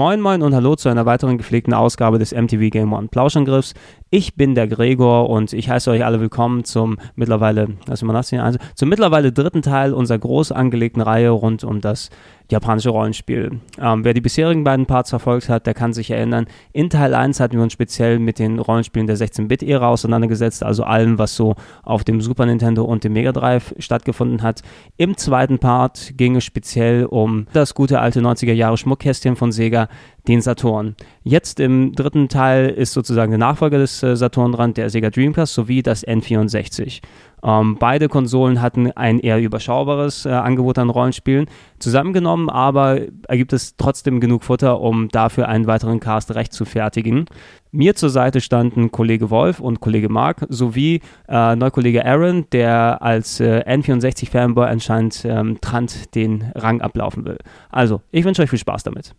Moin Moin und Hallo zu einer weiteren gepflegten Ausgabe des MTV Game One Plauschangriffs. Ich bin der Gregor und ich heiße euch alle willkommen zum mittlerweile, lass mal nachsehen, also zum mittlerweile dritten Teil unserer groß angelegten Reihe rund um das japanische Rollenspiel. Ähm, wer die bisherigen beiden Parts verfolgt hat, der kann sich erinnern, in Teil 1 hatten wir uns speziell mit den Rollenspielen der 16-Bit-Ära auseinandergesetzt, also allem, was so auf dem Super Nintendo und dem Mega Drive stattgefunden hat. Im zweiten Part ging es speziell um das gute alte 90er Jahre Schmuckkästchen von Sega, den Saturn. Jetzt im dritten Teil ist sozusagen der Nachfolger des äh, Saturn dran, der Sega Dreamcast sowie das N64. Ähm, beide Konsolen hatten ein eher überschaubares äh, Angebot an Rollenspielen. Zusammengenommen aber ergibt es trotzdem genug Futter, um dafür einen weiteren Cast recht zu fertigen. Mir zur Seite standen Kollege Wolf und Kollege Mark sowie äh, Neukollege Aaron, der als äh, N64-Fanboy anscheinend ähm, Trant den Rang ablaufen will. Also, ich wünsche euch viel Spaß damit.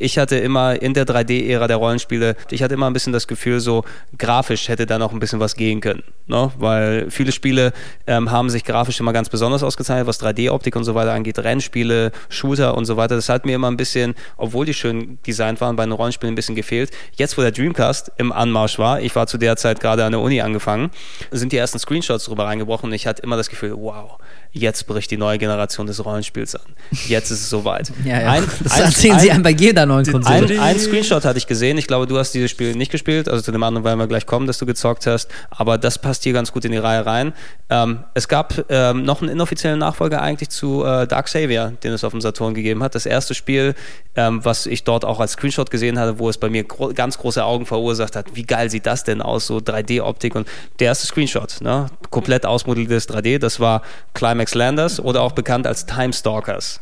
Ich hatte immer in der 3D-Ära der Rollenspiele, ich hatte immer ein bisschen das Gefühl, so grafisch hätte da noch ein bisschen was gehen können. Ne? Weil viele Spiele ähm, haben sich grafisch immer ganz besonders ausgezeichnet, was 3D-Optik und so weiter angeht, Rennspiele, Shooter und so weiter. Das hat mir immer ein bisschen, obwohl die schön designt waren, bei den Rollenspielen ein bisschen gefehlt. Jetzt, wo der Dreamcast im Anmarsch war, ich war zu der Zeit gerade an der Uni angefangen, sind die ersten Screenshots drüber reingebrochen und ich hatte immer das Gefühl, wow, jetzt bricht die neue Generation des Rollenspiels an. Jetzt ist es soweit. ja, ja. Ein, das ein, erzählen ein, sie einem bei jeder neuen Konsole. Ein, ein, Screenshot hatte ich gesehen. Ich glaube, du hast dieses Spiel nicht gespielt. Also zu dem anderen werden wir gleich kommen, dass du gezockt hast. Aber das passt hier ganz gut in die Reihe rein. Ähm, es gab ähm, noch einen inoffiziellen Nachfolger eigentlich zu äh, Dark Savior, den es auf dem Saturn gegeben hat. Das erste Spiel, ähm, was ich dort auch als Screenshot gesehen hatte, wo es bei mir gro ganz große Augen verursacht hat. Wie geil sieht das denn aus? So 3D-Optik und der erste Screenshot, ne? komplett ausmodelliertes 3D. Das war Climax Landers oder auch bekannt als Time Stalkers.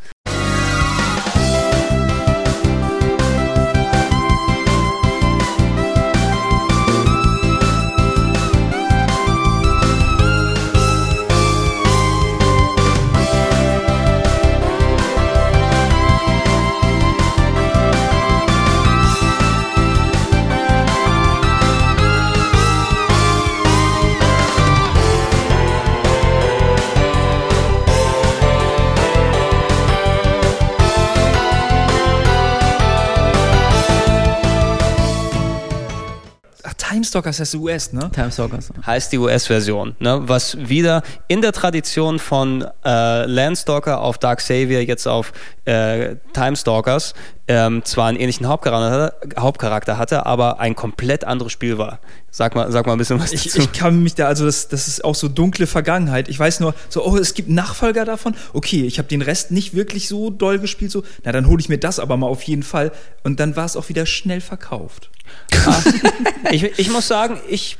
Timestalkers heißt US, ne? Timestalkers. Heißt die US-Version, ne? Was wieder in der Tradition von äh, Landstalker auf Dark Savior jetzt auf äh, Timestalkers ähm, zwar einen ähnlichen Hauptcharakter, Hauptcharakter, hatte, aber ein komplett anderes Spiel war. Sag mal, sag mal ein bisschen was ich, dazu. Ich kann mich da, also das, das ist auch so dunkle Vergangenheit. Ich weiß nur, so, oh, es gibt Nachfolger davon. Okay, ich habe den Rest nicht wirklich so doll gespielt, so, na, dann hole ich mir das aber mal auf jeden Fall. Und dann war es auch wieder schnell verkauft. Ah, ich, ich muss sagen, ich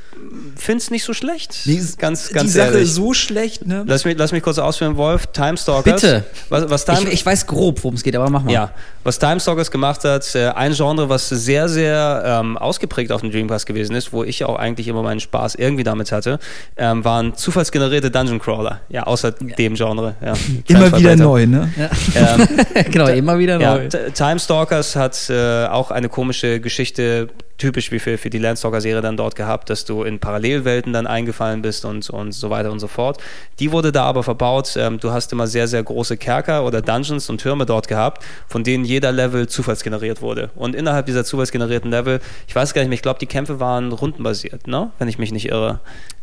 finde es nicht so schlecht. Die, ganz, ganz die Sache ehrlich. so schlecht, ne? Lass mich, lass mich kurz ausführen, Wolf. Timestalkers. Bitte. Was, was Time, ich, ich, weiß grob, worum es geht, aber mach mal. Ja, was Timestalkers gemacht hat, äh, ein Genre, was sehr, sehr ähm, ausgeprägt auf dem Dreamcast gewesen ist, wo ich auch eigentlich immer meinen Spaß irgendwie damit hatte, ähm, waren zufallsgenerierte Dungeon Crawler. Ja, außer ja. dem Genre. Ja. immer wieder neu, ne? Ja. Ähm, genau, immer wieder neu. Ja, Timestalkers hat äh, auch eine komische Geschichte typisch wie für, für die Landstalker-Serie dann dort gehabt, dass du in Parallelwelten dann eingefallen bist und, und so weiter und so fort. Die wurde da aber verbaut. Ähm, du hast immer sehr, sehr große Kerker oder Dungeons und Türme dort gehabt, von denen jeder Level zufallsgeneriert wurde. Und innerhalb dieser zufallsgenerierten Level, ich weiß gar nicht mehr, ich glaube, die Kämpfe waren rundenbasiert, ne? wenn ich mich nicht irre.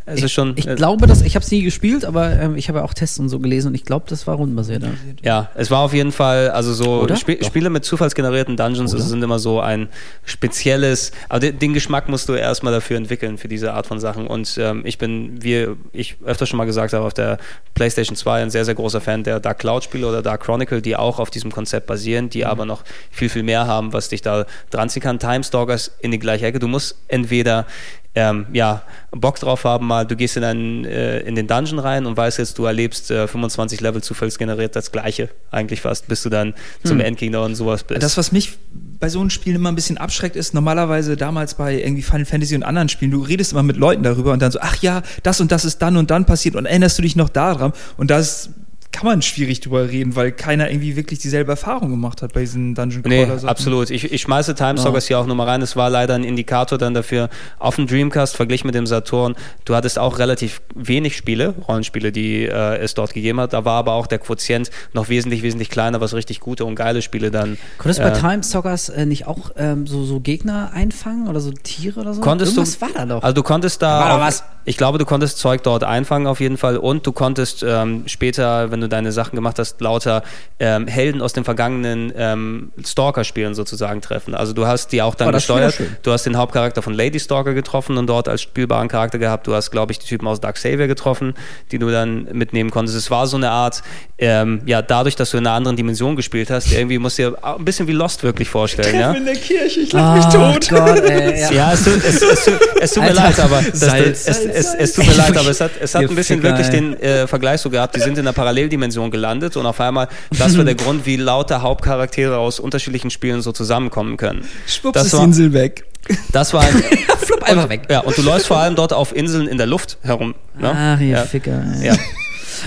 Es ich, schon, ich äh, glaube, dass ich habe es nie gespielt, aber ähm, ich habe ja auch Tests und so gelesen und ich glaube, das war rundenbasiert. Ja. ja, es war auf jeden Fall, also so Sp Spiele mit zufallsgenerierten Dungeons also sind immer so ein spezielles, aber den, den, Geschmack musst du erstmal dafür entwickeln für diese Art von Sachen. Und ähm, ich bin, wie ich öfter schon mal gesagt habe, auf der PlayStation 2 ein sehr, sehr großer Fan der Dark Cloud-Spiele oder Dark Chronicle, die auch auf diesem Konzept basieren, die mhm. aber noch viel, viel mehr haben, was dich da dran ziehen kann. Time Stalkers in die gleiche Ecke. Du musst entweder ähm, ja, Bock drauf haben, mal, du gehst in, einen, äh, in den Dungeon rein und weißt jetzt, du erlebst äh, 25 Level zufallsgeneriert das gleiche eigentlich fast, bis du dann zum hm. Endgegner und sowas bist. Das, was mich bei so einem Spiel immer ein bisschen abschreckt, ist normalerweise damals bei irgendwie Final Fantasy und anderen Spielen, du redest immer mit Leuten darüber und dann so, ach ja, das und das ist dann und dann passiert und erinnerst du dich noch daran und das kann man schwierig drüber reden, weil keiner irgendwie wirklich dieselbe Erfahrung gemacht hat bei diesen Dungeon Crawler. Nee, absolut. Ich, ich schmeiße Timestalkers ja. hier auch nochmal rein. Es war leider ein Indikator dann dafür auf dem Dreamcast verglichen mit dem Saturn. Du hattest auch relativ wenig Spiele, Rollenspiele, die äh, es dort gegeben hat. Da war aber auch der Quotient noch wesentlich, wesentlich kleiner, was richtig gute und geile Spiele dann. Konntest du äh, bei Timestalkers äh, nicht auch ähm, so, so Gegner einfangen oder so Tiere oder so? Konntest Irgendwas du, war da doch. Also du konntest da. War da was? Ich glaube, du konntest Zeug dort einfangen auf jeden Fall und du konntest ähm, später, wenn du deine Sachen gemacht hast, lauter ähm, Helden aus den vergangenen ähm, Stalker-Spielen sozusagen treffen. Also du hast die auch dann oh, gesteuert. Du hast den Hauptcharakter von Lady Stalker getroffen und dort als spielbaren Charakter gehabt. Du hast, glaube ich, die Typen aus Dark Savior getroffen, die du dann mitnehmen konntest. Es war so eine Art, ähm, ja, dadurch, dass du in einer anderen Dimension gespielt hast, irgendwie musst du dir ein bisschen wie Lost wirklich vorstellen. ja? in der Kirche, ich lach oh, mich tot. Gott, ey, ja. ja, es, es, es, es tut mir leid, aber das, Salz, es, es, es, tut mir leid, aber es hat, es hat ein bisschen Ficker, wirklich ey. den äh, Vergleich so gehabt. Die sind in einer Paralleldimension gelandet und auf einmal, das war der Grund, wie lauter Hauptcharaktere aus unterschiedlichen Spielen so zusammenkommen können. Schwupps das ist war, die Insel weg. Das war ein. Flupp einfach weg. Ja, und du läufst vor allem dort auf Inseln in der Luft herum. Ne? Ach, ihr ja. Ficker. Ey. Ja.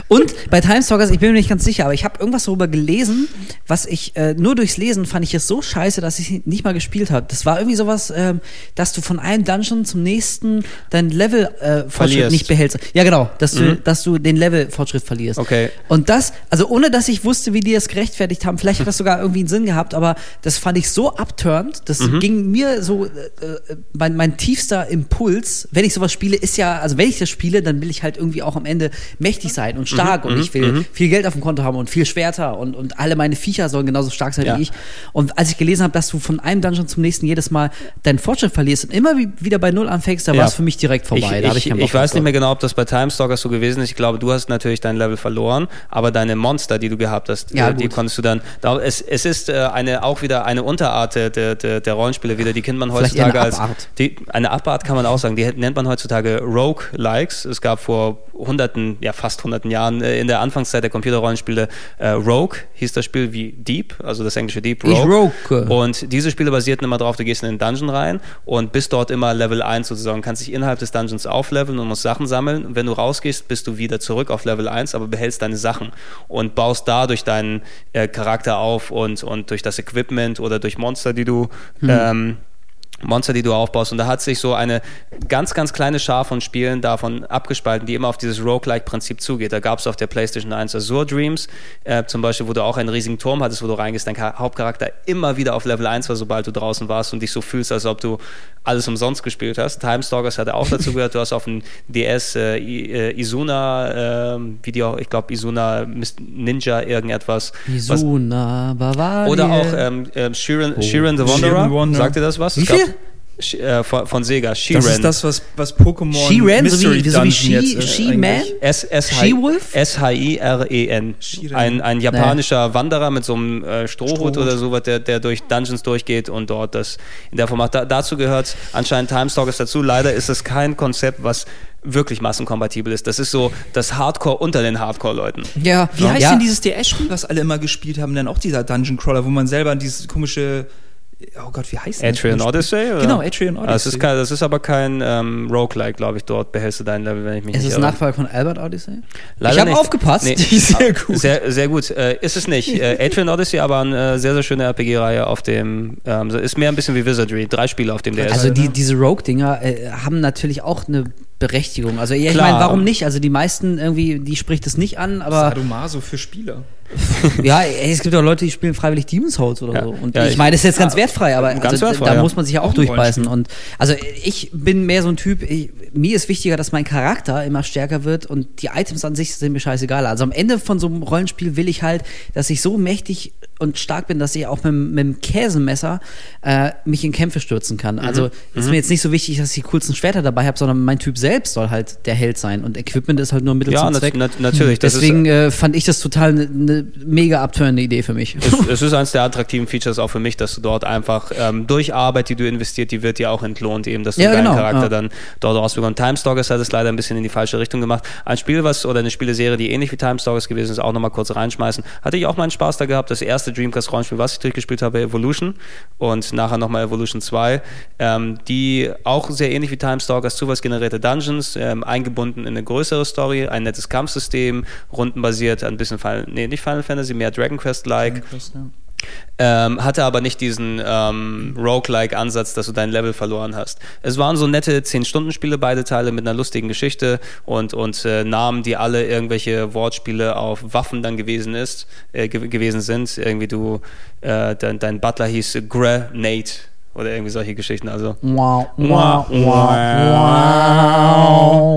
Und bei Timestalkers, ich bin mir nicht ganz sicher, aber ich habe irgendwas darüber gelesen, was ich äh, nur durchs Lesen fand ich es so scheiße, dass ich nicht mal gespielt habe. Das war irgendwie sowas, äh, dass du von einem Dungeon zum nächsten dein Level äh, Fortschritt nicht behältst. Ja, genau, dass mhm. du, dass du den Level Fortschritt verlierst. Okay. Und das, also ohne dass ich wusste, wie die das gerechtfertigt haben, vielleicht hat das sogar irgendwie einen Sinn gehabt, aber das fand ich so abturnt, das mhm. ging mir so, äh, äh, mein, mein tiefster Impuls, wenn ich sowas spiele, ist ja, also wenn ich das spiele, dann will ich halt irgendwie auch am Ende mächtig sein und stark mhm, und ich will mhm. viel Geld auf dem Konto haben und viel Schwerter und, und alle meine Viecher sollen genauso stark sein ja. wie ich. Und als ich gelesen habe, dass du von einem Dungeon zum nächsten jedes Mal deinen Fortschritt verlierst und immer wieder bei Null anfängst, da ja. war es für mich direkt vorbei. Ich, ich, ich, ich weiß nicht mehr genau, ob das bei Timestalkers so gewesen ist. Ich glaube, du hast natürlich dein Level verloren, aber deine Monster, die du gehabt hast, ja, äh, die gut. konntest du dann. Es, es ist äh, eine, auch wieder eine Unterart der, der, der Rollenspiele wieder, die kennt man heutzutage als. Die, eine Abart kann man auch sagen, die nennt man heutzutage Rogue-Likes. Es gab vor hunderten, ja fast hunderten Jahren äh, in der Anfangszeit der Computerrollenspiele äh, Rogue hieß das Spiel wie Deep, also das englische Deep Rogue. Rogue. Und diese Spiele basierten immer darauf, du gehst in den Dungeon rein und bist dort immer Level 1 sozusagen, kannst dich innerhalb des Dungeons aufleveln und musst Sachen sammeln. Und wenn du rausgehst, bist du wieder zurück auf Level 1, aber behältst deine Sachen und baust dadurch deinen äh, Charakter auf und, und durch das Equipment oder durch Monster, die du hm. ähm, Monster, die du aufbaust. Und da hat sich so eine ganz, ganz kleine Schar von Spielen davon abgespalten, die immer auf dieses Roguelike-Prinzip zugeht. Da gab es auf der PlayStation 1 Azure Dreams, äh, zum Beispiel, wo du auch einen riesigen Turm hattest, wo du reingehst, dein Hauptcharakter immer wieder auf Level 1 war, sobald du draußen warst und dich so fühlst, als ob du alles umsonst gespielt hast. Timestalkers hatte auch dazu gehört. Du hast auf dem DS äh, Isuna, äh, wie die auch, ich glaube, Isuna Ninja irgendetwas. Isuna, Bavaria. Oder auch ähm, äh, Shiren, oh. Shiren the Wanderer. Sagt dir das was? Wie viel? Äh, von, von, Sega, She-Ran. Das ist das, was, was Pokémon She-Ran, Mystery so wie, so wie She-Man? S-H-I-R-E-N. Ein, ein japanischer ja. Wanderer mit so einem äh, Strohhut, oder so, der, der durch Dungeons durchgeht und dort das in der Format. Da, dazu gehört anscheinend Timestalkers dazu. Leider ist es kein Konzept, was wirklich massenkompatibel ist. Das ist so das Hardcore unter den Hardcore-Leuten. Ja. Wie heißt ja. denn dieses DS-Spiel, was alle immer gespielt haben? Dann auch dieser Dungeon Crawler, wo man selber dieses komische oh Gott, wie heißt das? Atrian Odyssey? Oder? Genau, Atrian Odyssey. Das ist, kein, das ist aber kein ähm, Roguelike, glaube ich, dort behältst du dein Level, wenn ich mich ist nicht Ist es Nachfolger von Albert Odyssey? Leider ich habe aufgepasst. Nee, sehr gut. Sehr, sehr gut. Äh, ist es nicht. Äh, Atrian Odyssey, aber eine äh, sehr, sehr schöne RPG-Reihe auf dem, ähm, ist mehr ein bisschen wie Wizardry. Drei Spiele auf dem DS. Also die, diese Rogue-Dinger äh, haben natürlich auch eine Berechtigung. Also ja, ich meine, warum nicht? Also die meisten irgendwie, die spricht es nicht an, aber. Sadomaso für Spieler. ja, ey, es gibt auch Leute, die spielen freiwillig Demon's Souls oder ja. so. Und ja, ich, ich meine, das ist jetzt ganz wertfrei, aber ganz also, wertfrei, da ja. muss man sich ja auch, auch durchbeißen. Und also ich bin mehr so ein Typ, ich, mir ist wichtiger, dass mein Charakter immer stärker wird und die Items an sich sind mir scheißegal. Also am Ende von so einem Rollenspiel will ich halt, dass ich so mächtig und stark bin, dass ich auch mit, mit dem Käsemesser äh, mich in Kämpfe stürzen kann. Also mhm. ist mhm. mir jetzt nicht so wichtig, dass ich die coolsten Schwerter dabei habe, sondern mein Typ selbst soll halt der Held sein und Equipment ist halt nur Mittel ja, zum Zweck. Ja, natürlich. Deswegen äh, fand ich das total eine ne mega abtörende Idee für mich. Es, es, ist eines der attraktiven Features auch für mich, dass du dort einfach ähm, durch Arbeit, die du investiert, die wird dir auch entlohnt, eben, dass du ja, deinen genau, Charakter ja. dann dort ausbekommst. Timestalkers hat es leider ein bisschen in die falsche Richtung gemacht. Ein Spiel, was oder eine Spieleserie, die ähnlich wie Timestalkers gewesen ist, auch nochmal kurz reinschmeißen, hatte ich auch meinen Spaß da gehabt. Das erste Dreamcast-Rollenspiel, was ich durchgespielt habe, Evolution und nachher nochmal Evolution 2, ähm, die auch sehr ähnlich wie Time Stalkers zufallsgenerierte Dungeons, ähm, eingebunden in eine größere Story, ein nettes Kampfsystem, rundenbasiert, ein bisschen Final, nee, nicht Final Fantasy, mehr Dragon Quest-like. Ja. Ähm, hatte aber nicht diesen ähm, Roguelike-Ansatz, dass du dein Level verloren hast. Es waren so nette 10-Stunden-Spiele, beide Teile mit einer lustigen Geschichte und, und äh, Namen, die alle irgendwelche Wortspiele auf Waffen dann gewesen ist, äh, ge gewesen sind. Irgendwie du, äh, dein, dein Butler hieß Grenade oder irgendwie solche Geschichten. Also. Wow, wow, wow,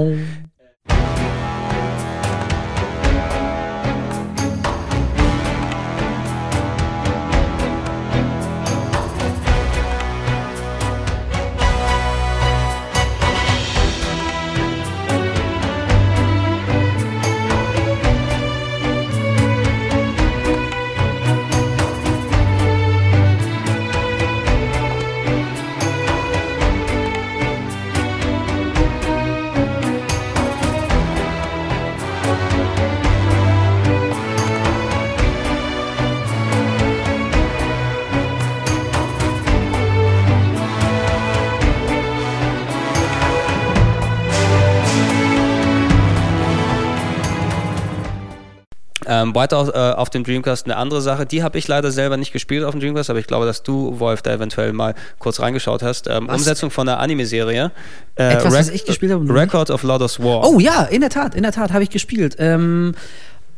wow. Ähm, weiter äh, auf dem Dreamcast eine andere Sache, die habe ich leider selber nicht gespielt auf dem Dreamcast, aber ich glaube, dass du, Wolf, da eventuell mal kurz reingeschaut hast. Ähm, Umsetzung von einer Anime-Serie. Äh, Etwas, was ich gespielt habe. Record of Lotus War. Oh ja, in der Tat, in der Tat habe ich gespielt. Ähm,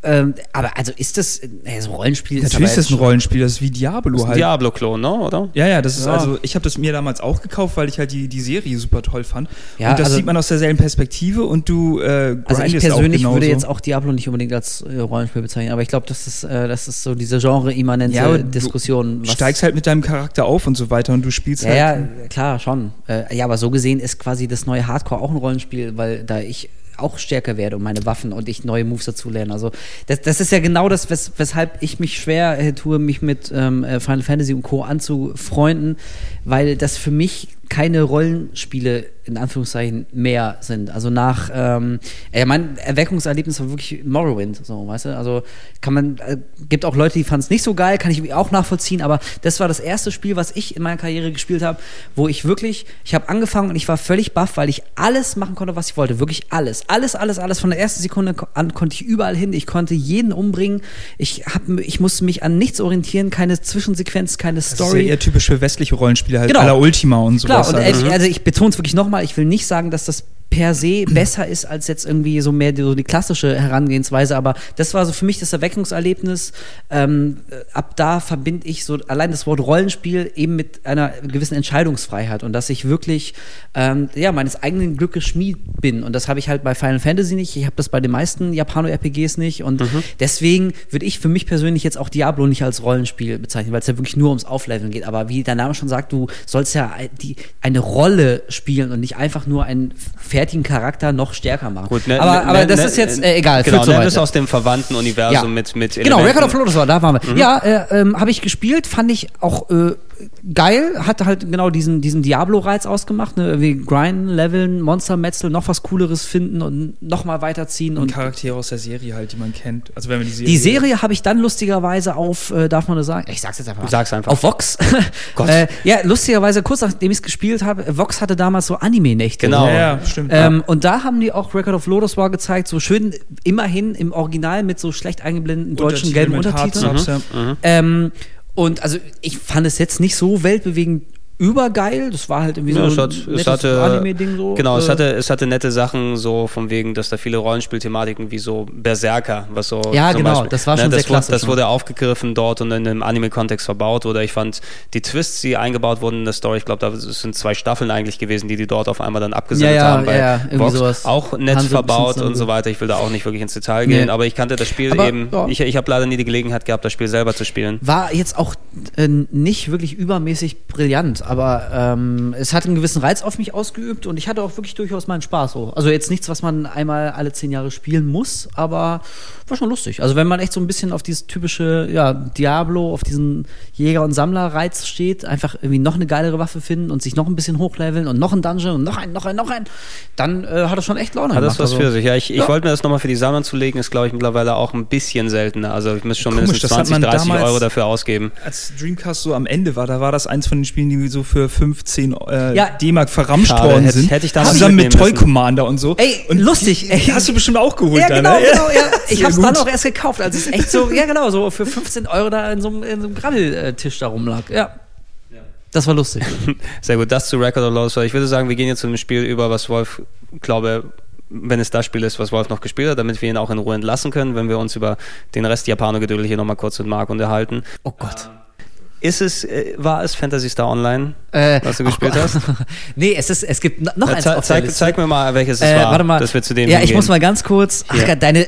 ähm, aber also ist das äh, so ein Rollenspiel? Natürlich ist das ein Rollenspiel, das ist wie Diablo ist halt. Diablo-Klon, ne? oder? Ja, ja, das ist ja. also, ich habe das mir damals auch gekauft, weil ich halt die, die Serie super toll fand. Ja, und das also, sieht man aus derselben Perspektive und du äh, Also ich persönlich würde jetzt auch Diablo nicht unbedingt als äh, Rollenspiel bezeichnen, aber ich glaube, das ist, äh, das ist so diese genre-immanente ja, Diskussion. Du steigst halt mit deinem Charakter auf und so weiter und du spielst ja, halt. Ja, klar, schon. Äh, ja, aber so gesehen ist quasi das neue Hardcore auch ein Rollenspiel, weil da ich auch stärker werde und meine Waffen und ich neue Moves dazu lerne. Also das, das ist ja genau das, wes, weshalb ich mich schwer äh, tue, mich mit ähm, äh, Final Fantasy und Co. anzufreunden, weil das für mich keine Rollenspiele in Anführungszeichen mehr sind. Also nach, ähm, ja, mein Erweckungserlebnis war wirklich Morrowind, so, weißt du? Also kann man, äh, gibt auch Leute, die fanden es nicht so geil, kann ich auch nachvollziehen, aber das war das erste Spiel, was ich in meiner Karriere gespielt habe, wo ich wirklich, ich habe angefangen und ich war völlig baff, weil ich alles machen konnte, was ich wollte. Wirklich alles. Alles, alles, alles. Von der ersten Sekunde an konnte ich überall hin. Ich konnte jeden umbringen. Ich, hab, ich musste mich an nichts orientieren, keine Zwischensequenz, keine Story. Das ist ja eher typisch für westliche Rollenspiele, halt genau. la Ultima und sowas. Klar, und also, also ich betone es wirklich nochmal, ich will nicht sagen, dass das per se besser ist als jetzt irgendwie so mehr die, so die klassische Herangehensweise. Aber das war so für mich das Erweckungserlebnis. Ähm, ab da verbinde ich so allein das Wort Rollenspiel eben mit einer gewissen Entscheidungsfreiheit und dass ich wirklich ähm, ja, meines eigenen Glückes Schmied bin. Und das habe ich halt bei Final Fantasy nicht. Ich habe das bei den meisten Japano-RPGs nicht. Und mhm. deswegen würde ich für mich persönlich jetzt auch Diablo nicht als Rollenspiel bezeichnen, weil es ja wirklich nur ums Aufleveln geht. Aber wie der Name schon sagt, du sollst ja die, eine Rolle spielen und nicht einfach nur ein Pferd fertigen Charakter noch stärker machen. Gut, ne, aber, ne, aber das ne, ist jetzt äh, egal. Genau, nenn es aus dem verwandten Universum ja. mit, mit Genau, Record of Lotus war, da waren wir. Mhm. Ja, äh, äh, habe ich gespielt, fand ich auch äh, geil, hat halt genau diesen, diesen Diablo-Reiz ausgemacht, ne? wie grinden, leveln, Monster metzeln, noch was Cooleres finden und nochmal weiterziehen. Und, und Charaktere aus der Serie halt, die man kennt. Also wenn man die Serie. Die Serie habe ich dann lustigerweise auf, äh, darf man das sagen? Ich sag's jetzt einfach. Mal. Sag's einfach. Auf Vox. Gott. äh, ja, lustigerweise, kurz nachdem ich es gespielt habe, Vox hatte damals so Anime-Nächte. Genau. Ja, ja stimmt. Ähm, und da haben die auch Record of Lotus War gezeigt, so schön immerhin im Original mit so schlecht eingeblendeten deutschen gelben Untertiteln. Mhm. Mhm. Ähm, und also ich fand es jetzt nicht so weltbewegend übergeil. Das war halt irgendwie ja, so ein es hatte, Anime-Ding so. Genau, es äh. hatte, es hatte nette Sachen, so von wegen, dass da viele Rollenspielthematiken wie so Berserker, was so. Ja, genau, Beispiel, das war schon ne, sehr klassisch. Das wurde aufgegriffen dort und in einem Anime-Kontext verbaut. Oder ich fand die Twists, die eingebaut wurden in der Story, ich glaube, da sind zwei Staffeln eigentlich gewesen, die die dort auf einmal dann abgesendet ja, ja, haben bei ja, Vox. Sowas. Auch nett Hansen verbaut und so weiter. Ich will da auch nicht wirklich ins Detail gehen, nee. aber ich kannte das Spiel aber, eben. Ich, ich habe leider nie die Gelegenheit gehabt, das Spiel selber zu spielen. War jetzt auch äh, nicht wirklich übermäßig brillant aber ähm, es hat einen gewissen Reiz auf mich ausgeübt und ich hatte auch wirklich durchaus meinen Spaß. So. Also jetzt nichts, was man einmal alle zehn Jahre spielen muss, aber war schon lustig. Also wenn man echt so ein bisschen auf dieses typische ja, Diablo, auf diesen Jäger- und Sammler-Reiz steht, einfach irgendwie noch eine geilere Waffe finden und sich noch ein bisschen hochleveln und noch ein Dungeon und noch ein, noch ein, noch ein, dann äh, hat das schon echt Laune hat gemacht. Hat das was also, für sich. Ja, ich, ja. ich wollte mir das nochmal für die Sammler zulegen, ist glaube ich mittlerweile auch ein bisschen seltener. Also ich muss schon Komisch, mindestens 20, 30 Euro dafür ausgeben. Als Dreamcast so am Ende war, da war das eins von den Spielen, die so für 15 äh, ja. D-Mark verramscht Schade, worden sind. Hätte ich Zusammen mit Toy Commander und so. Ey, und lustig. Ey. Hast du bestimmt auch geholt. Ja, genau, ne? genau. Ja. Ich hab's dann auch erst gekauft. Also es ist echt so, ja genau, so für 15 Euro da in so einem, in so einem Grabbeltisch da rumlag. Ja. Das war lustig. Sehr gut, das zu Record of Lost. Ich würde sagen, wir gehen jetzt zu dem Spiel über, was Wolf, glaube wenn es das Spiel ist, was Wolf noch gespielt hat, damit wir ihn auch in Ruhe entlassen können, wenn wir uns über den Rest Japaner-Gedödel hier nochmal kurz mit Marc unterhalten. Oh Gott. Ist es, äh, war es Fantasy Star Online, äh, was du gespielt hast? nee, es ist, es gibt noch eins. Ze zeig, zeig, mir mal, welches es äh, war, warte mal. dass wir zu dem Ja, hingehen. ich muss mal ganz kurz. Ach, ja. deine,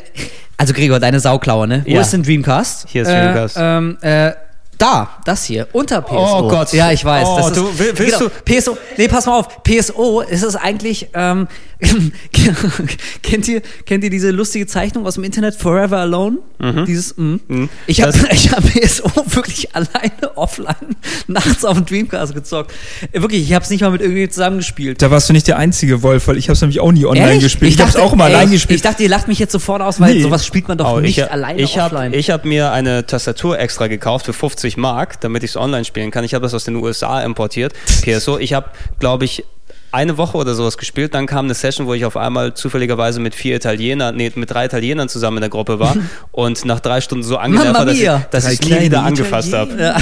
also Gregor, deine Sauklaue, ne? Wo ja. ist denn Dreamcast? Hier ist Dreamcast. Äh, ähm, äh, da, das hier, unter PSO. Oh Gott. Ja, ich weiß. Oh, das ist, du, willst genau, du? PSO, nee, pass mal auf. PSO ist es eigentlich, ähm, kennt, ihr, kennt ihr diese lustige Zeichnung aus dem Internet, Forever Alone? Mhm. Dieses, mm. Mhm. Ich habe hab PSO wirklich alleine offline nachts auf dem Dreamcast gezockt. Wirklich, ich habe es nicht mal mit irgendwie zusammengespielt. Da warst du nicht der einzige Wolf, weil ich habe es nämlich auch nie online Ehrlich? gespielt. Ich, ich habe es auch immer allein gespielt. Ich dachte, ihr lacht mich jetzt sofort aus, weil nee. sowas spielt man doch oh, nicht ich, alleine ich hab, offline. Ich habe mir eine Tastatur extra gekauft für 50 50 Mark, damit ich es online spielen kann. Ich habe das aus den USA importiert, PSO. Ich habe, glaube ich, eine Woche oder sowas gespielt. Dann kam eine Session, wo ich auf einmal zufälligerweise mit vier Italienern, nee, mit drei Italienern zusammen in der Gruppe war und nach drei Stunden so angenervt war, dass ich, dass ich nie wieder angefasst habe. Ja.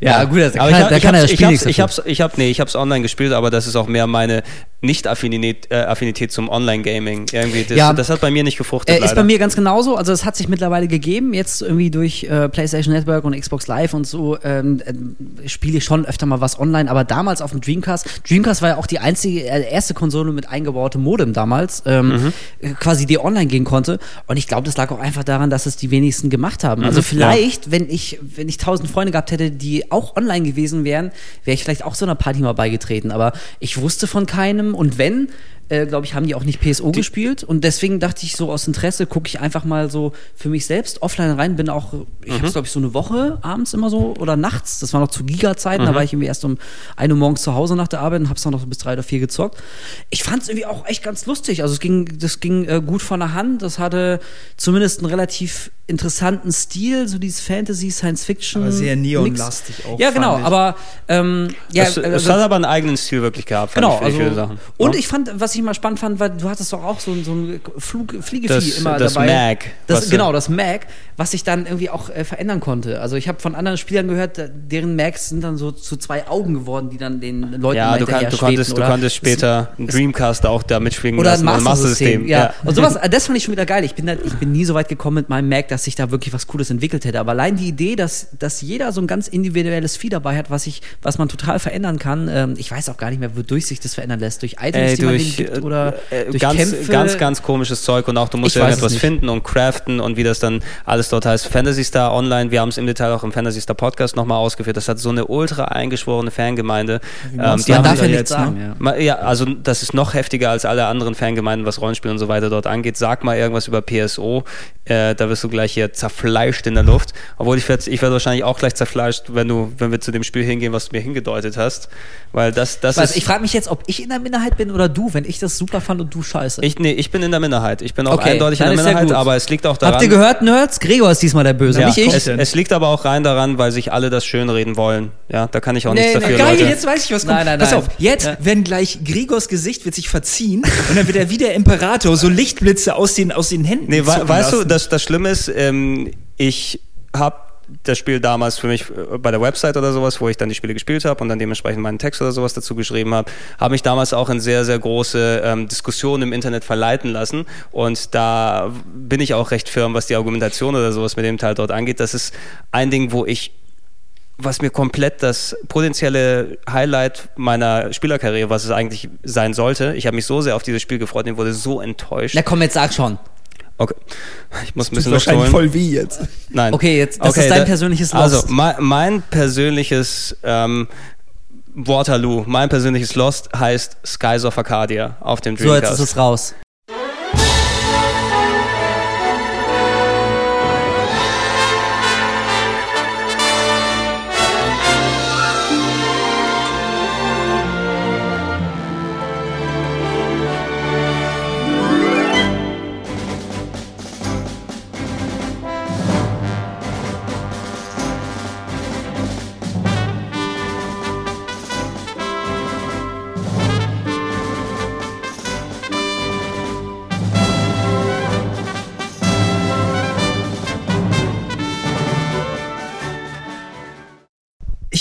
Ja, gut, das aber kann, ich, da kann er das Spiel ich hab's, ich habe nee, ich habe es online gespielt, aber das ist auch mehr meine nicht-Affinität äh, Affinität zum Online-Gaming. Irgendwie, das, ja, das hat bei mir nicht gefruchtet. Äh, ist bei mir ganz genauso. Also es hat sich mittlerweile gegeben. Jetzt irgendwie durch äh, PlayStation Network und Xbox Live und so ähm, äh, spiele ich schon öfter mal was online. Aber damals auf dem Dreamcast, Dreamcast war ja auch die einzige, äh, erste Konsole mit eingebautem Modem damals, ähm, mhm. quasi die online gehen konnte. Und ich glaube, das lag auch einfach daran, dass es die wenigsten gemacht haben. Also mhm, vielleicht, ja. wenn ich wenn ich tausend Freunde gehabt hätte, die auch online gewesen wären, wäre ich vielleicht auch so einer Party mal beigetreten. Aber ich wusste von keinem und wenn, äh, glaube ich, haben die auch nicht PSO die gespielt. Und deswegen dachte ich so aus Interesse, gucke ich einfach mal so für mich selbst offline rein. Bin auch, ich mhm. habe es, glaube ich, so eine Woche abends immer so oder nachts. Das war noch zu Giga-Zeiten. Mhm. Da war ich irgendwie erst um 1 Uhr morgens zu Hause nach der Arbeit und habe es dann noch so bis drei oder vier gezockt. Ich fand es irgendwie auch echt ganz lustig. Also es ging, das ging äh, gut von der Hand. Das hatte zumindest einen relativ interessanten Stil, so dieses Fantasy, Science Fiction. Aber sehr neonlastig auch. Ja, genau, aber ähm, ja, es, es hat aber einen eigenen Stil wirklich gehabt. Genau, also, und ja. ich fand, was ich mal spannend fand, weil du hattest doch auch so, so ein Flug, Fliegevieh das, immer das dabei. Mag. Das, genau, das Mag, was sich dann irgendwie auch äh, verändern konnte. Also ich habe von anderen Spielern gehört, deren Mags sind dann so zu zwei Augen geworden, die dann den Leuten Ja, du, kann, du, konntest, du konntest später einen Dreamcast auch da mitspielen oder lassen, ein Master System. Ja. ja. Und sowas, das fand ich schon wieder geil. Ich bin, da, ich bin nie so weit gekommen mit meinem Mac, dass ich da wirklich was Cooles entwickelt hätte. Aber allein die Idee, dass, dass jeder so ein ganz individuelles Vieh dabei hat, was, ich, was man total verändern kann, ähm, ich weiß auch gar nicht mehr, wodurch sich das verändern lässt. Durch Items, äh, die man denen gibt oder äh, durch ganz, Kämpfe. Ganz, ganz komisches Zeug und auch du musst ja irgendetwas finden und craften und wie das dann alles dort heißt. Fantasy Star Online, wir haben es im Detail auch im Fantasy Star Podcast nochmal ausgeführt. Das hat so eine ultra eingeschworene Fangemeinde. Ähm, die man darf ja nichts sagen. Ja. ja, also das ist noch heftiger als alle anderen Fangemeinden, was Rollenspiel und so weiter dort angeht. Sag mal irgendwas über PSO. Äh, da wirst du gleich hier zerfleischt in der Luft. Obwohl ich werde ich werd wahrscheinlich auch gleich zerfleischt, wenn du, wenn wir zu dem Spiel hingehen, was du mir hingedeutet hast. Weil das, das ist. Ich frage mich jetzt, ob ich in der Minderheit bin oder du, wenn ich das super fand und du scheiße. Ich, nee, ich bin in der Minderheit. Ich bin auch okay, eindeutig in der Minderheit, aber es liegt auch daran. Habt ihr gehört, Nerds? Gregor ist diesmal der Böse, ja, nicht ich. Es, es, liegt aber auch rein daran, weil sich alle das schönreden wollen. Ja, da kann ich auch nee, nichts dafür. Geil, Leute. jetzt weiß ich, was kommt. Nein, nein, Pass auf, jetzt ja. werden gleich Gregors Gesicht wird sich verziehen und dann wird er wie der Imperator so Lichtblitze aus den, aus den Händen Nee, weißt lassen. du, das, das Schlimme ist, ähm, ich habe das Spiel damals für mich äh, bei der Website oder sowas, wo ich dann die Spiele gespielt habe und dann dementsprechend meinen Text oder sowas dazu geschrieben habe, habe mich damals auch in sehr, sehr große ähm, Diskussionen im Internet verleiten lassen. Und da bin ich auch recht firm, was die Argumentation oder sowas mit dem Teil dort angeht. Das ist ein Ding, wo ich was mir komplett das potenzielle Highlight meiner Spielerkarriere, was es eigentlich sein sollte. Ich habe mich so sehr auf dieses Spiel gefreut und wurde so enttäuscht. Na komm, jetzt sag schon. Okay. Ich muss ein bisschen Luft wahrscheinlich voll wie jetzt. Nein. Okay, jetzt das okay, ist dein persönliches Lost. Also mein, mein persönliches ähm, Waterloo, mein persönliches Lost, heißt Skies of Arcadia auf dem Dreamcast. So, jetzt ist es raus.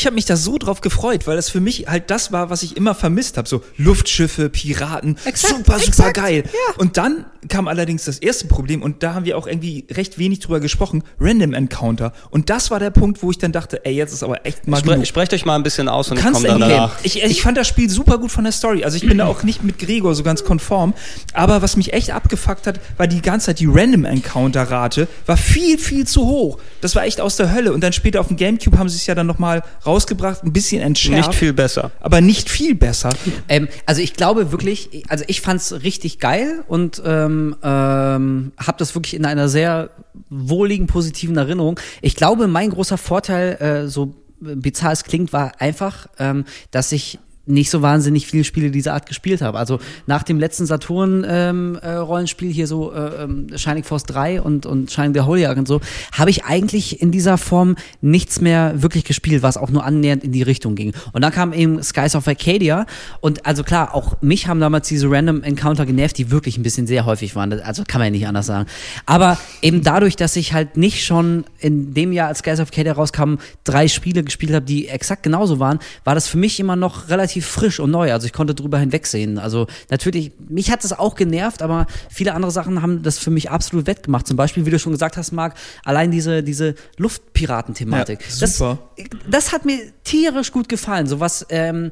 Ich habe mich da so drauf gefreut, weil das für mich halt das war, was ich immer vermisst habe. So Luftschiffe, Piraten, exakt, super, super exakt, geil. Ja. Und dann kam allerdings das erste Problem und da haben wir auch irgendwie recht wenig drüber gesprochen, Random Encounter. Und das war der Punkt, wo ich dann dachte, ey, jetzt ist aber echt mal Spre Sprecht euch mal ein bisschen aus und ich komme dann danach. Ich, ich fand das Spiel super gut von der Story. Also ich bin da auch nicht mit Gregor so ganz konform. Aber was mich echt abgefuckt hat, war die ganze Zeit die Random Encounter Rate war viel, viel zu hoch. Das war echt aus der Hölle. Und dann später auf dem Gamecube haben sie es ja dann nochmal raus rausgebracht, ein bisschen entschärft. Nicht viel besser. Aber nicht viel besser. Ähm, also ich glaube wirklich, also ich fand es richtig geil und ähm, ähm, habe das wirklich in einer sehr wohligen, positiven Erinnerung. Ich glaube, mein großer Vorteil, äh, so bizarr es klingt, war einfach, ähm, dass ich nicht so wahnsinnig viele Spiele dieser Art gespielt habe. Also nach dem letzten Saturn-Rollenspiel ähm, äh, hier so äh, ähm, Shining Force 3 und, und Shining the Holy Ark und so, habe ich eigentlich in dieser Form nichts mehr wirklich gespielt, was auch nur annähernd in die Richtung ging. Und dann kam eben Skies of Arcadia und also klar, auch mich haben damals diese Random Encounter genervt, die wirklich ein bisschen sehr häufig waren. Also kann man ja nicht anders sagen. Aber eben dadurch, dass ich halt nicht schon in dem Jahr, als Skies of Arcadia rauskam, drei Spiele gespielt habe, die exakt genauso waren, war das für mich immer noch relativ relativ frisch und neu. Also ich konnte drüber hinwegsehen. Also natürlich, mich hat es auch genervt, aber viele andere Sachen haben das für mich absolut wettgemacht. Zum Beispiel, wie du schon gesagt hast, Marc, allein diese, diese Luftpiraten-Thematik. Ja, super. Das, das hat mir tierisch gut gefallen. So was, ähm,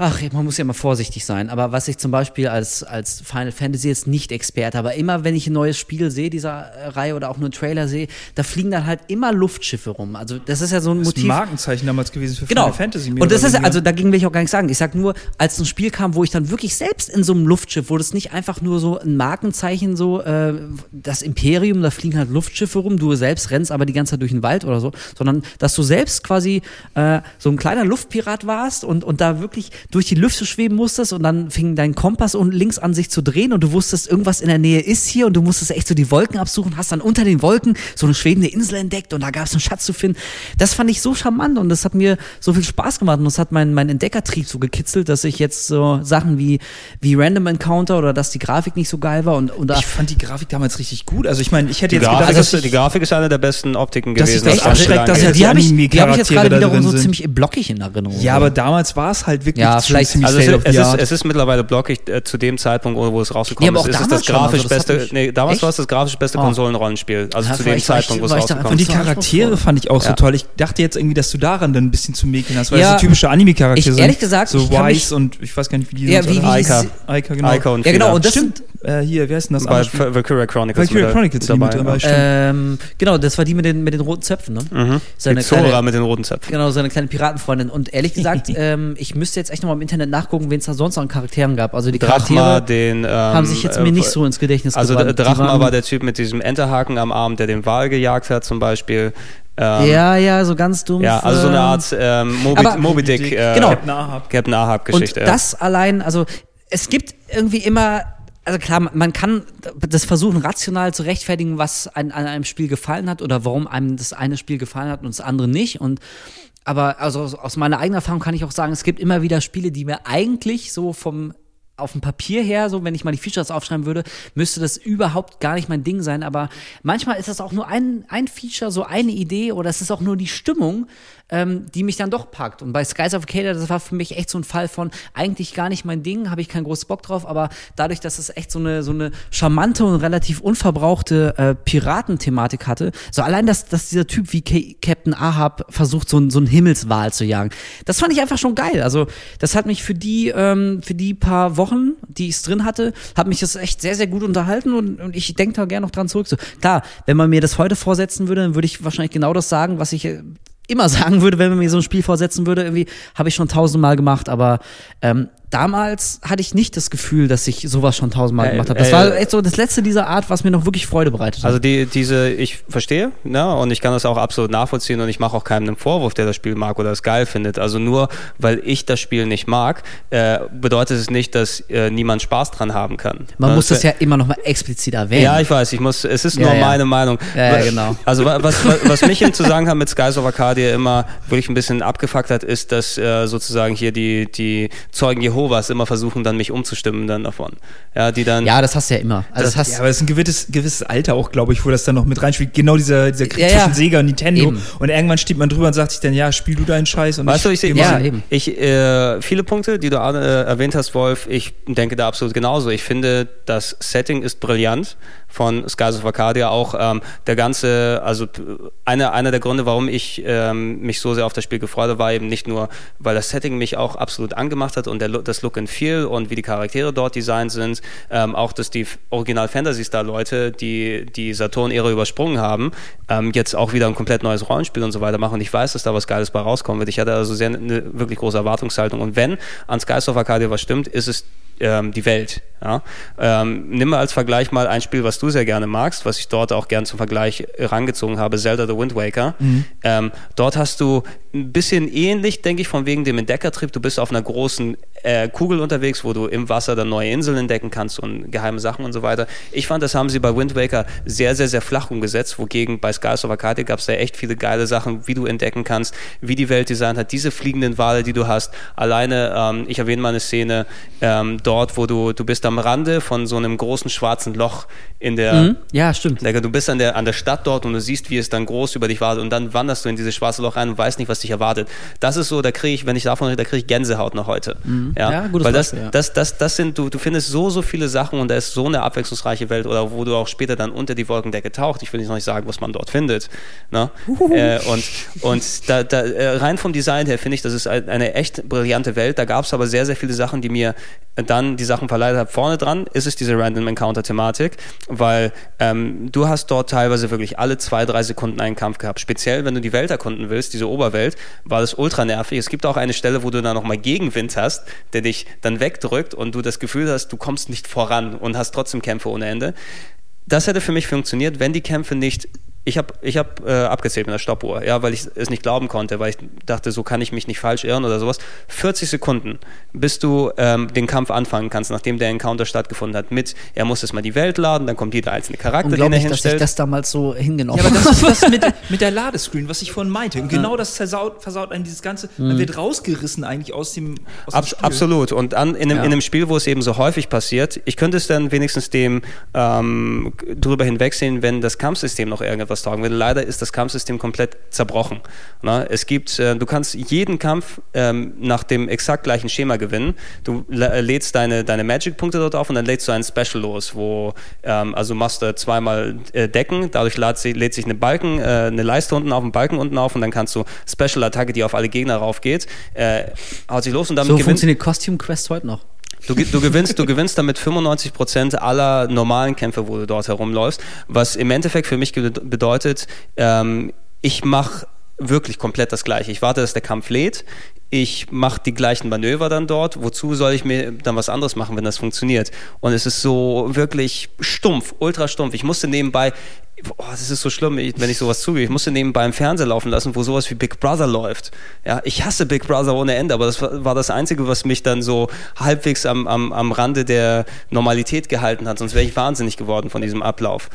ach, man muss ja mal vorsichtig sein, aber was ich zum Beispiel als, als Final Fantasy jetzt nicht Experte, aber immer wenn ich ein neues Spiel sehe, dieser äh, Reihe oder auch nur einen Trailer sehe, da fliegen dann halt immer Luftschiffe rum. Also das ist ja so ein das Motiv. Ist ein Markenzeichen damals gewesen für genau. Final Fantasy. Und das ist, also dagegen will ich auch gar nicht sagen. Ich sag nur, als ein Spiel kam, wo ich dann wirklich selbst in so einem Luftschiff, wo das nicht einfach nur so ein Markenzeichen so, äh, das Imperium, da fliegen halt Luftschiffe rum, du selbst rennst aber die ganze Zeit durch den Wald oder so, sondern dass du selbst quasi äh, so ein kleiner Luftpirat warst und, und da wirklich durch die Lüfte schweben musstest und dann fing dein Kompass unten links an sich zu drehen und du wusstest, irgendwas in der Nähe ist hier und du musstest echt so die Wolken absuchen, hast dann unter den Wolken so eine schwebende Insel entdeckt und da gab es einen Schatz zu finden. Das fand ich so charmant und das hat mir so viel Spaß gemacht und das hat meinen mein Entdeckertrieb so gekitzelt, dass ich jetzt so Sachen wie, wie Random Encounter oder dass die Grafik nicht so geil war und, und Ich fand die Grafik damals richtig gut. Also ich meine, ich hätte die jetzt Grafik gedacht, ist, die Grafik ist eine der besten Optiken gewesen. Das ist echt erschreckt, dass ja, die habe ich, die hab ich jetzt gerade wiederum so ziemlich blockig in Erinnerung. Ja, aber damals war es halt wirklich ja, vielleicht also es, es, ist, es ist mittlerweile blockig äh, zu dem Zeitpunkt, wo es rausgekommen nee, ist. Ist es das grafisch also, beste, nee, damals war es das grafisch beste oh. Konsolenrollenspiel. Also ja, zu dem Zeitpunkt, wo es rausgekommen ist. Und die Charaktere fand ich auch so toll. Ich dachte jetzt irgendwie, dass du daran dann ein bisschen zu mäkeln hast, weil ja, das so typische Anime-Charaktere sind. Ehrlich gesagt, so Wise und ich weiß gar nicht, wie die ja, wie, wie Aika. Aika, genau. Aika und ja, genau. Und das stimmt. Äh, hier, wie heißt denn das? Bei Valkyria Chronicles. Valkyria Chronicles dabei. dabei ähm, genau, das war die mit den, mit den roten Zöpfen, ne? Mhm. Seine kleine, mit den roten Zöpfen. Genau, seine kleine Piratenfreundin. Und ehrlich gesagt, ähm, ich müsste jetzt echt nochmal im Internet nachgucken, wen es da sonst noch an Charakteren gab. Also die Charaktere Drachma, den, ähm, haben sich jetzt mir nicht so ins Gedächtnis also gebrannt. Also Drachma war der Typ mit diesem Enterhaken am Arm, der den Wal gejagt hat zum Beispiel. Ähm, ja, ja, so ganz dumm. Ja, also so eine Art ähm, Moby, aber, Moby Dick, äh, genau. Captain Ahab. Captain Ahab. Und das ja. allein, also es gibt irgendwie immer also klar, man kann das versuchen, rational zu rechtfertigen, was an, an, einem Spiel gefallen hat oder warum einem das eine Spiel gefallen hat und das andere nicht. Und aber also aus meiner eigenen Erfahrung kann ich auch sagen, es gibt immer wieder Spiele, die mir eigentlich so vom auf dem Papier her, so wenn ich mal die Features aufschreiben würde, müsste das überhaupt gar nicht mein Ding sein. Aber manchmal ist das auch nur ein, ein Feature, so eine Idee oder es ist auch nur die Stimmung, ähm, die mich dann doch packt. Und bei Skies of Arcadia, das war für mich echt so ein Fall von eigentlich gar nicht mein Ding, habe ich keinen großen Bock drauf, aber dadurch, dass es echt so eine, so eine charmante und relativ unverbrauchte äh, Piratenthematik hatte, so allein, dass, dass dieser Typ wie K Captain Ahab versucht, so, so einen Himmelswal zu jagen, das fand ich einfach schon geil. Also, das hat mich für die, ähm, für die paar Wochen, die ich drin hatte, hat mich das echt sehr, sehr gut unterhalten und, und ich denke da gerne noch dran zurück. So, klar, wenn man mir das heute vorsetzen würde, dann würde ich wahrscheinlich genau das sagen, was ich äh, immer sagen würde, wenn man mir so ein Spiel vorsetzen würde, irgendwie habe ich schon tausendmal gemacht, aber ähm, damals hatte ich nicht das Gefühl, dass ich sowas schon tausendmal äh, gemacht habe. Das äh, war echt so das letzte dieser Art, was mir noch wirklich Freude bereitet hat. Also die, diese, ich verstehe, ne, und ich kann das auch absolut nachvollziehen und ich mache auch keinem einen Vorwurf, der das Spiel mag oder es geil findet. Also nur, weil ich das Spiel nicht mag, äh, bedeutet es nicht, dass äh, niemand Spaß dran haben kann. Man muss das ja immer noch mal explizit erwähnen. Ja, ich weiß, ich muss, es ist nur ja, meine Meinung. Ja, genau. Also was, was, was mich im Zusammenhang mit Skies of Arcadia immer wirklich ein bisschen abgefuckt hat, ist, dass äh, sozusagen hier die, die Zeugen Jehovas Jehovas immer versuchen, dann mich umzustimmen dann davon. Ja, die dann. Ja, das hast du ja immer. Also das, das hast ja, aber es ist ein gewisses, gewisses Alter auch, glaube ich, wo das dann noch mit reinspielt. Genau dieser, dieser Krieg ja, zwischen ja. Sega und Nintendo. Eben. Und irgendwann steht man drüber und sagt sich dann, ja, spiel du deinen Scheiß. Und weißt ich, du, ich sehe ja, eben. Ich, äh, viele Punkte, die du äh, erwähnt hast, Wolf, ich denke da absolut genauso. Ich finde, das Setting ist brillant von Skies of Arcadia auch ähm, der ganze, also einer einer der Gründe, warum ich ähm, mich so sehr auf das Spiel gefreut habe, war eben nicht nur, weil das Setting mich auch absolut angemacht hat und der, das Look and Feel und wie die Charaktere dort designt sind, ähm, auch dass die Original Fantasy Star Leute, die die Saturn-Ära übersprungen haben, ähm, jetzt auch wieder ein komplett neues Rollenspiel und so weiter machen und ich weiß, dass da was Geiles bei rauskommen wird. Ich hatte also sehr eine wirklich große Erwartungshaltung und wenn an Skies of Arcadia was stimmt, ist es ähm, die Welt. Ja? Ähm, nimm mal als Vergleich mal ein Spiel, was du sehr gerne magst, was ich dort auch gern zum Vergleich rangezogen habe, Zelda The Wind Waker. Mhm. Ähm, dort hast du ein bisschen ähnlich, denke ich, von wegen dem Entdeckertrip. Du bist auf einer großen äh, Kugel unterwegs, wo du im Wasser dann neue Inseln entdecken kannst und geheime Sachen und so weiter. Ich fand, das haben sie bei Wind Waker sehr, sehr, sehr flach umgesetzt, wogegen bei Skies of Arcadia gab es da echt viele geile Sachen, wie du entdecken kannst, wie die Welt designt hat, diese fliegenden Wale, die du hast. Alleine, ähm, ich erwähne mal eine Szene ähm, dort, wo du, du bist am Rande von so einem großen schwarzen Loch in der... Mhm. Ja, stimmt. Du bist an der, an der Stadt dort und du siehst, wie es dann groß über dich wartet und dann wanderst du in dieses schwarze Loch rein und weißt nicht, was dich erwartet. Das ist so, da kriege ich, wenn ich davon rede, da kriege ich Gänsehaut noch heute. Mhm. Ja, ja gutes Weil das, Beispiel, ja. das, das, das sind, du, du findest so, so viele Sachen und da ist so eine abwechslungsreiche Welt oder wo du auch später dann unter die Wolkendecke taucht. Ich will nicht noch nicht sagen, was man dort findet. Ne? Äh, und und da, da, äh, rein vom Design her finde ich, das ist eine echt brillante Welt. Da gab es aber sehr, sehr viele Sachen, die mir dann die Sachen verleitet haben. Vorne dran ist es diese Random Encounter Thematik, weil ähm, du hast dort teilweise wirklich alle zwei, drei Sekunden einen Kampf gehabt. Speziell, wenn du die Welt erkunden willst, diese Oberwelt, war das ultra nervig. Es gibt auch eine Stelle, wo du dann nochmal Gegenwind hast, der dich dann wegdrückt und du das Gefühl hast, du kommst nicht voran und hast trotzdem Kämpfe ohne Ende. Das hätte für mich funktioniert, wenn die Kämpfe nicht ich habe ich hab, äh, abgezählt mit der Stoppuhr, ja, weil ich es nicht glauben konnte, weil ich dachte, so kann ich mich nicht falsch irren oder sowas. 40 Sekunden, bis du ähm, den Kampf anfangen kannst, nachdem der Encounter stattgefunden hat. Mit, er muss erstmal die Welt laden, dann kommt jeder einzelne Charakter, den er hinstellt. dass ich das damals so hingenommen habe. Ja, aber das ist das mit, mit der Ladescreen, was ich vorhin meinte. Und genau das versaut, versaut einem dieses Ganze, mhm. man wird rausgerissen eigentlich aus dem, aus Ab, Spiel. Absolut. Und an, in, einem, ja. in einem Spiel, wo es eben so häufig passiert, ich könnte es dann wenigstens dem ähm, drüber hinwegsehen, wenn das Kampfsystem noch irgendetwas taugen würde. Leider ist das Kampfsystem komplett zerbrochen. Na, es gibt, äh, du kannst jeden Kampf ähm, nach dem exakt gleichen Schema gewinnen. Du äh, lädst deine, deine Magic-Punkte dort auf und dann lädst du einen Special los, wo, ähm, also machst du zweimal äh, Decken, dadurch lädt, lädt sich eine Balken, äh, eine Leiste unten auf, einen Balken unten auf und dann kannst du Special-Attacke, die auf alle Gegner raufgeht, äh, haut sich los und damit So funktioniert Costume Quest heute noch. Du, du, gewinnst, du gewinnst damit 95 Prozent aller normalen Kämpfe, wo du dort herumläufst, was im Endeffekt für mich bedeutet, ähm, ich mache wirklich komplett das Gleiche. Ich warte, dass der Kampf lädt. Ich mache die gleichen Manöver dann dort. Wozu soll ich mir dann was anderes machen, wenn das funktioniert? Und es ist so wirklich stumpf, ultra stumpf. Ich musste nebenbei Oh, das ist so schlimm, wenn ich sowas zugebe. Ich musste nebenbei im Fernseher laufen lassen, wo sowas wie Big Brother läuft. Ja, ich hasse Big Brother ohne Ende, aber das war, das Einzige, was mich dann so halbwegs am, am, am Rande der Normalität gehalten hat. Sonst wäre ich wahnsinnig geworden von diesem Ablauf.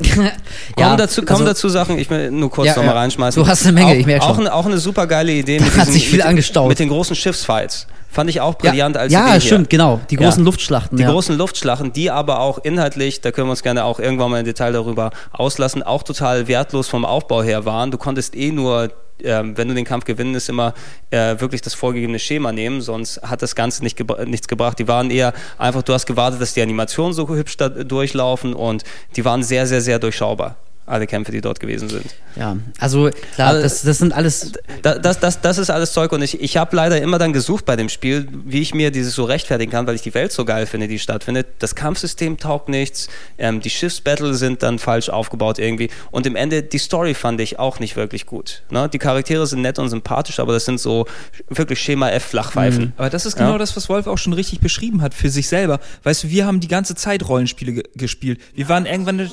ja, kommen dazu, kommen also, dazu Sachen, ich will nur kurz ja, nochmal reinschmeißen. Du hast eine Menge, auch, ich merke schon. Auch eine, auch eine super geile Idee mit, diesen, sich viel mit, angestaut. mit den großen Schiffsfights. Fand ich auch brillant ja, als Ja, Idee stimmt, hier. genau. Die großen ja. Luftschlachten. Die ja. großen Luftschlachten, die aber auch inhaltlich, da können wir uns gerne auch irgendwann mal im Detail darüber auslassen, auch total wertlos vom Aufbau her waren. Du konntest eh nur ähm, wenn du den Kampf gewinnen, ist immer äh, wirklich das vorgegebene Schema nehmen, sonst hat das Ganze nicht gebra nichts gebracht. Die waren eher einfach, du hast gewartet, dass die Animationen so hübsch durchlaufen und die waren sehr, sehr, sehr durchschaubar. Alle Kämpfe, die dort gewesen sind. Ja, also klar, also, das, das sind alles. Das, das, das, das ist alles Zeug und ich, ich habe leider immer dann gesucht bei dem Spiel, wie ich mir dieses so rechtfertigen kann, weil ich die Welt so geil finde, die stattfindet. Das Kampfsystem taugt nichts, ähm, die Schiffsbattle sind dann falsch aufgebaut irgendwie und im Ende die Story fand ich auch nicht wirklich gut. Ne? Die Charaktere sind nett und sympathisch, aber das sind so wirklich Schema F Flachpfeifen. Mhm. Aber das ist genau ja? das, was Wolf auch schon richtig beschrieben hat für sich selber. Weißt du, wir haben die ganze Zeit Rollenspiele gespielt. Wir waren irgendwann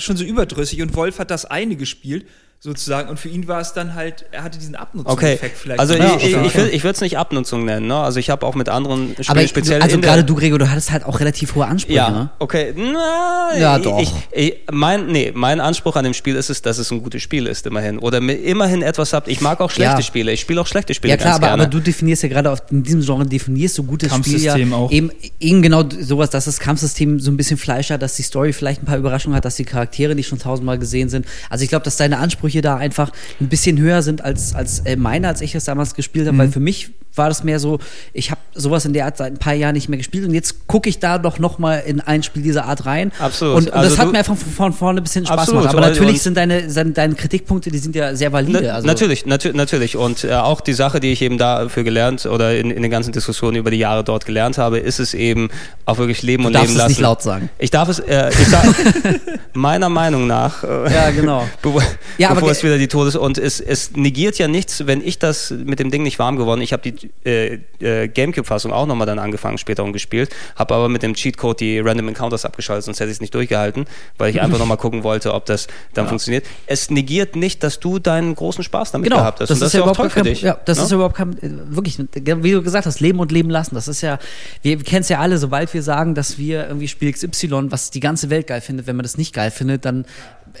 schon so überdrüssig und Wolf hat das eine gespielt sozusagen. Und für ihn war es dann halt, er hatte diesen Abnutzungseffekt okay. vielleicht. Also ich, ich, ich, ich würde es nicht Abnutzung nennen. Ne? Also ich habe auch mit anderen Spielen Aber speziell. Also gerade du, Gregor, du hattest halt auch relativ hohe Ansprüche. Ja, ne? okay. Na, ja, doch. Ich, mein, nee, mein Anspruch an dem Spiel ist es, dass es ein gutes Spiel ist, immerhin. Oder immerhin etwas habt. Ich mag auch schlechte ja. Spiele. Ich spiele auch schlechte Spiele. Ja klar, aber, gerne. aber, du definierst ja gerade in diesem Genre definierst du gutes Spiel ja auch. Eben, eben genau sowas, dass das Kampfsystem so ein bisschen Fleisch hat, dass die Story vielleicht ein paar Überraschungen hat, dass die Charaktere nicht schon tausendmal gesehen sind. Also ich glaube, dass deine Ansprüche da einfach ein bisschen höher sind als, als äh, meine, als ich es damals gespielt habe, mhm. weil für mich war das mehr so, ich habe sowas in der Art seit ein paar Jahren nicht mehr gespielt und jetzt gucke ich da doch nochmal in ein Spiel dieser Art rein. Absolut. Und, und also das hat mir einfach von, von vorne bis hin Spaß absolut. gemacht. Aber natürlich sind deine, sind deine Kritikpunkte, die sind ja sehr valide. Na, also natürlich, natu natürlich. Und äh, auch die Sache, die ich eben dafür gelernt oder in, in den ganzen Diskussionen über die Jahre dort gelernt habe, ist es eben auch wirklich Leben du und Leben lassen. Es nicht laut sagen. Ich darf es, äh, ich darf, meiner Meinung nach, äh, ja, genau. ja, bevor es wieder die Todes- und es, es negiert ja nichts, wenn ich das mit dem Ding nicht warm geworden, ich habe die äh, äh, Gamecube-Fassung auch nochmal dann angefangen später und gespielt, habe aber mit dem Cheatcode die Random Encounters abgeschaltet, sonst hätte ich es nicht durchgehalten, weil ich einfach nochmal gucken wollte, ob das dann ja. funktioniert. Es negiert nicht, dass du deinen großen Spaß damit genau, gehabt hast. Das, das ist ja überhaupt kein, dich, Ja, das ne? ist überhaupt kein, wirklich, wie du gesagt hast, leben und leben lassen. Das ist ja, wir kennen es ja alle, sobald wir sagen, dass wir irgendwie Spiel XY, was die ganze Welt geil findet, wenn man das nicht geil findet, dann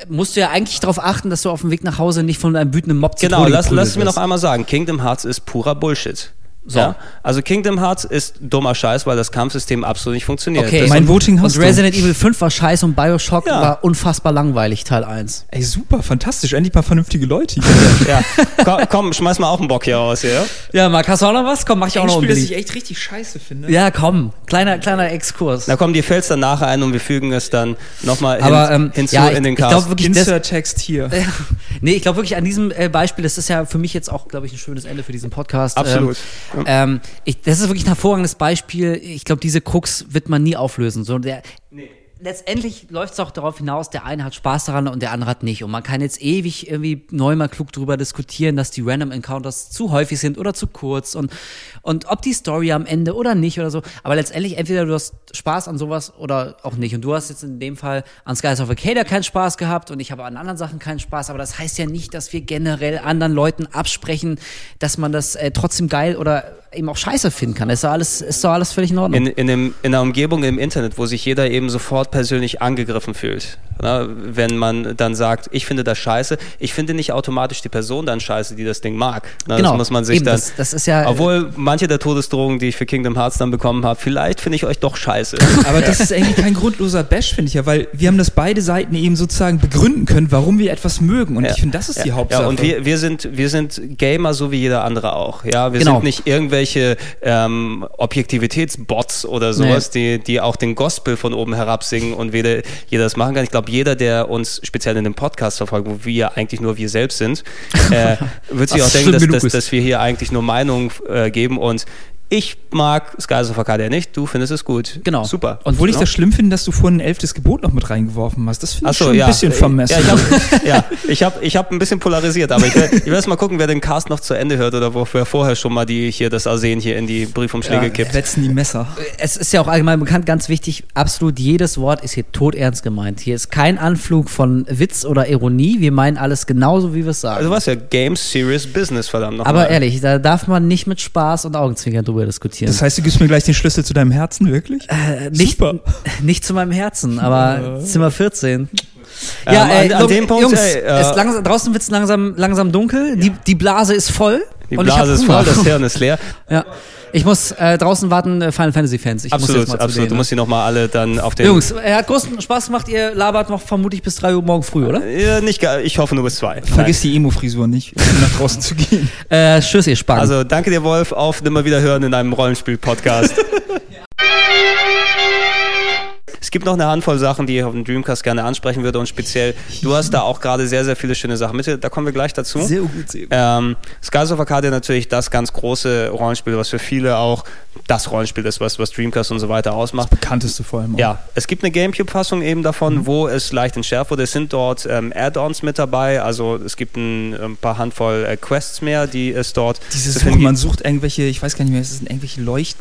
musst du ja eigentlich darauf achten, dass du auf dem Weg nach Hause nicht von einem wütenden Mob Genau, lass, lass es mir noch einmal sagen. Kingdom Hearts ist purer Bullshit. So. Ja? Also Kingdom Hearts ist dummer Scheiß, weil das Kampfsystem absolut nicht funktioniert. Okay, das mein Voting hast Und Resident du. Evil 5 war scheiße und Bioshock ja. war unfassbar langweilig, Teil 1. Ey, super, fantastisch. Endlich mal vernünftige Leute hier. ja. Komm, komm, schmeiß mal auch einen Bock hier raus, ja? Ja, Marc, hast du auch noch was? Komm, mach ich auch noch ein Spiel, das ich echt richtig scheiße finde. Ja, komm. Kleiner, kleiner Exkurs. Na komm, dir fällt's dann nachher ein und wir fügen es dann nochmal hin, ähm, hinzu ja, in den Cast. Ich glaub, wirklich, Insert-Text hier. nee, ich glaube wirklich an diesem äh, Beispiel, das ist ja für mich jetzt auch, glaube ich, ein schönes Ende für diesen Podcast. Absolut. Ähm, ähm, ich, das ist wirklich ein hervorragendes Beispiel. Ich glaube, diese Krux wird man nie auflösen. So, der, nee letztendlich läuft es auch darauf hinaus, der eine hat Spaß daran und der andere hat nicht. Und man kann jetzt ewig irgendwie neu mal klug drüber diskutieren, dass die Random Encounters zu häufig sind oder zu kurz und, und ob die Story am Ende oder nicht oder so. Aber letztendlich entweder du hast Spaß an sowas oder auch nicht. Und du hast jetzt in dem Fall an Skies of Arcadia keinen Spaß gehabt und ich habe an anderen Sachen keinen Spaß. Aber das heißt ja nicht, dass wir generell anderen Leuten absprechen, dass man das äh, trotzdem geil oder eben auch scheiße finden kann. Ist doch alles, ist doch alles völlig in Ordnung. In, in, dem, in einer Umgebung im Internet, wo sich jeder eben sofort persönlich angegriffen fühlt. Na, wenn man dann sagt, ich finde das scheiße, ich finde nicht automatisch die Person dann scheiße, die das Ding mag. Na, genau. Das muss man sich eben, dann. Das, das, ist ja, obwohl manche der Todesdrohungen, die ich für Kingdom Hearts dann bekommen habe, vielleicht finde ich euch doch scheiße. Aber das ist eigentlich kein grundloser Bash, finde ich ja, weil wir haben das beide Seiten eben sozusagen begründen können, warum wir etwas mögen. Und ja. ich finde, das ist ja. die Hauptsache. Ja, und wir, wir, sind, wir sind Gamer so wie jeder andere auch. Ja, wir genau. sind nicht irgendwelche ähm, Objektivitätsbots oder sowas, nee. die, die auch den Gospel von oben herab singen und weder jeder das machen kann. Ich glaube, jeder, der uns speziell in dem Podcast verfolgt, wo wir eigentlich nur wir selbst sind, äh, wird sich auch denken, dass, dass, dass, wir hier eigentlich nur Meinung äh, geben und ich mag Skies of Arcadia nicht, du findest es gut. Genau. Super. Obwohl ich das schlimm finde, dass du vorhin ein elftes Gebot noch mit reingeworfen hast. Das finde ich so, schon ja. ein bisschen vermessen. Ja, ich habe ja, ich hab, ich hab ein bisschen polarisiert, aber ich werde ich werd mal gucken, wer den Cast noch zu Ende hört oder wo wir vorher schon mal die hier das Arsen hier in die Briefumschläge ja, kippt. Setzen die Messer. Es ist ja auch allgemein bekannt, ganz wichtig, absolut jedes Wort ist hier todernst gemeint. Hier ist kein Anflug von Witz oder Ironie. Wir meinen alles genauso, wie wir es sagen. Also was ja Games Serious Business, verdammt nochmal. Aber mal. ehrlich, da darf man nicht mit Spaß und Augenzwinkern drüber diskutieren. Das heißt, du gibst mir gleich den Schlüssel zu deinem Herzen, wirklich? Äh, nicht, Super. nicht zu meinem Herzen, aber. Zimmer 14. Ja, ähm, ey, an, an dem Punkt, Jungs, ey, äh, langsam, draußen wird es langsam, langsam dunkel, ja. die, die Blase ist voll. Die Blase ist voll, das Hirn ist leer. Ja. Ich muss äh, draußen warten, äh, Final Fantasy Fans. Ich absolut, muss absolut. Denen, du musst die nochmal alle dann auf den. Jungs, er hat großen Spaß gemacht. Ihr labert noch vermutlich bis 3 Uhr morgen früh, oder? Ja, nicht. Ich hoffe nur bis 2. Vergiss die Emo-Frisur nicht, um nach draußen zu gehen. Äh, tschüss, ihr Spacken. Also danke dir, Wolf. Auf nimmer wieder hören in einem Rollenspiel-Podcast. Es gibt noch eine Handvoll Sachen, die ich auf dem Dreamcast gerne ansprechen würde und speziell, du hast da auch gerade sehr, sehr viele schöne Sachen mit. Da kommen wir gleich dazu. Sehr gut. Sehr gut. Ähm, Skies of Arcadia natürlich das ganz große Rollenspiel, was für viele auch das Rollenspiel ist, was, was Dreamcast und so weiter ausmacht. Das bekannteste vor allem. Auch. Ja, es gibt eine Gamecube-Fassung eben davon, mhm. wo es leicht entschärft wurde. Es sind dort ähm, Add-ons mit dabei, also es gibt ein, ein paar Handvoll äh, Quests mehr, die es dort. Diese Suche, man sucht irgendwelche, ich weiß gar nicht mehr, es sind irgendwelche Leucht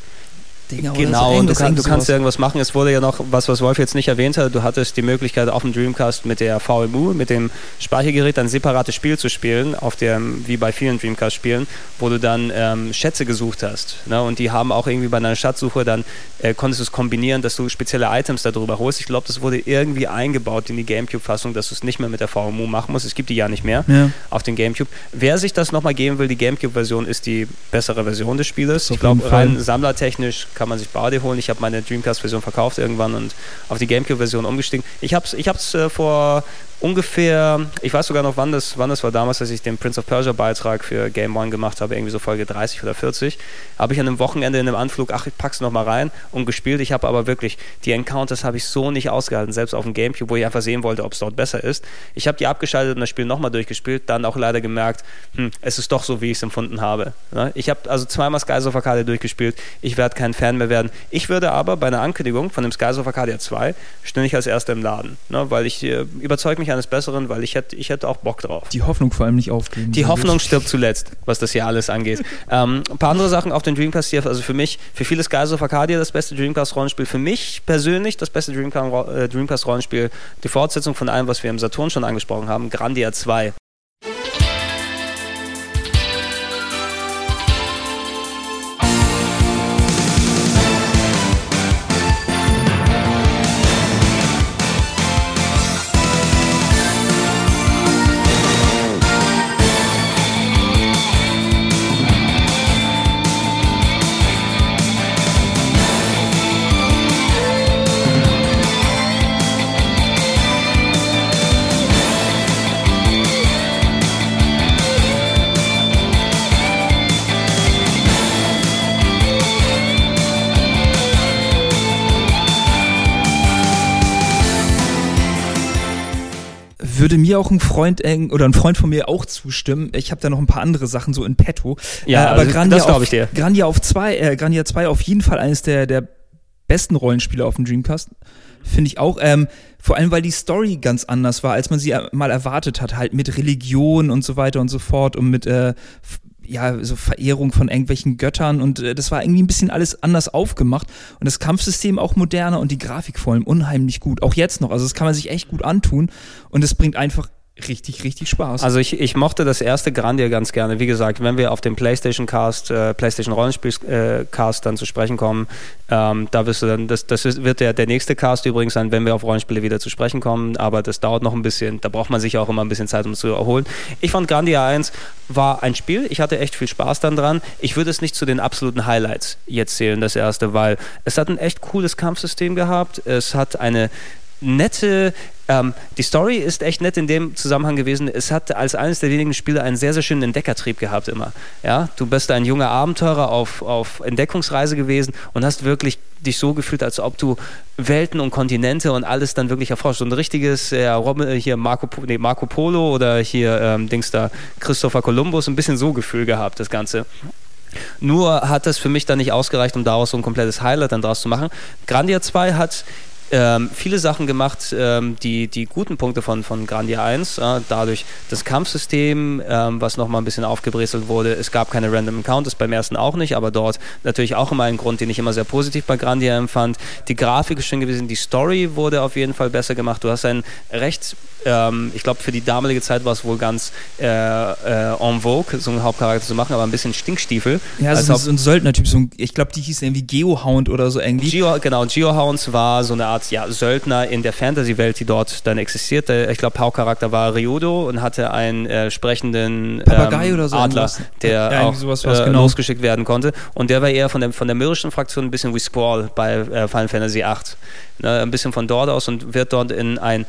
Dinger genau, oder so. du, kann, du kannst irgendwas machen. Es wurde ja noch, was, was Wolf jetzt nicht erwähnt hat, du hattest die Möglichkeit auf dem Dreamcast mit der VMU, mit dem Speichergerät, ein separates Spiel zu spielen, auf dem, wie bei vielen Dreamcast-Spielen, wo du dann ähm, Schätze gesucht hast. Ne? Und die haben auch irgendwie bei einer Schatzsuche dann, äh, konntest du es kombinieren, dass du spezielle Items darüber holst. Ich glaube, das wurde irgendwie eingebaut in die Gamecube-Fassung, dass du es nicht mehr mit der VMU machen musst. Es gibt die ja nicht mehr ja. auf den Gamecube. Wer sich das nochmal geben will, die Gamecube-Version ist die bessere Version des Spieles. Ich glaube, rein sammlertechnisch kann man sich beide holen. Ich habe meine Dreamcast-Version verkauft irgendwann und auf die GameCube-Version umgestiegen. Ich habe es ich äh, vor ungefähr, ich weiß sogar noch, wann das, wann das war, damals, als ich den Prince of Persia Beitrag für Game One gemacht habe, irgendwie so Folge 30 oder 40, habe ich an einem Wochenende in einem Anflug, ach, ich pack's noch mal rein und gespielt. Ich habe aber wirklich, die Encounters habe ich so nicht ausgehalten, selbst auf dem Gamecube, wo ich einfach sehen wollte, ob es dort besser ist. Ich habe die abgeschaltet und das Spiel nochmal durchgespielt, dann auch leider gemerkt, hm, es ist doch so, wie ich es empfunden habe. Ne? Ich habe also zweimal Skies of Arcadia durchgespielt, ich werde kein Fan mehr werden. Ich würde aber bei einer Ankündigung von dem Skies of Arcadia 2 stünde ich als Erster im Laden, ne? weil ich äh, überzeuge mich mich eines Besseren, weil ich hätte, ich hätte auch Bock drauf. Die Hoffnung vor allem nicht aufgeben. Die Hoffnung stirbt zuletzt, was das hier alles angeht. ähm, ein paar andere Sachen auf den Dreamcast hier, also für mich, für viele Skies of Arcadia das beste Dreamcast-Rollenspiel, für mich persönlich das beste äh, Dreamcast-Rollenspiel, die Fortsetzung von allem, was wir im Saturn schon angesprochen haben, Grandia 2. würde mir auch ein Freund oder ein Freund von mir auch zustimmen. Ich habe da noch ein paar andere Sachen so in petto. Ja, äh, aber also Grandia das glaube ich dir. Grandia auf 2, äh, Grandia 2 auf jeden Fall eines der, der besten Rollenspiele auf dem Dreamcast. Finde ich auch. Ähm, vor allem, weil die Story ganz anders war, als man sie mal erwartet hat. Halt mit Religion und so weiter und so fort und mit äh, ja, so Verehrung von irgendwelchen Göttern und äh, das war irgendwie ein bisschen alles anders aufgemacht und das Kampfsystem auch moderner und die Grafik vor allem unheimlich gut. Auch jetzt noch, also das kann man sich echt gut antun und es bringt einfach richtig, richtig Spaß. Also ich, ich mochte das erste Grandia ganz gerne. Wie gesagt, wenn wir auf den PlayStation Cast, äh, PlayStation Rollenspiel äh, Cast dann zu sprechen kommen, ähm, da wirst du dann, das, das wird der, der nächste Cast übrigens sein, wenn wir auf Rollenspiele wieder zu sprechen kommen, aber das dauert noch ein bisschen, da braucht man sich auch immer ein bisschen Zeit, um zu erholen. Ich fand Grandia 1 war ein Spiel, ich hatte echt viel Spaß dann dran. Ich würde es nicht zu den absoluten Highlights jetzt zählen, das erste, weil es hat ein echt cooles Kampfsystem gehabt, es hat eine nette ähm, die Story ist echt nett in dem Zusammenhang gewesen. Es hat als eines der wenigen Spiele einen sehr, sehr schönen Entdeckertrieb gehabt immer. Ja, du bist ein junger Abenteurer auf, auf Entdeckungsreise gewesen und hast wirklich dich so gefühlt, als ob du Welten und Kontinente und alles dann wirklich erforscht. So ein richtiges äh, hier Marco, nee, Marco Polo oder hier ähm, Dings da Christopher Columbus, ein bisschen so Gefühl gehabt, das Ganze. Nur hat das für mich dann nicht ausgereicht, um daraus so ein komplettes Highlight dann draus zu machen. Grandia 2 hat ähm, viele Sachen gemacht, ähm, die, die guten Punkte von, von Grandia 1, äh, dadurch das Kampfsystem, ähm, was nochmal ein bisschen aufgebrezelt wurde. Es gab keine Random Encounters, beim ersten auch nicht, aber dort natürlich auch immer ein Grund, den ich immer sehr positiv bei Grandia empfand. Die Grafik ist schön gewesen, die Story wurde auf jeden Fall besser gemacht. Du hast ein recht ähm, ich glaube, für die damalige Zeit war es wohl ganz äh, äh, en vogue, so einen Hauptcharakter zu machen, aber ein bisschen Stinkstiefel. Ja, so, so ein Söldnertyp, so ein, ich glaube, die hieß irgendwie Geohound oder so irgendwie. Geo, genau, Geohounds war so eine Art ja, Söldner in der Fantasy-Welt, die dort dann existierte. Ich glaube, Hauptcharakter war Ryudo und hatte einen äh, sprechenden ähm, oder so Adler, der ja, auch äh, genau. losgeschickt werden konnte. Und der war eher von der, von der mürrischen Fraktion ein bisschen wie Squall bei äh, Final Fantasy VIII. Ne, ein bisschen von dort aus und wird dort in ein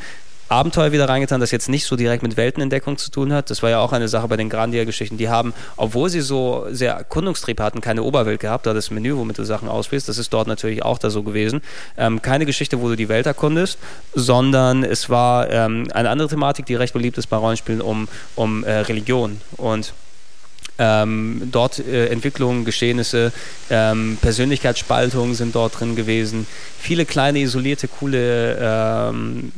Abenteuer wieder reingetan, das jetzt nicht so direkt mit Weltenentdeckung zu tun hat. Das war ja auch eine Sache bei den Grandia-Geschichten. Die haben, obwohl sie so sehr Erkundungstrieb hatten, keine Oberwelt gehabt, da das Menü, womit du Sachen auswählst. Das ist dort natürlich auch da so gewesen. Ähm, keine Geschichte, wo du die Welt erkundest, sondern es war ähm, eine andere Thematik, die recht beliebt ist bei Rollenspielen, um, um äh, Religion. Und ähm, dort äh, Entwicklungen, Geschehnisse, ähm, Persönlichkeitsspaltungen sind dort drin gewesen. Viele kleine, isolierte, coole ähm,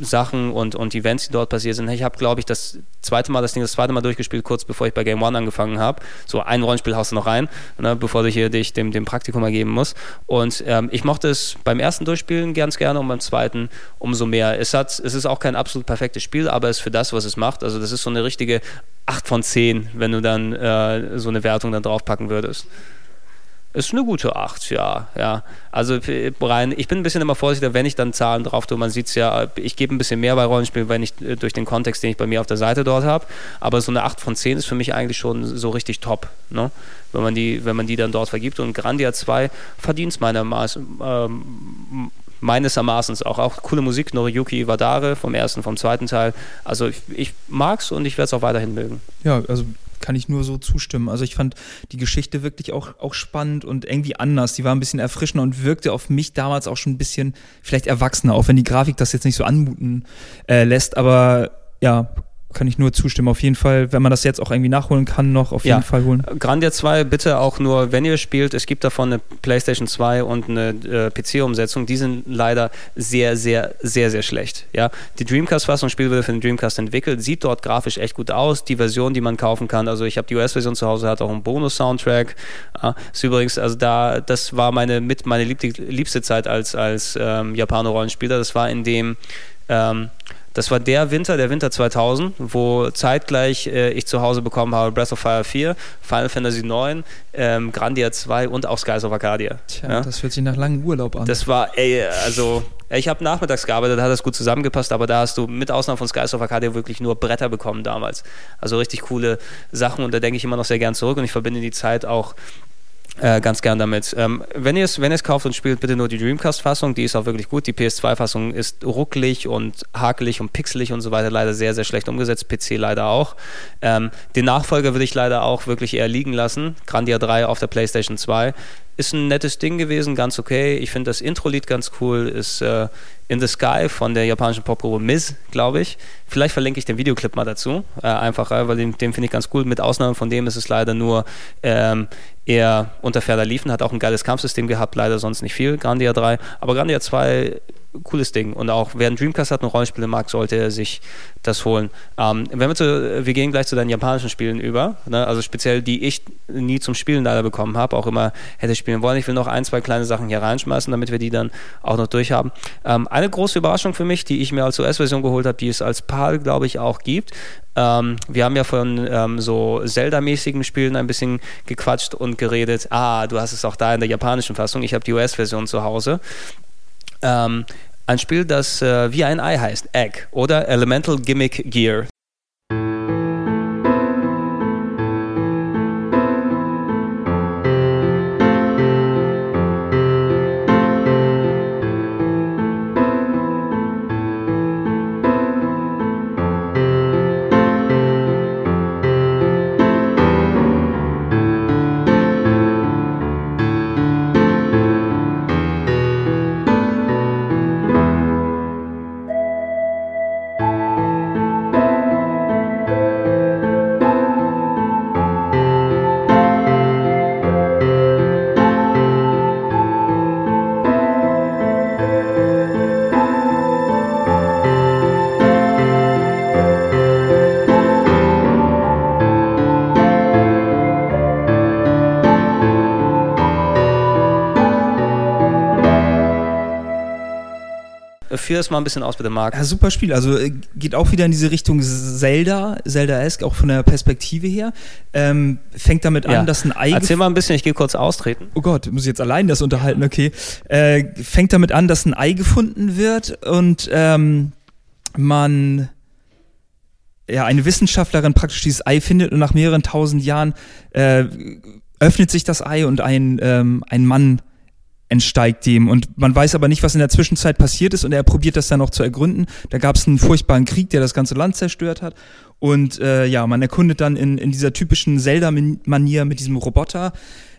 Sachen und, und Events, die dort passiert sind. Ich habe, glaube ich, das zweite Mal, das Ding das zweite Mal durchgespielt, kurz bevor ich bei Game One angefangen habe. So ein Rollenspiel haust du noch rein, ne, bevor du hier dich dem, dem Praktikum ergeben musst. Und ähm, ich mochte es beim ersten Durchspielen ganz gerne und beim zweiten umso mehr. Es, hat, es ist auch kein absolut perfektes Spiel, aber es ist für das, was es macht. Also das ist so eine richtige 8 von 10, wenn du dann äh, so eine Wertung dann draufpacken würdest. Ist eine gute 8, ja. ja. Also Brian, ich bin ein bisschen immer vorsichtiger, wenn ich dann Zahlen drauf tue. Man sieht es ja, ich gebe ein bisschen mehr bei Rollenspielen, wenn ich äh, durch den Kontext, den ich bei mir auf der Seite dort habe. Aber so eine 8 von 10 ist für mich eigentlich schon so richtig top, ne? wenn, man die, wenn man die dann dort vergibt. Und Grandia 2 verdient es meiner Maß, ähm, meines Ermaßens auch. Auch coole Musik, Noriyuki Wadare vom ersten, vom zweiten Teil. Also ich, ich es und ich werde es auch weiterhin mögen. Ja, also kann ich nur so zustimmen. Also ich fand die Geschichte wirklich auch, auch spannend und irgendwie anders. Die war ein bisschen erfrischender und wirkte auf mich damals auch schon ein bisschen vielleicht erwachsener, auch wenn die Grafik das jetzt nicht so anmuten äh, lässt. Aber ja, kann ich nur zustimmen. Auf jeden Fall, wenn man das jetzt auch irgendwie nachholen kann, noch auf jeden Fall holen. Grandia 2 bitte auch nur, wenn ihr spielt. Es gibt davon eine PlayStation 2 und eine äh, PC-Umsetzung. Die sind leider sehr, sehr, sehr, sehr schlecht. Ja? Die Dreamcast-Fassung, Spiel wurde für den Dreamcast entwickelt, sieht dort grafisch echt gut aus. Die Version, die man kaufen kann, also ich habe die US-Version zu Hause, hat auch einen Bonus-Soundtrack. Ja, ist übrigens, also da, das war meine, mit meine liebste Zeit als, als ähm, Japaner-Rollenspieler. Das war in dem ähm, das war der Winter, der Winter 2000, wo zeitgleich äh, ich zu Hause bekommen habe Breath of Fire 4, Final Fantasy 9, ähm, Grandia 2 und auch Skies of Arcadia. Tja, ja? das hört sich nach langem Urlaub an. Das war, ey, also ich habe nachmittags gearbeitet, da hat das gut zusammengepasst, aber da hast du mit Ausnahme von Skies of Arcadia wirklich nur Bretter bekommen damals. Also richtig coole Sachen und da denke ich immer noch sehr gern zurück und ich verbinde die Zeit auch äh, ganz gern damit. Ähm, wenn ihr es wenn kauft und spielt, bitte nur die Dreamcast-Fassung, die ist auch wirklich gut. Die PS2-Fassung ist rucklig und hakelig und pixelig und so weiter, leider sehr, sehr schlecht umgesetzt. PC leider auch. Ähm, den Nachfolger würde ich leider auch wirklich eher liegen lassen. Grandia 3 auf der PlayStation 2 ist ein nettes Ding gewesen, ganz okay. Ich finde das Intro-Lied ganz cool, ist äh, In the Sky von der japanischen Popgruppe Miz, glaube ich. Vielleicht verlinke ich den Videoclip mal dazu, äh, einfach, äh, weil den, den finde ich ganz cool. Mit Ausnahme von dem ist es leider nur ähm, eher unter ferner Liefen, hat auch ein geiles Kampfsystem gehabt, leider sonst nicht viel, Grandia 3. Aber Grandia 2 cooles Ding. Und auch wer einen Dreamcast hat und Rollenspiele mag, sollte er sich das holen. Ähm, wenn wir, zu, wir gehen gleich zu deinen japanischen Spielen über, ne? also speziell die ich nie zum Spielen leider bekommen habe, auch immer hätte spielen wollen. Ich will noch ein, zwei kleine Sachen hier reinschmeißen, damit wir die dann auch noch durchhaben. Ähm, eine große Überraschung für mich, die ich mir als US-Version geholt habe, die es als PAL, glaube ich, auch gibt. Ähm, wir haben ja von ähm, so Zelda-mäßigen Spielen ein bisschen gequatscht und geredet. Ah, du hast es auch da in der japanischen Fassung. Ich habe die US-Version zu Hause. Ähm, ein Spiel, das äh, wie ein Ei heißt, Egg oder Elemental Gimmick Gear. Führ es mal ein bisschen aus bitte, Marc. Ja, super Spiel. Also äh, geht auch wieder in diese Richtung Zelda, Zelda-esque, auch von der Perspektive her. Ähm, fängt damit ja. an, dass ein Ei. Erzähl mal ein bisschen, ich gehe kurz austreten. Oh Gott, muss ich jetzt allein das unterhalten, okay. Äh, fängt damit an, dass ein Ei gefunden wird und ähm, man ja, eine Wissenschaftlerin praktisch dieses Ei findet und nach mehreren tausend Jahren äh, öffnet sich das Ei und ein, ähm, ein Mann entsteigt dem. Und man weiß aber nicht, was in der Zwischenzeit passiert ist und er probiert das dann noch zu ergründen. Da gab es einen furchtbaren Krieg, der das ganze Land zerstört hat. Und äh, ja, man erkundet dann in, in dieser typischen Zelda-Manier mit diesem Roboter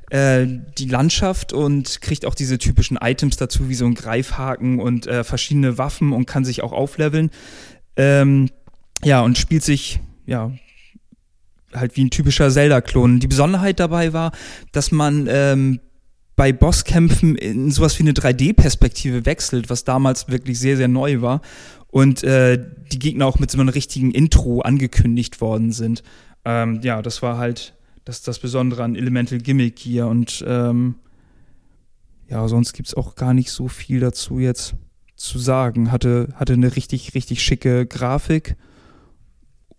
äh, die Landschaft und kriegt auch diese typischen Items dazu, wie so ein Greifhaken und äh, verschiedene Waffen und kann sich auch aufleveln. Ähm, ja, und spielt sich, ja, halt wie ein typischer Zelda-Klon. Die Besonderheit dabei war, dass man ähm, bei Bosskämpfen in sowas wie eine 3D-Perspektive wechselt, was damals wirklich sehr, sehr neu war. Und äh, die Gegner auch mit so einem richtigen Intro angekündigt worden sind. Ähm, ja, das war halt das, das Besondere an Elemental Gimmick hier. Und ähm, ja, sonst gibt es auch gar nicht so viel dazu jetzt zu sagen. Hatte, hatte eine richtig, richtig schicke Grafik.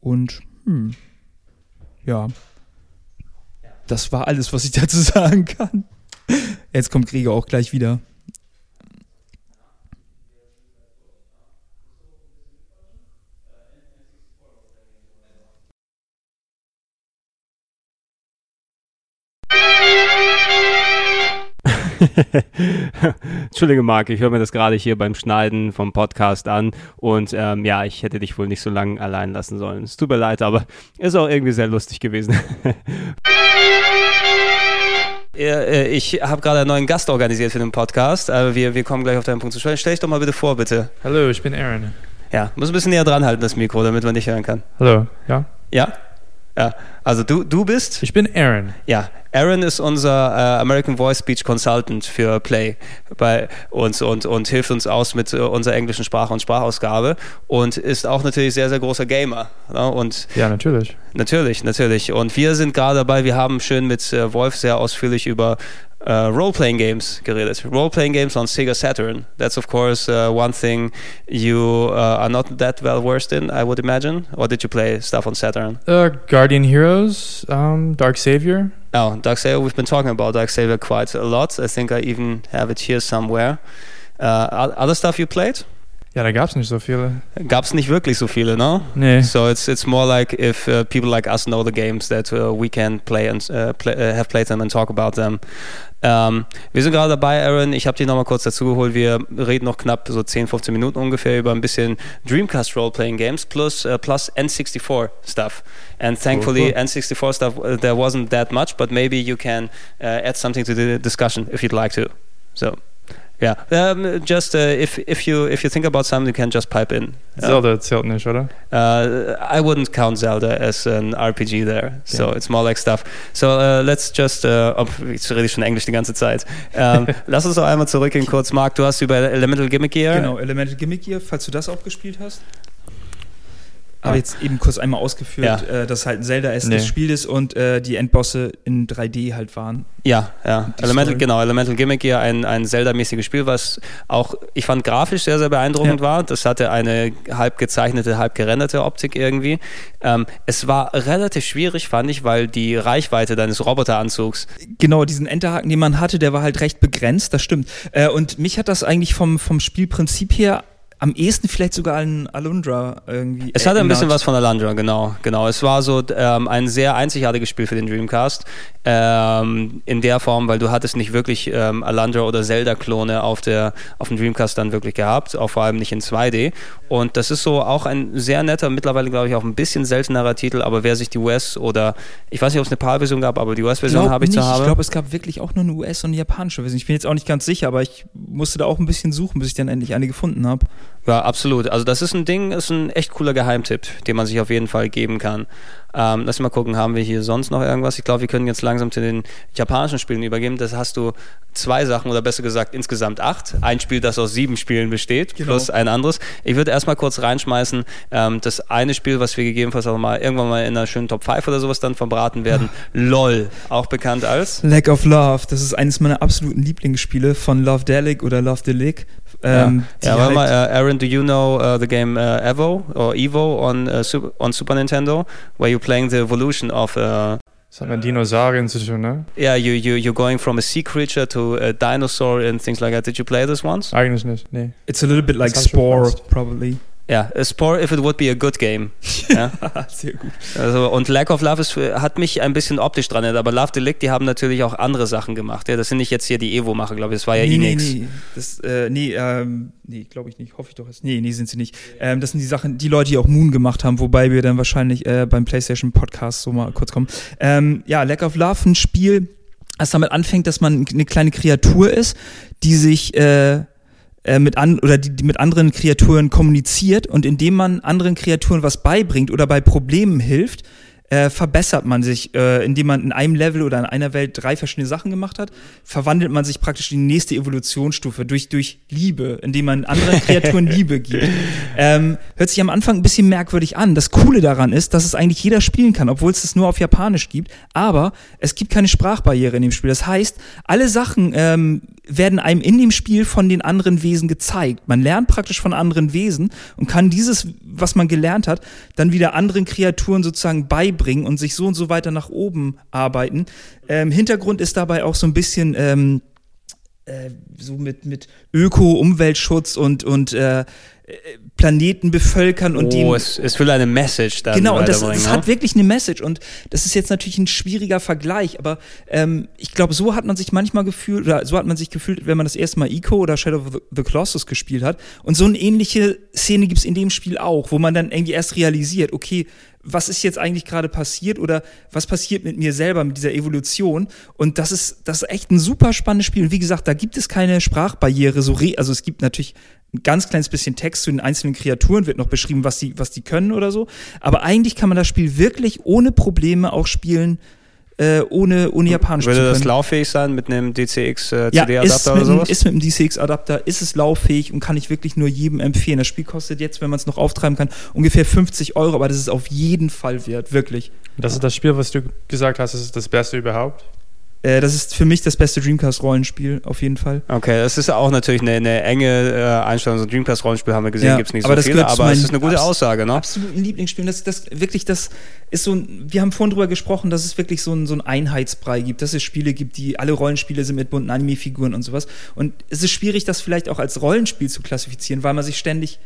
Und hm, ja, das war alles, was ich dazu sagen kann. Jetzt kommt Gregor auch gleich wieder. Entschuldige, Marc, ich höre mir das gerade hier beim Schneiden vom Podcast an und ähm, ja, ich hätte dich wohl nicht so lange allein lassen sollen. Es tut mir leid, aber ist auch irgendwie sehr lustig gewesen. Äh, ich habe gerade einen neuen Gast organisiert für den Podcast. Wir, wir kommen gleich auf deinen Punkt zu sprechen. Stell dich doch mal bitte vor, bitte. Hallo, ich bin Aaron. Ja, muss ein bisschen näher dran halten, das Mikro, damit man dich hören kann. Hallo, ja? Ja? Ja, also du, du bist? Ich bin Aaron. Ja, Aaron ist unser äh, American Voice Speech Consultant für Play bei uns und, und hilft uns aus mit äh, unserer englischen Sprache und Sprachausgabe und ist auch natürlich sehr, sehr großer Gamer. Ne? Und ja, natürlich. Natürlich, natürlich. Und wir sind gerade dabei, wir haben schön mit äh, Wolf sehr ausführlich über uh, role-playing games geredet. Role-playing games on Sega Saturn. That's of course uh, one thing you uh, are not that well versed in, I would imagine. Or did you play stuff on Saturn? Uh, Guardian Heroes, um, Dark Savior. Oh, Dark Savior. We've been talking about Dark Savior quite a lot. I think I even have it here somewhere. Uh, other stuff you played? Ja, da gab es nicht so viele. Gab es nicht wirklich so viele, no? Nee. So it's it's more like if uh, people like us know the games that uh, we can play and uh, play, uh, have played them and talk about them. Ähm, wir sind gerade dabei, Aaron. Ich habe dich nochmal kurz dazu geholt. Wir reden noch knapp so 10, 15 Minuten ungefähr über ein bisschen Dreamcast Role-Playing Games plus, uh, plus N64 stuff. And thankfully, cool, cool. N64 stuff, uh, there wasn't that much, but maybe you can add something to the discussion if you'd like to. So. Yeah, um, just uh, if if you if you think about something, you can just pipe in. Zelda zählt nicht, oder? Uh, I wouldn't count Zelda as an RPG there, so yeah. it's more like stuff. So uh, let's just, uh, oh, ich rede schon Englisch die ganze Zeit. Um, lass uns doch einmal zurückgehen kurz, Marc. Du hast über Elemental Gimmick Gear. Genau, Elemental Gimmick Gear, falls du das auch gespielt hast habe jetzt eben kurz einmal ausgeführt, ja. äh, dass halt ein Zelda-esques nee. Spiel ist und äh, die Endbosse in 3D halt waren. Ja, ja. Elemental, genau, Elemental Gimmick hier ein, ein Zelda-mäßiges Spiel, was auch, ich fand grafisch sehr, sehr beeindruckend ja. war. Das hatte eine halb gezeichnete, halb gerenderte Optik irgendwie. Ähm, es war relativ schwierig, fand ich, weil die Reichweite deines Roboteranzugs. Genau, diesen Enterhaken, den man hatte, der war halt recht begrenzt, das stimmt. Äh, und mich hat das eigentlich vom, vom Spielprinzip her am ehesten vielleicht sogar an Alundra irgendwie. Es hatte ein bisschen was von Alundra, genau, genau. Es war so ähm, ein sehr einzigartiges Spiel für den Dreamcast ähm, in der Form, weil du hattest nicht wirklich ähm, Alundra oder Zelda-Klone auf der auf dem Dreamcast dann wirklich gehabt, auch vor allem nicht in 2D. Und das ist so auch ein sehr netter, mittlerweile glaube ich auch ein bisschen seltenerer Titel, aber wer sich die US oder ich weiß nicht, ob es eine PAL-Version gab, aber die US-Version habe ich nicht. zu haben. Ich glaube, es gab wirklich auch nur eine US- und eine japanische Version. Ich bin jetzt auch nicht ganz sicher, aber ich musste da auch ein bisschen suchen, bis ich dann endlich eine gefunden habe. Ja, absolut. Also das ist ein Ding, ist ein echt cooler Geheimtipp, den man sich auf jeden Fall geben kann. Ähm, lass mal gucken, haben wir hier sonst noch irgendwas? Ich glaube, wir können jetzt langsam zu den japanischen Spielen übergeben. Das hast du zwei Sachen oder besser gesagt insgesamt acht. Ein Spiel, das aus sieben Spielen besteht, genau. plus ein anderes. Ich würde erstmal kurz reinschmeißen, ähm, das eine Spiel, was wir gegebenenfalls auch mal irgendwann mal in einer schönen Top 5 oder sowas dann verbraten werden. LOL, auch bekannt als Lack of Love. Das ist eines meiner absoluten Lieblingsspiele von Love Delic oder Love Delic. Ja, ja halt mal, uh, Aaron, do you know uh, the game uh, Evo or Evo on, uh, Super, on Super Nintendo, where you're playing the evolution of uh, das hat mit Dinosauriern zu tun, ne? Yeah, you, you, you're going from a sea creature to a dinosaur and things like that. Did you play this once? Eigentlich nicht, nee. It's a little bit like Spore, probably. Ja, a spore if it would be a good game. Ja? Sehr gut. Also, und Lack of Love ist, hat mich ein bisschen optisch dran erinnert, aber Love Delict, die haben natürlich auch andere Sachen gemacht. Ja, das sind nicht jetzt hier die Evo-Macher, glaube ich, das war ja nee, Enix. Nee, nee, das, äh, nee, ähm, nee glaube ich nicht, hoffe ich doch. Nee, nee, sind sie nicht. Ähm, das sind die Sachen, die Leute, die auch Moon gemacht haben, wobei wir dann wahrscheinlich äh, beim PlayStation Podcast so mal kurz kommen. Ähm, ja, Lack of Love, ein Spiel, das damit anfängt, dass man eine kleine Kreatur ist, die sich äh, äh, mit an oder die, die mit anderen Kreaturen kommuniziert und indem man anderen Kreaturen was beibringt oder bei Problemen hilft, äh, verbessert man sich, äh, indem man in einem Level oder in einer Welt drei verschiedene Sachen gemacht hat, verwandelt man sich praktisch in die nächste Evolutionsstufe durch, durch Liebe, indem man anderen Kreaturen Liebe gibt. Ähm, hört sich am Anfang ein bisschen merkwürdig an. Das Coole daran ist, dass es eigentlich jeder spielen kann, obwohl es das nur auf Japanisch gibt, aber es gibt keine Sprachbarriere in dem Spiel. Das heißt, alle Sachen ähm, werden einem in dem Spiel von den anderen Wesen gezeigt. Man lernt praktisch von anderen Wesen und kann dieses, was man gelernt hat, dann wieder anderen Kreaturen sozusagen beibringen und sich so und so weiter nach oben arbeiten. Ähm, Hintergrund ist dabei auch so ein bisschen ähm, äh, so mit, mit Öko, Umweltschutz und, und äh, Planeten bevölkern und oh, die. Es, es will eine Message da. Genau, und das, das hat wirklich eine Message. Und das ist jetzt natürlich ein schwieriger Vergleich, aber ähm, ich glaube, so hat man sich manchmal gefühlt, oder so hat man sich gefühlt, wenn man das erste Mal Ico oder Shadow of the Colossus gespielt hat. Und so eine ähnliche Szene gibt's in dem Spiel auch, wo man dann irgendwie erst realisiert, okay, was ist jetzt eigentlich gerade passiert oder was passiert mit mir selber, mit dieser Evolution. Und das ist, das ist echt ein super spannendes Spiel. Und wie gesagt, da gibt es keine Sprachbarriere, so re also es gibt natürlich ein ganz kleines bisschen Text zu den einzelnen Kreaturen, wird noch beschrieben, was die, was die können oder so. Aber eigentlich kann man das Spiel wirklich ohne Probleme auch spielen, äh, ohne, ohne Japanisch Würde zu können. Würde das lauffähig sein mit einem DCX-CD-Adapter äh, ja, oder sowas? ist mit einem DCX-Adapter, ist es lauffähig und kann ich wirklich nur jedem empfehlen. Das Spiel kostet jetzt, wenn man es noch auftreiben kann, ungefähr 50 Euro, aber das ist auf jeden Fall wert, wirklich. Das ist das Spiel, was du gesagt hast, das ist das Beste überhaupt? Äh, das ist für mich das beste Dreamcast-Rollenspiel, auf jeden Fall. Okay, das ist auch natürlich eine, eine enge äh, Einstellung. So ein Dreamcast-Rollenspiel haben wir gesehen, ja, gibt es nicht aber so viele, aber es ist eine gute Aussage, ne? Absoluten Lieblingsspiel. Das, das wirklich, das ist so ein, wir haben vorhin drüber gesprochen, dass es wirklich so ein, so ein Einheitsbrei gibt, dass es Spiele gibt, die alle Rollenspiele sind mit bunten Anime-Figuren und sowas. Und es ist schwierig, das vielleicht auch als Rollenspiel zu klassifizieren, weil man sich ständig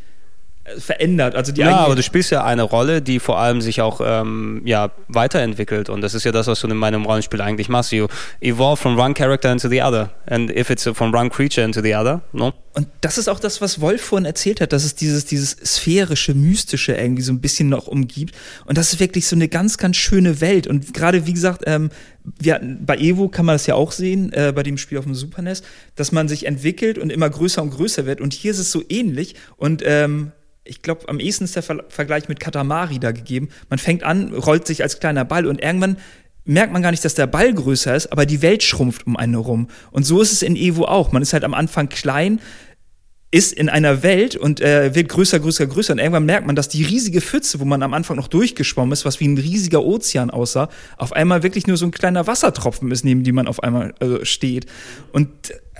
verändert. Also die ja, aber du spielst ja eine Rolle, die vor allem sich auch ähm, ja, weiterentwickelt. Und das ist ja das, was du in meinem Rollenspiel eigentlich machst. You evolve from one character into the other. And if it's from one creature into the other, no? Und das ist auch das, was Wolf vorhin erzählt hat, dass es dieses, dieses sphärische, mystische irgendwie so ein bisschen noch umgibt. Und das ist wirklich so eine ganz, ganz schöne Welt. Und gerade, wie gesagt, ähm, wir, bei Evo kann man das ja auch sehen, äh, bei dem Spiel auf dem Super NES, dass man sich entwickelt und immer größer und größer wird. Und hier ist es so ähnlich. Und ähm, ich glaube, am ehesten ist der Ver Vergleich mit Katamari da gegeben. Man fängt an, rollt sich als kleiner Ball und irgendwann merkt man gar nicht, dass der Ball größer ist, aber die Welt schrumpft um einen herum. Und so ist es in Evo auch. Man ist halt am Anfang klein, ist in einer Welt und äh, wird größer, größer, größer. Und irgendwann merkt man, dass die riesige Pfütze, wo man am Anfang noch durchgeschwommen ist, was wie ein riesiger Ozean aussah, auf einmal wirklich nur so ein kleiner Wassertropfen ist, neben dem man auf einmal äh, steht. Und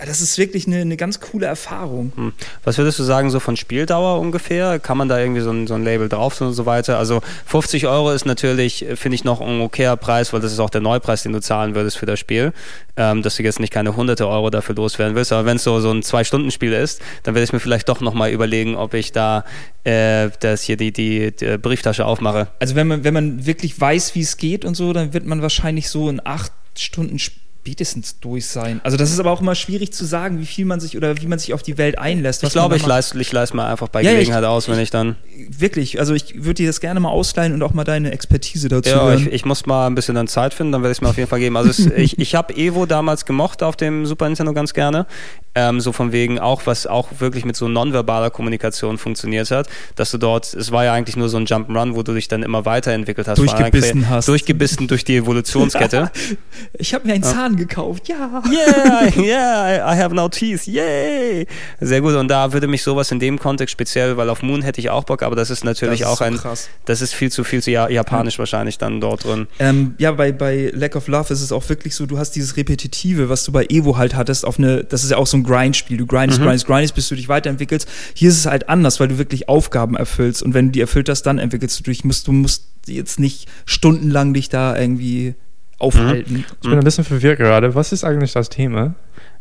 das ist wirklich eine, eine ganz coole Erfahrung. Hm. Was würdest du sagen, so von Spieldauer ungefähr? Kann man da irgendwie so ein, so ein Label drauf und so weiter? Also 50 Euro ist natürlich, finde ich, noch ein okayer Preis, weil das ist auch der Neupreis, den du zahlen würdest für das Spiel. Ähm, dass du jetzt nicht keine hunderte Euro dafür loswerden willst. Aber wenn es so, so ein Zwei-Stunden-Spiel ist, dann werde ich mir vielleicht doch nochmal überlegen, ob ich da äh, das hier die, die, die, Brieftasche aufmache. Also wenn man, wenn man wirklich weiß, wie es geht und so, dann wird man wahrscheinlich so in acht Stunden Spiel spätestens durch sein. Also das ist aber auch immer schwierig zu sagen, wie viel man sich oder wie man sich auf die Welt einlässt. Ich glaube, ich leiste, ich leiste mal einfach bei ja, Gelegenheit ich, aus, wenn ich dann. Wirklich, also ich würde dir das gerne mal ausleihen und auch mal deine Expertise dazu ja, hören. Ich, ich muss mal ein bisschen dann Zeit finden, dann werde ich es mir auf jeden Fall geben. Also es, ich, ich habe Evo damals gemocht auf dem Super Nintendo ganz gerne. Ähm, so von wegen auch, was auch wirklich mit so nonverbaler Kommunikation funktioniert hat, dass du dort, es war ja eigentlich nur so ein Jump'n'Run, wo du dich dann immer weiterentwickelt hast. Durchgebissen hast. Durchgebissen durch die Evolutionskette. ich habe mir einen Zahn gekauft, ja. Yeah, yeah, I have no teeth, yay. Sehr gut, und da würde mich sowas in dem Kontext speziell, weil auf Moon hätte ich auch Bock, aber das ist natürlich das ist auch so ein, krass. das ist viel zu viel zu japanisch ja. wahrscheinlich dann dort drin. Ähm, ja, bei, bei Lack of Love ist es auch wirklich so, du hast dieses Repetitive, was du bei Evo halt hattest, auf eine, das ist ja auch so ein ein Grindspiel. Du grindest, mhm. grindest, grindest, bis du dich weiterentwickelst. Hier ist es halt anders, weil du wirklich Aufgaben erfüllst. Und wenn du die erfüllt hast, dann entwickelst du dich. Musst, du musst jetzt nicht stundenlang dich da irgendwie aufhalten. Ich bin ein bisschen verwirrt gerade. Was ist eigentlich das Thema?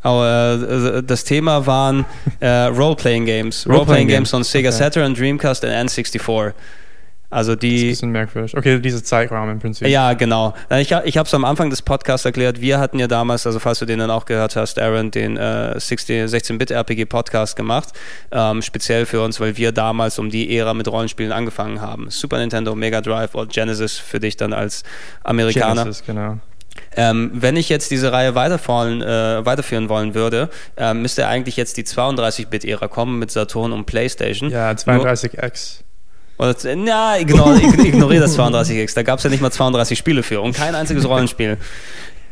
Oh, äh, das Thema waren äh, Role-Playing Games. Role-Playing Games on Sega okay. Saturn, Dreamcast und N64. Also die. Das ist ein bisschen merkwürdig. Okay, dieser Zeitraum im Prinzip. Ja, genau. Ich, ich habe es am Anfang des Podcasts erklärt. Wir hatten ja damals, also falls du den dann auch gehört hast, Aaron, den äh, 16-Bit-RPG-Podcast gemacht. Ähm, speziell für uns, weil wir damals um die Ära mit Rollenspielen angefangen haben. Super Nintendo, Mega Drive und Genesis für dich dann als Amerikaner. Genesis, genau. Ähm, wenn ich jetzt diese Reihe weiterführen, äh, weiterführen wollen würde, äh, müsste eigentlich jetzt die 32-Bit-Ära kommen mit Saturn und PlayStation. Ja, 32X. Oder, na, ignor, ignoriere das 32X. Da gab es ja nicht mal 32 Spiele für und kein einziges Rollenspiel.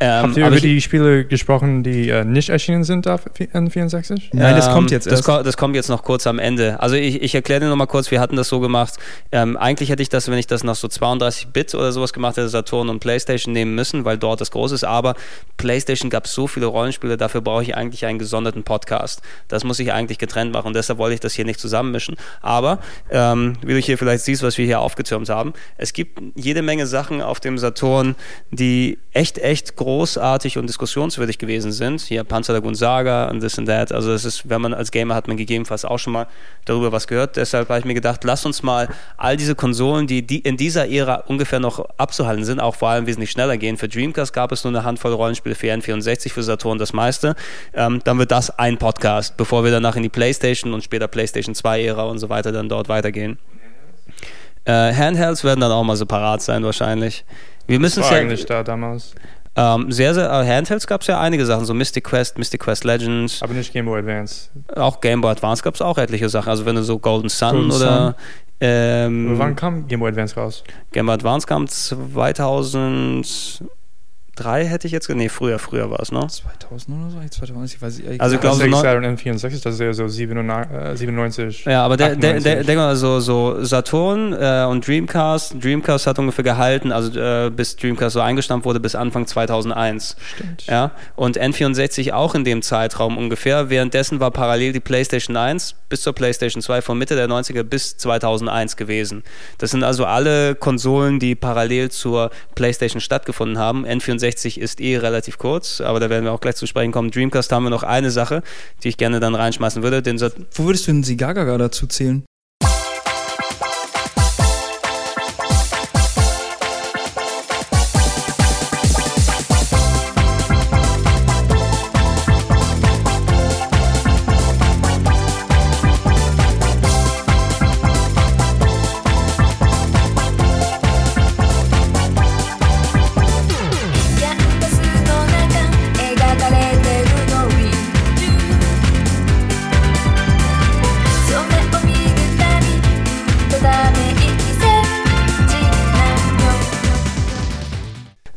Ähm, Habt ihr über ich, die Spiele gesprochen, die äh, nicht erschienen sind auf N64? Nein, das kommt jetzt das, ko das, kommt jetzt noch kurz am Ende. Also ich, ich erkläre dir nochmal kurz, wir hatten das so gemacht. Ähm, eigentlich hätte ich das, wenn ich das noch so 32-Bit oder sowas gemacht hätte, Saturn und Playstation nehmen müssen, weil dort das groß ist. Aber Playstation gab so viele Rollenspiele, dafür brauche ich eigentlich einen gesonderten Podcast. Das muss ich eigentlich getrennt machen und deshalb wollte ich das hier nicht zusammenmischen. Aber, ähm, wie du hier vielleicht siehst, was wir hier aufgetürmt haben, es gibt jede Menge Sachen auf dem Saturn, die echt, echt groß großartig und diskussionswürdig gewesen sind. Hier Panzerlagoon Saga und this and that. Also das ist, wenn man als Gamer hat man gegebenenfalls auch schon mal darüber was gehört. Deshalb habe ich mir gedacht, lass uns mal all diese Konsolen, die, die in dieser Ära ungefähr noch abzuhalten sind, auch vor allem wesentlich schneller gehen. Für Dreamcast gab es nur eine Handvoll Rollenspiele, für N64, für Saturn das meiste. Ähm, dann wird das ein Podcast, bevor wir danach in die PlayStation und später PlayStation 2 Ära und so weiter dann dort weitergehen. Äh, Handhelds werden dann auch mal separat sein wahrscheinlich. Wir müssen es ja eigentlich da damals. Ähm, sehr, sehr, äh, Handhelds gab es ja einige Sachen, so Mystic Quest, Mystic Quest Legends. Aber nicht Game Boy Advance. Auch Game Boy Advance gab es auch etliche Sachen. Also wenn du so Golden Sun Golden oder. Sun. Ähm, wann kam Game Boy Advance raus? Game Boy Advance kam 2000. 3 hätte ich jetzt, nee, früher, früher war es, ne? 2000 oder so? 2000, ich weiß nicht. Also ich glaube so Saturn N64, das ist ja so 97. Ja, aber der, der, der, denk mal, so, so Saturn äh, und Dreamcast, Dreamcast hat ungefähr gehalten, also äh, bis Dreamcast so eingestampft wurde, bis Anfang 2001. Stimmt. Ja, und N64 auch in dem Zeitraum ungefähr. Währenddessen war parallel die PlayStation 1 bis zur PlayStation 2 von Mitte der 90er bis 2001 gewesen. Das sind also alle Konsolen, die parallel zur PlayStation stattgefunden haben. N64 60 ist eh relativ kurz, aber da werden wir auch gleich zu sprechen kommen. Dreamcast haben wir noch eine Sache, die ich gerne dann reinschmeißen würde. Den Wo würdest du den Sigagaga dazu zählen?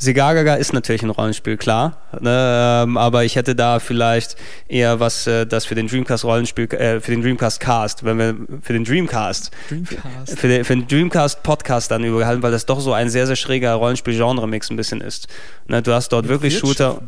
Sigagaga ist natürlich ein Rollenspiel, klar. Ne, ähm, aber ich hätte da vielleicht eher was, äh, das für den Dreamcast Rollenspiel, äh, für den Dreamcast Cast, wenn wir für den Dreamcast, Dreamcast. Für, den, für den Dreamcast Podcast dann überhalten, weil das doch so ein sehr, sehr schräger Rollenspiel-Genre-Mix ein bisschen ist. Ne, du hast dort Mit wirklich Shooter,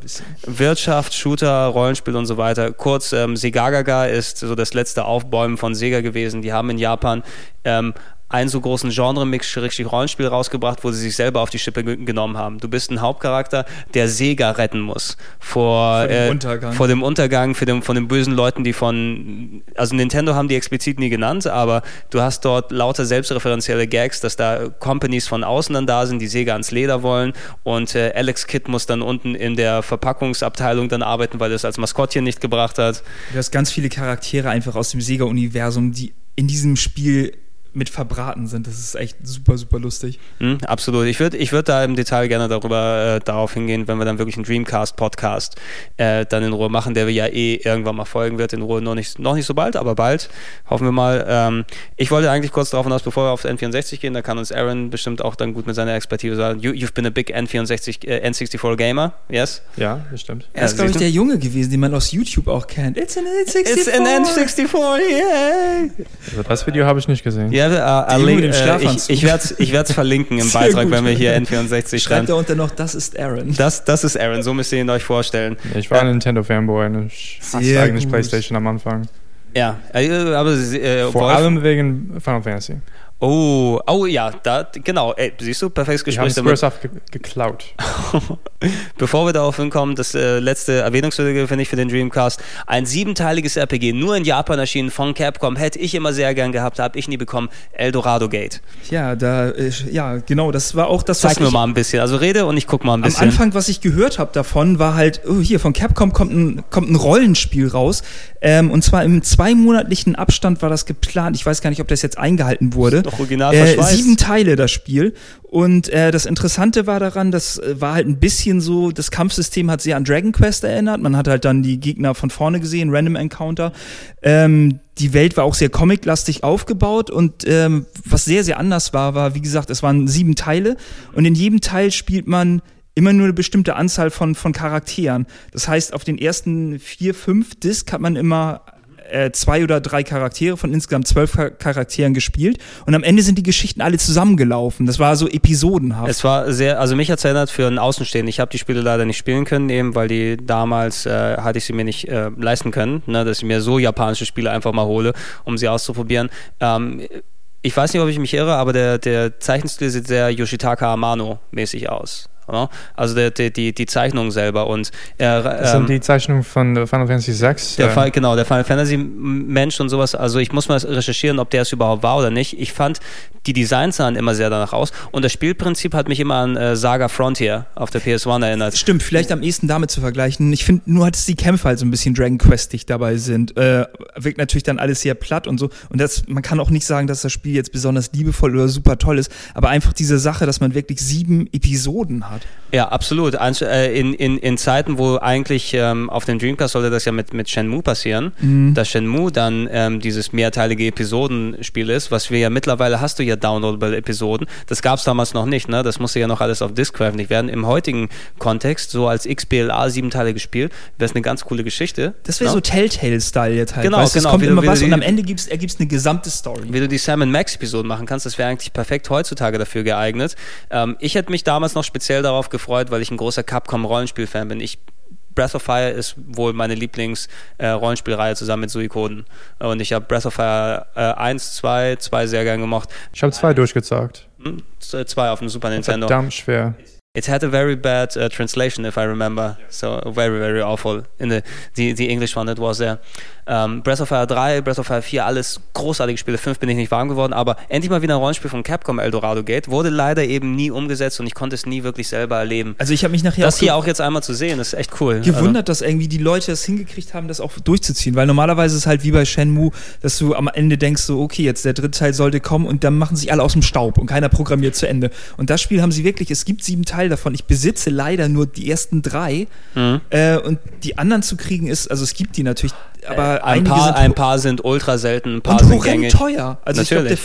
Wirtschaft, Shooter, Rollenspiel und so weiter. Kurz, ähm, Sigagaga ist so das letzte Aufbäumen von Sega gewesen. Die haben in Japan ähm, einen so großen Genre-Mix, richtig Rollenspiel rausgebracht, wo sie sich selber auf die Schippe genommen haben. Du bist ein Hauptcharakter, der Sega retten muss vor, vor dem äh, Untergang, vor dem Untergang für den, von den bösen Leuten, die von, also Nintendo haben die explizit nie genannt, aber du hast dort lauter selbstreferenzielle Gags, dass da Companies von außen dann da sind, die Sega ans Leder wollen und äh, Alex Kidd muss dann unten in der Verpackungsabteilung dann arbeiten, weil er es als Maskottchen nicht gebracht hat. Du hast ganz viele Charaktere einfach aus dem Sega-Universum, die in diesem Spiel mit verbraten sind. Das ist echt super, super lustig. Mhm, absolut. Ich würde ich würd da im Detail gerne darüber äh, darauf hingehen, wenn wir dann wirklich einen Dreamcast-Podcast äh, dann in Ruhe machen, der wir ja eh irgendwann mal folgen wird. In Ruhe noch nicht, noch nicht so bald, aber bald. Hoffen wir mal. Ähm, ich wollte eigentlich kurz darauf hinaus, bevor wir auf N64 gehen, da kann uns Aaron bestimmt auch dann gut mit seiner Expertise sagen. You, you've been a big N64, äh, N64 Gamer, yes? Ja, bestimmt. Er ist, glaube ich, der Junge gewesen, den man aus YouTube auch kennt. It's an N64. It's an N64, yeah. Also das Video habe ich nicht gesehen. Ja, ja, äh, link, äh, ich, ich werde es ich verlinken im Beitrag, wenn wir hier N64 Schreibt da unter noch, das ist Aaron. Das, das ist Aaron, so müsst ihr ihn euch vorstellen. Ich war ein Nintendo-Fanboy und ich hasse eigentlich gut. Playstation am Anfang. Ja, äh, aber... Äh, Vor Wolf, allem wegen Final Fantasy. Oh, oh ja, da, genau. Ey, siehst du, perfektes Gespräch. Wir haben Squaresoft ge geklaut. Bevor wir darauf hinkommen, das äh, letzte Erwähnungswürdige finde ich für den Dreamcast. Ein siebenteiliges RPG, nur in Japan erschienen von Capcom, hätte ich immer sehr gern gehabt, habe ich nie bekommen. Eldorado Gate. Ja, da, äh, ja, genau, das war auch das, Zeig was mir mal ein bisschen. Also rede und ich guck mal ein bisschen. Am Anfang, was ich gehört habe davon, war halt, oh, hier, von Capcom kommt ein, kommt ein Rollenspiel raus. Ähm, und zwar im zweimonatlichen Abstand war das geplant. Ich weiß gar nicht, ob das jetzt eingehalten wurde. Original äh, Sieben Teile das Spiel. Und äh, das Interessante war daran, das äh, war halt ein bisschen so, das Kampfsystem hat sehr an Dragon Quest erinnert. Man hat halt dann die Gegner von vorne gesehen, Random Encounter. Ähm, die Welt war auch sehr comiclastig aufgebaut und ähm, was sehr, sehr anders war, war, wie gesagt, es waren sieben Teile und in jedem Teil spielt man immer nur eine bestimmte Anzahl von, von Charakteren. Das heißt, auf den ersten vier, fünf Disc hat man immer äh, zwei oder drei Charaktere von insgesamt zwölf Charakteren gespielt und am Ende sind die Geschichten alle zusammengelaufen. Das war so episodenhaft. Es war sehr, also mich hat es erinnert für einen Außenstehenden. Ich habe die Spiele leider nicht spielen können, eben weil die damals äh, hatte ich sie mir nicht äh, leisten können, ne, dass ich mir so japanische Spiele einfach mal hole, um sie auszuprobieren. Ähm, ich weiß nicht, ob ich mich irre, aber der, der Zeichenstil sieht sehr Yoshitaka Amano mäßig aus. Ja? Also der, der, die, die Zeichnung selber. Und er, das sind ähm, die Zeichnungen von Final Fantasy VI? Der Fall, genau, der Final Fantasy Mensch und sowas. Also ich muss mal recherchieren, ob der es überhaupt war oder nicht. Ich fand, die Designs sahen immer sehr danach aus. Und das Spielprinzip hat mich immer an äh, Saga Frontier auf der PS1 erinnert. Stimmt, vielleicht am ehesten damit zu vergleichen. Ich finde nur, dass die Kämpfe halt so ein bisschen Dragon Questig dabei sind. Äh, wirkt natürlich dann alles sehr platt und so. Und das, man kann auch nicht sagen, dass das Spiel jetzt besonders liebevoll oder super toll ist. Aber einfach diese Sache, dass man wirklich sieben Episoden hat hat. Ja, absolut. Äh, in, in, in Zeiten, wo eigentlich ähm, auf dem Dreamcast sollte das ja mit, mit Shenmue passieren, mhm. dass Shenmue dann ähm, dieses mehrteilige Episodenspiel ist, was wir ja mittlerweile hast du ja downloadable Episoden. Das gab es damals noch nicht, ne? Das musste ja noch alles auf Disk veröffentlicht werden. Im heutigen Kontext, so als XBLA siebenteilige Spiel, wäre es eine ganz coole Geschichte. Das wäre no? so Telltale-Style jetzt halt. Genau, weißt, genau. Es kommt immer was und am Ende gibt's, ergibst eine gesamte Story. Wie du die Sam Max Episoden machen kannst, das wäre eigentlich perfekt heutzutage dafür geeignet. Ähm, ich hätte mich damals noch speziell darauf gefreut, weil ich ein großer Capcom-Rollenspiel-Fan bin. Ich Breath of Fire ist wohl meine Lieblings-Rollenspielreihe äh, zusammen mit Suikoden. Und ich habe Breath of Fire äh, 1, 2, 2 sehr gern gemocht. Ich habe zwei durchgezagt. Hm? Zwei auf dem Super Nintendo. Verdammt schwer. It had a very bad uh, translation, if I remember. So very, very awful. In the the, the English one that was there. Ähm, Breath of Fire 3, Breath of Fire 4, alles großartige Spiele. 5 bin ich nicht warm geworden, aber endlich mal wieder ein Rollenspiel von Capcom Eldorado Gate. Wurde leider eben nie umgesetzt und ich konnte es nie wirklich selber erleben. Also ich habe mich nachher Das auch hier auch jetzt einmal zu sehen, ist echt cool. Gewundert, also. dass irgendwie die Leute das hingekriegt haben, das auch durchzuziehen. Weil normalerweise ist es halt wie bei Shenmue, dass du am Ende denkst, so, okay, jetzt der dritte Teil sollte kommen und dann machen sich alle aus dem Staub und keiner programmiert zu Ende. Und das Spiel haben sie wirklich, es gibt sieben Teile davon. Ich besitze leider nur die ersten drei. Mhm. Äh, und die anderen zu kriegen ist, also es gibt die natürlich, aber äh, ein, paar, ein paar sind ultra selten, ein paar und sind gängig. teuer. Also Natürlich. ich glaube, der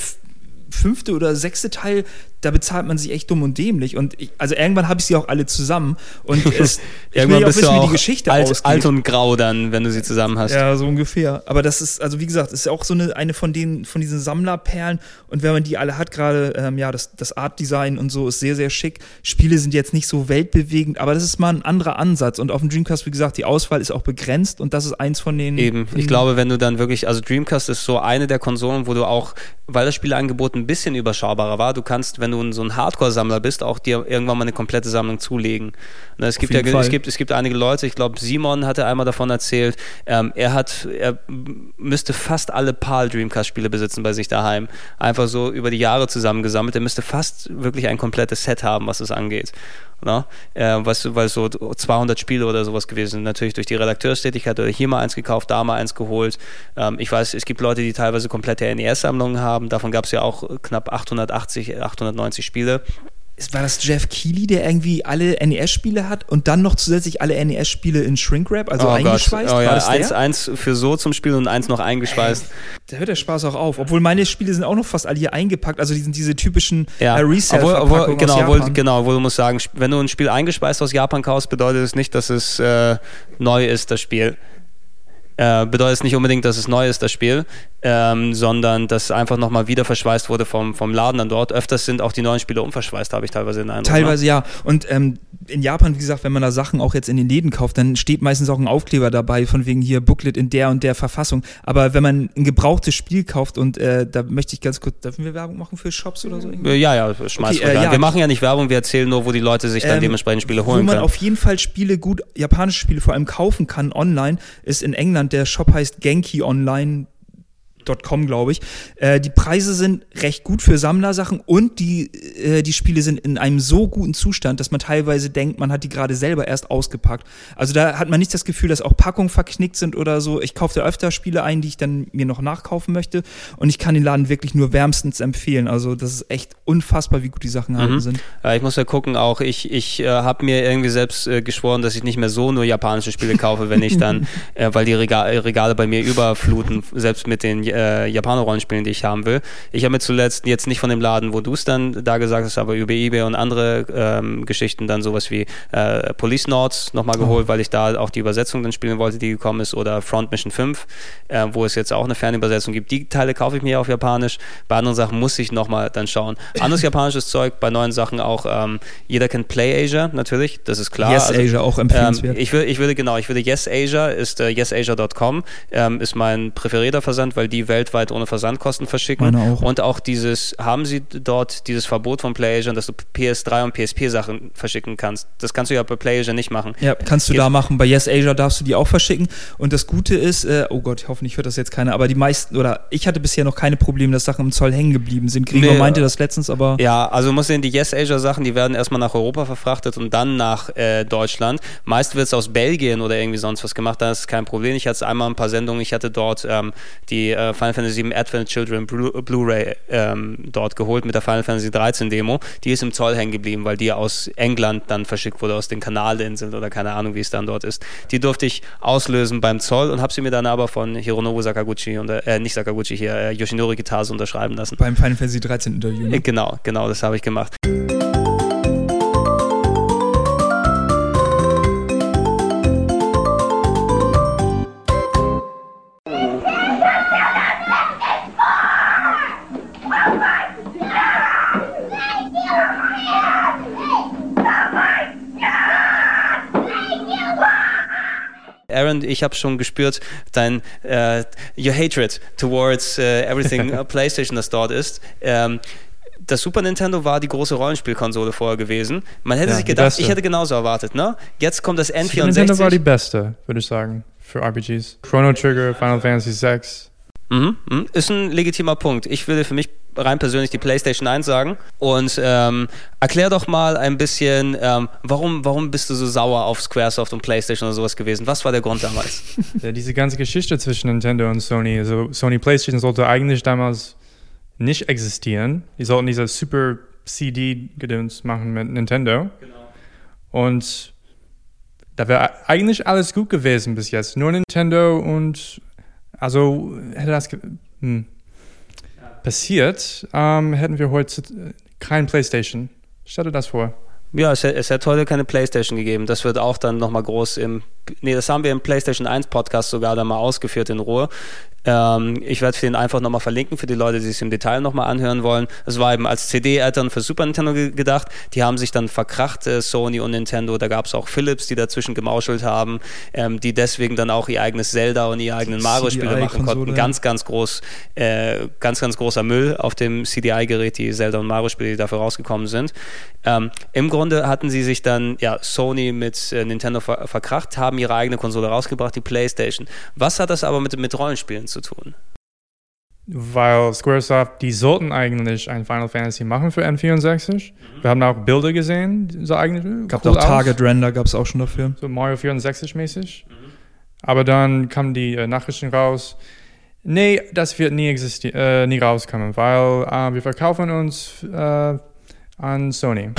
fünfte oder sechste Teil da bezahlt man sich echt dumm und dämlich. Und ich, also irgendwann habe ich sie auch alle zusammen. Und es, ich will ja auch wissen, wie die Geschichte alt, ausgeht. Alt und grau dann, wenn du sie zusammen hast. Ja, so ungefähr. Aber das ist, also wie gesagt, ist ja auch so eine, eine von den, von diesen Sammlerperlen. Und wenn man die alle hat, gerade, ähm, ja, das, das Art-Design und so ist sehr, sehr schick. Spiele sind jetzt nicht so weltbewegend, aber das ist mal ein anderer Ansatz. Und auf dem Dreamcast, wie gesagt, die Auswahl ist auch begrenzt und das ist eins von den. Eben. Ich glaube, wenn du dann wirklich, also Dreamcast ist so eine der Konsolen, wo du auch, weil das Spieleangebot ein bisschen überschaubarer war, du kannst, wenn wenn du so ein Hardcore-Sammler bist, auch dir irgendwann mal eine komplette Sammlung zulegen. Ne, es, gibt ja, es, gibt, es gibt einige Leute, ich glaube, Simon hatte einmal davon erzählt, ähm, er hat, er müsste fast alle PAL Dreamcast-Spiele besitzen bei sich daheim. Einfach so über die Jahre zusammengesammelt. Er müsste fast wirklich ein komplettes Set haben, was es angeht. Ne? Äh, was, weil so 200 Spiele oder sowas gewesen sind. Natürlich durch die Redakteurstätigkeit oder hier mal eins gekauft, da mal eins geholt. Ähm, ich weiß, es gibt Leute, die teilweise komplette NES-Sammlungen haben. Davon gab es ja auch knapp 880, 890 Spiele war das Jeff Keighley, der irgendwie alle NES-Spiele hat und dann noch zusätzlich alle NES-Spiele in Shrink-Wrap, also oh eingeschweißt? Oh, ja. eins, eins für so zum Spielen und eins noch eingeschweißt. Da hört der Spaß auch auf. Obwohl meine Spiele sind auch noch fast alle hier eingepackt, also die sind diese typischen ja. äh, Resell-Verpackungen genau, obwohl, genau, wo du musst sagen, wenn du ein Spiel eingespeist aus Japan kaufst, bedeutet es nicht, dass es äh, neu ist, das Spiel. Äh, bedeutet es nicht unbedingt, dass es neu ist, das Spiel. Ähm, sondern das einfach nochmal wieder verschweißt wurde vom, vom Laden dann dort. Öfters sind auch die neuen Spiele unverschweißt, habe ich teilweise den Eindruck. Ne? Teilweise ja. Und ähm, in Japan, wie gesagt, wenn man da Sachen auch jetzt in den Läden kauft, dann steht meistens auch ein Aufkleber dabei, von wegen hier Booklet in der und der Verfassung. Aber wenn man ein gebrauchtes Spiel kauft und äh, da möchte ich ganz kurz, dürfen wir Werbung machen für Shops oder so? Irgendwie? Ja, ja, schmeiß okay, äh, ja. Wir machen ja nicht Werbung, wir erzählen nur, wo die Leute sich dann ähm, dementsprechend Spiele holen können. Wo man können. auf jeden Fall Spiele gut, japanische Spiele vor allem kaufen kann online, ist in England, der Shop heißt Genki Online Com, glaube ich. Äh, die Preise sind recht gut für Sammlersachen und die, äh, die Spiele sind in einem so guten Zustand, dass man teilweise denkt, man hat die gerade selber erst ausgepackt. Also da hat man nicht das Gefühl, dass auch Packungen verknickt sind oder so. Ich kaufe da öfter Spiele ein, die ich dann mir noch nachkaufen möchte und ich kann den Laden wirklich nur wärmstens empfehlen. Also das ist echt unfassbar, wie gut die Sachen mhm. sind. Ja, ich muss ja gucken, auch ich, ich äh, habe mir irgendwie selbst äh, geschworen, dass ich nicht mehr so nur japanische Spiele kaufe, wenn ich dann, äh, weil die Regal, Regale bei mir überfluten, selbst mit den äh, Japaner-Rollenspielen, die ich haben will. Ich habe mir zuletzt jetzt nicht von dem Laden, wo du es dann da gesagt hast, aber über Ebay und andere ähm, Geschichten dann sowas wie äh, Police Notes nochmal oh. geholt, oh. weil ich da auch die Übersetzung dann spielen wollte, die gekommen ist, oder Front Mission 5, äh, wo es jetzt auch eine Fernübersetzung gibt. Die Teile kaufe ich mir auf Japanisch. Bei anderen Sachen muss ich nochmal dann schauen. Anderes japanisches Zeug, bei neuen Sachen auch, ähm, jeder kennt Play Asia natürlich, das ist klar. Yes also, Asia auch empfehlenswert. Ähm, ich, würde, ich würde, genau, ich würde Yes Asia ist äh, yesasia.com, ähm, ist mein präferierter Versand, weil die weltweit ohne Versandkosten verschicken. Auch. Und auch dieses, haben sie dort dieses Verbot von PlayAsia, dass du PS3 und PSP-Sachen verschicken kannst. Das kannst du ja bei PlayAsia nicht machen. Ja, kannst du Gibt da machen. Bei YesAsia darfst du die auch verschicken. Und das Gute ist, äh, oh Gott, hoffentlich hört das jetzt keiner, aber die meisten, oder ich hatte bisher noch keine Probleme, dass Sachen im Zoll hängen geblieben sind. Gregor nee, meinte das letztens, aber. Ja, also muss sehen, die YesAsia-Sachen, die werden erstmal nach Europa verfrachtet und dann nach äh, Deutschland. Meist wird es aus Belgien oder irgendwie sonst was gemacht, da ist kein Problem. Ich hatte es einmal ein paar Sendungen, ich hatte dort ähm, die äh, Final Fantasy VII Advent Children Blu-ray ähm, dort geholt mit der Final Fantasy 13 Demo. Die ist im Zoll hängen geblieben, weil die aus England dann verschickt wurde, aus den Kanalinseln oder keine Ahnung, wie es dann dort ist. Die durfte ich auslösen beim Zoll und habe sie mir dann aber von Hironobu Sakaguchi, und, äh, nicht Sakaguchi hier, äh, Yoshinori Kitase unterschreiben lassen. Beim Final Fantasy 13 Interview. Ne? Genau, genau, das habe ich gemacht. Aaron, ich habe schon gespürt, dein uh, your hatred towards uh, everything uh, PlayStation, das dort ist. Ähm, das Super Nintendo war die große Rollenspielkonsole vorher gewesen. Man hätte ja, sich gedacht, ich hätte genauso erwartet, ne? Jetzt kommt das N64. Super Nintendo war die beste, würde ich sagen, für RPGs. Chrono Trigger, Final Fantasy VI. Mhm, mh, ist ein legitimer Punkt. Ich würde für mich rein persönlich die PlayStation 1 sagen. Und ähm, erklär doch mal ein bisschen, ähm, warum, warum bist du so sauer auf Squaresoft und PlayStation oder sowas gewesen? Was war der Grund damals? Ja, diese ganze Geschichte zwischen Nintendo und Sony. Also Sony PlayStation sollte eigentlich damals nicht existieren. Die sollten diese Super CD-Gedöns machen mit Nintendo. Genau. Und da wäre eigentlich alles gut gewesen bis jetzt. Nur Nintendo und also hätte das. Hm passiert, ähm, hätten wir heute kein PlayStation. Stell dir das vor. Ja, es, es hätte heute keine PlayStation gegeben. Das wird auch dann nochmal groß im. Nee, das haben wir im PlayStation 1 Podcast sogar dann mal ausgeführt in Ruhe. Ähm, ich werde den einfach nochmal verlinken für die Leute, die sich im Detail nochmal anhören wollen. Es war eben als CD-Eltern für Super Nintendo ge gedacht. Die haben sich dann verkracht, äh, Sony und Nintendo. Da gab es auch Philips, die dazwischen gemauschelt haben, ähm, die deswegen dann auch ihr eigenes Zelda und ihr eigenen Mario-Spiele machen konnten. Ganz, ganz groß, äh, ganz, ganz großer Müll auf dem CDI-Gerät, die Zelda und Mario-Spiele, die dafür rausgekommen sind. Ähm, Im Grunde hatten sie sich dann, ja, Sony mit äh, Nintendo ver verkracht, haben ihre eigene Konsole rausgebracht, die PlayStation. Was hat das aber mit, mit Rollenspielen zu tun? Weil Squaresoft, die sollten eigentlich ein Final Fantasy machen für N64. Mhm. Wir haben auch Bilder gesehen, so eigentlich. Gab cool auch Target Render, gab es auch schon dafür. So Mario 64 mäßig. Mhm. Aber dann kamen die äh, Nachrichten raus. Nee, das wird nie, äh, nie rauskommen, weil äh, wir verkaufen uns äh, an Sony.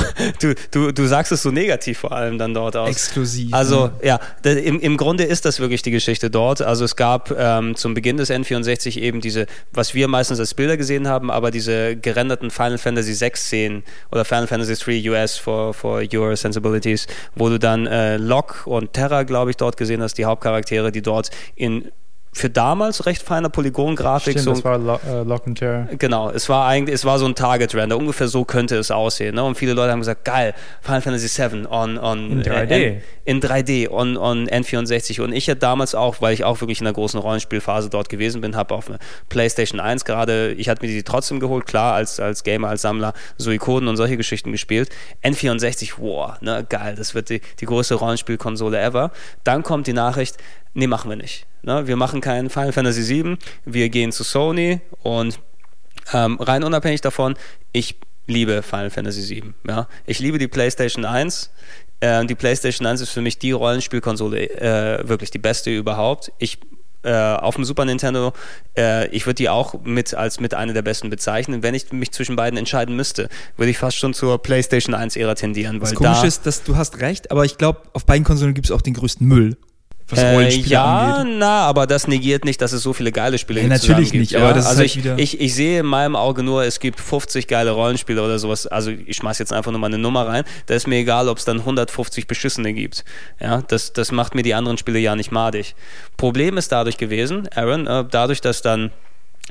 Du, du, du sagst es so negativ vor allem dann dort aus. Exklusiv. Also ne? ja, im, im Grunde ist das wirklich die Geschichte dort. Also es gab ähm, zum Beginn des N64 eben diese, was wir meistens als Bilder gesehen haben, aber diese gerenderten Final Fantasy 6 Szenen oder Final Fantasy 3 US for, for Your Sensibilities, wo du dann äh, Locke und Terra, glaube ich, dort gesehen hast, die Hauptcharaktere, die dort in für damals recht feiner Polygon-Grafik. Stimmt, so, das war Lo äh, Lock and Tear. Genau, es war eigentlich, es war so ein Target-Render, ungefähr so könnte es aussehen. Ne? Und viele Leute haben gesagt, geil, Final Fantasy VII on, on in 3D. Äh, in 3D on, on N64. Und ich hätte damals auch, weil ich auch wirklich in der großen Rollenspielphase dort gewesen bin, habe auf eine PlayStation 1 gerade, ich hatte mir die trotzdem geholt, klar, als, als Gamer, als Sammler, so Ikonen und solche Geschichten gespielt. N64, wow, ne, geil, das wird die, die größte Rollenspielkonsole ever. Dann kommt die Nachricht, nee, machen wir nicht. Ne? Wir machen keinen Final Fantasy VII, wir gehen zu Sony und ähm, rein unabhängig davon, ich liebe Final Fantasy VII. Ja? Ich liebe die PlayStation 1. Äh, die PlayStation 1 ist für mich die Rollenspielkonsole, äh, wirklich die beste überhaupt. Ich äh, auf dem Super Nintendo, äh, ich würde die auch mit als mit einer der besten bezeichnen. Wenn ich mich zwischen beiden entscheiden müsste, würde ich fast schon zur PlayStation 1-Ära tendieren. Weil das Komische da ist, dass du hast recht, aber ich glaube, auf beiden Konsolen gibt es auch den größten Müll was Rollenspiele äh, ja, angeht. na, aber das negiert nicht, dass es so viele geile Spiele ja, gibt. Natürlich nicht, ja? aber das also ist halt ich, ich, ich sehe in meinem Auge nur, es gibt 50 geile Rollenspiele oder sowas. Also ich schmeiß jetzt einfach nur mal eine Nummer rein. Da ist mir egal, ob es dann 150 beschissene gibt. Ja, das, das macht mir die anderen Spiele ja nicht madig. Problem ist dadurch gewesen, Aaron, äh, dadurch, dass dann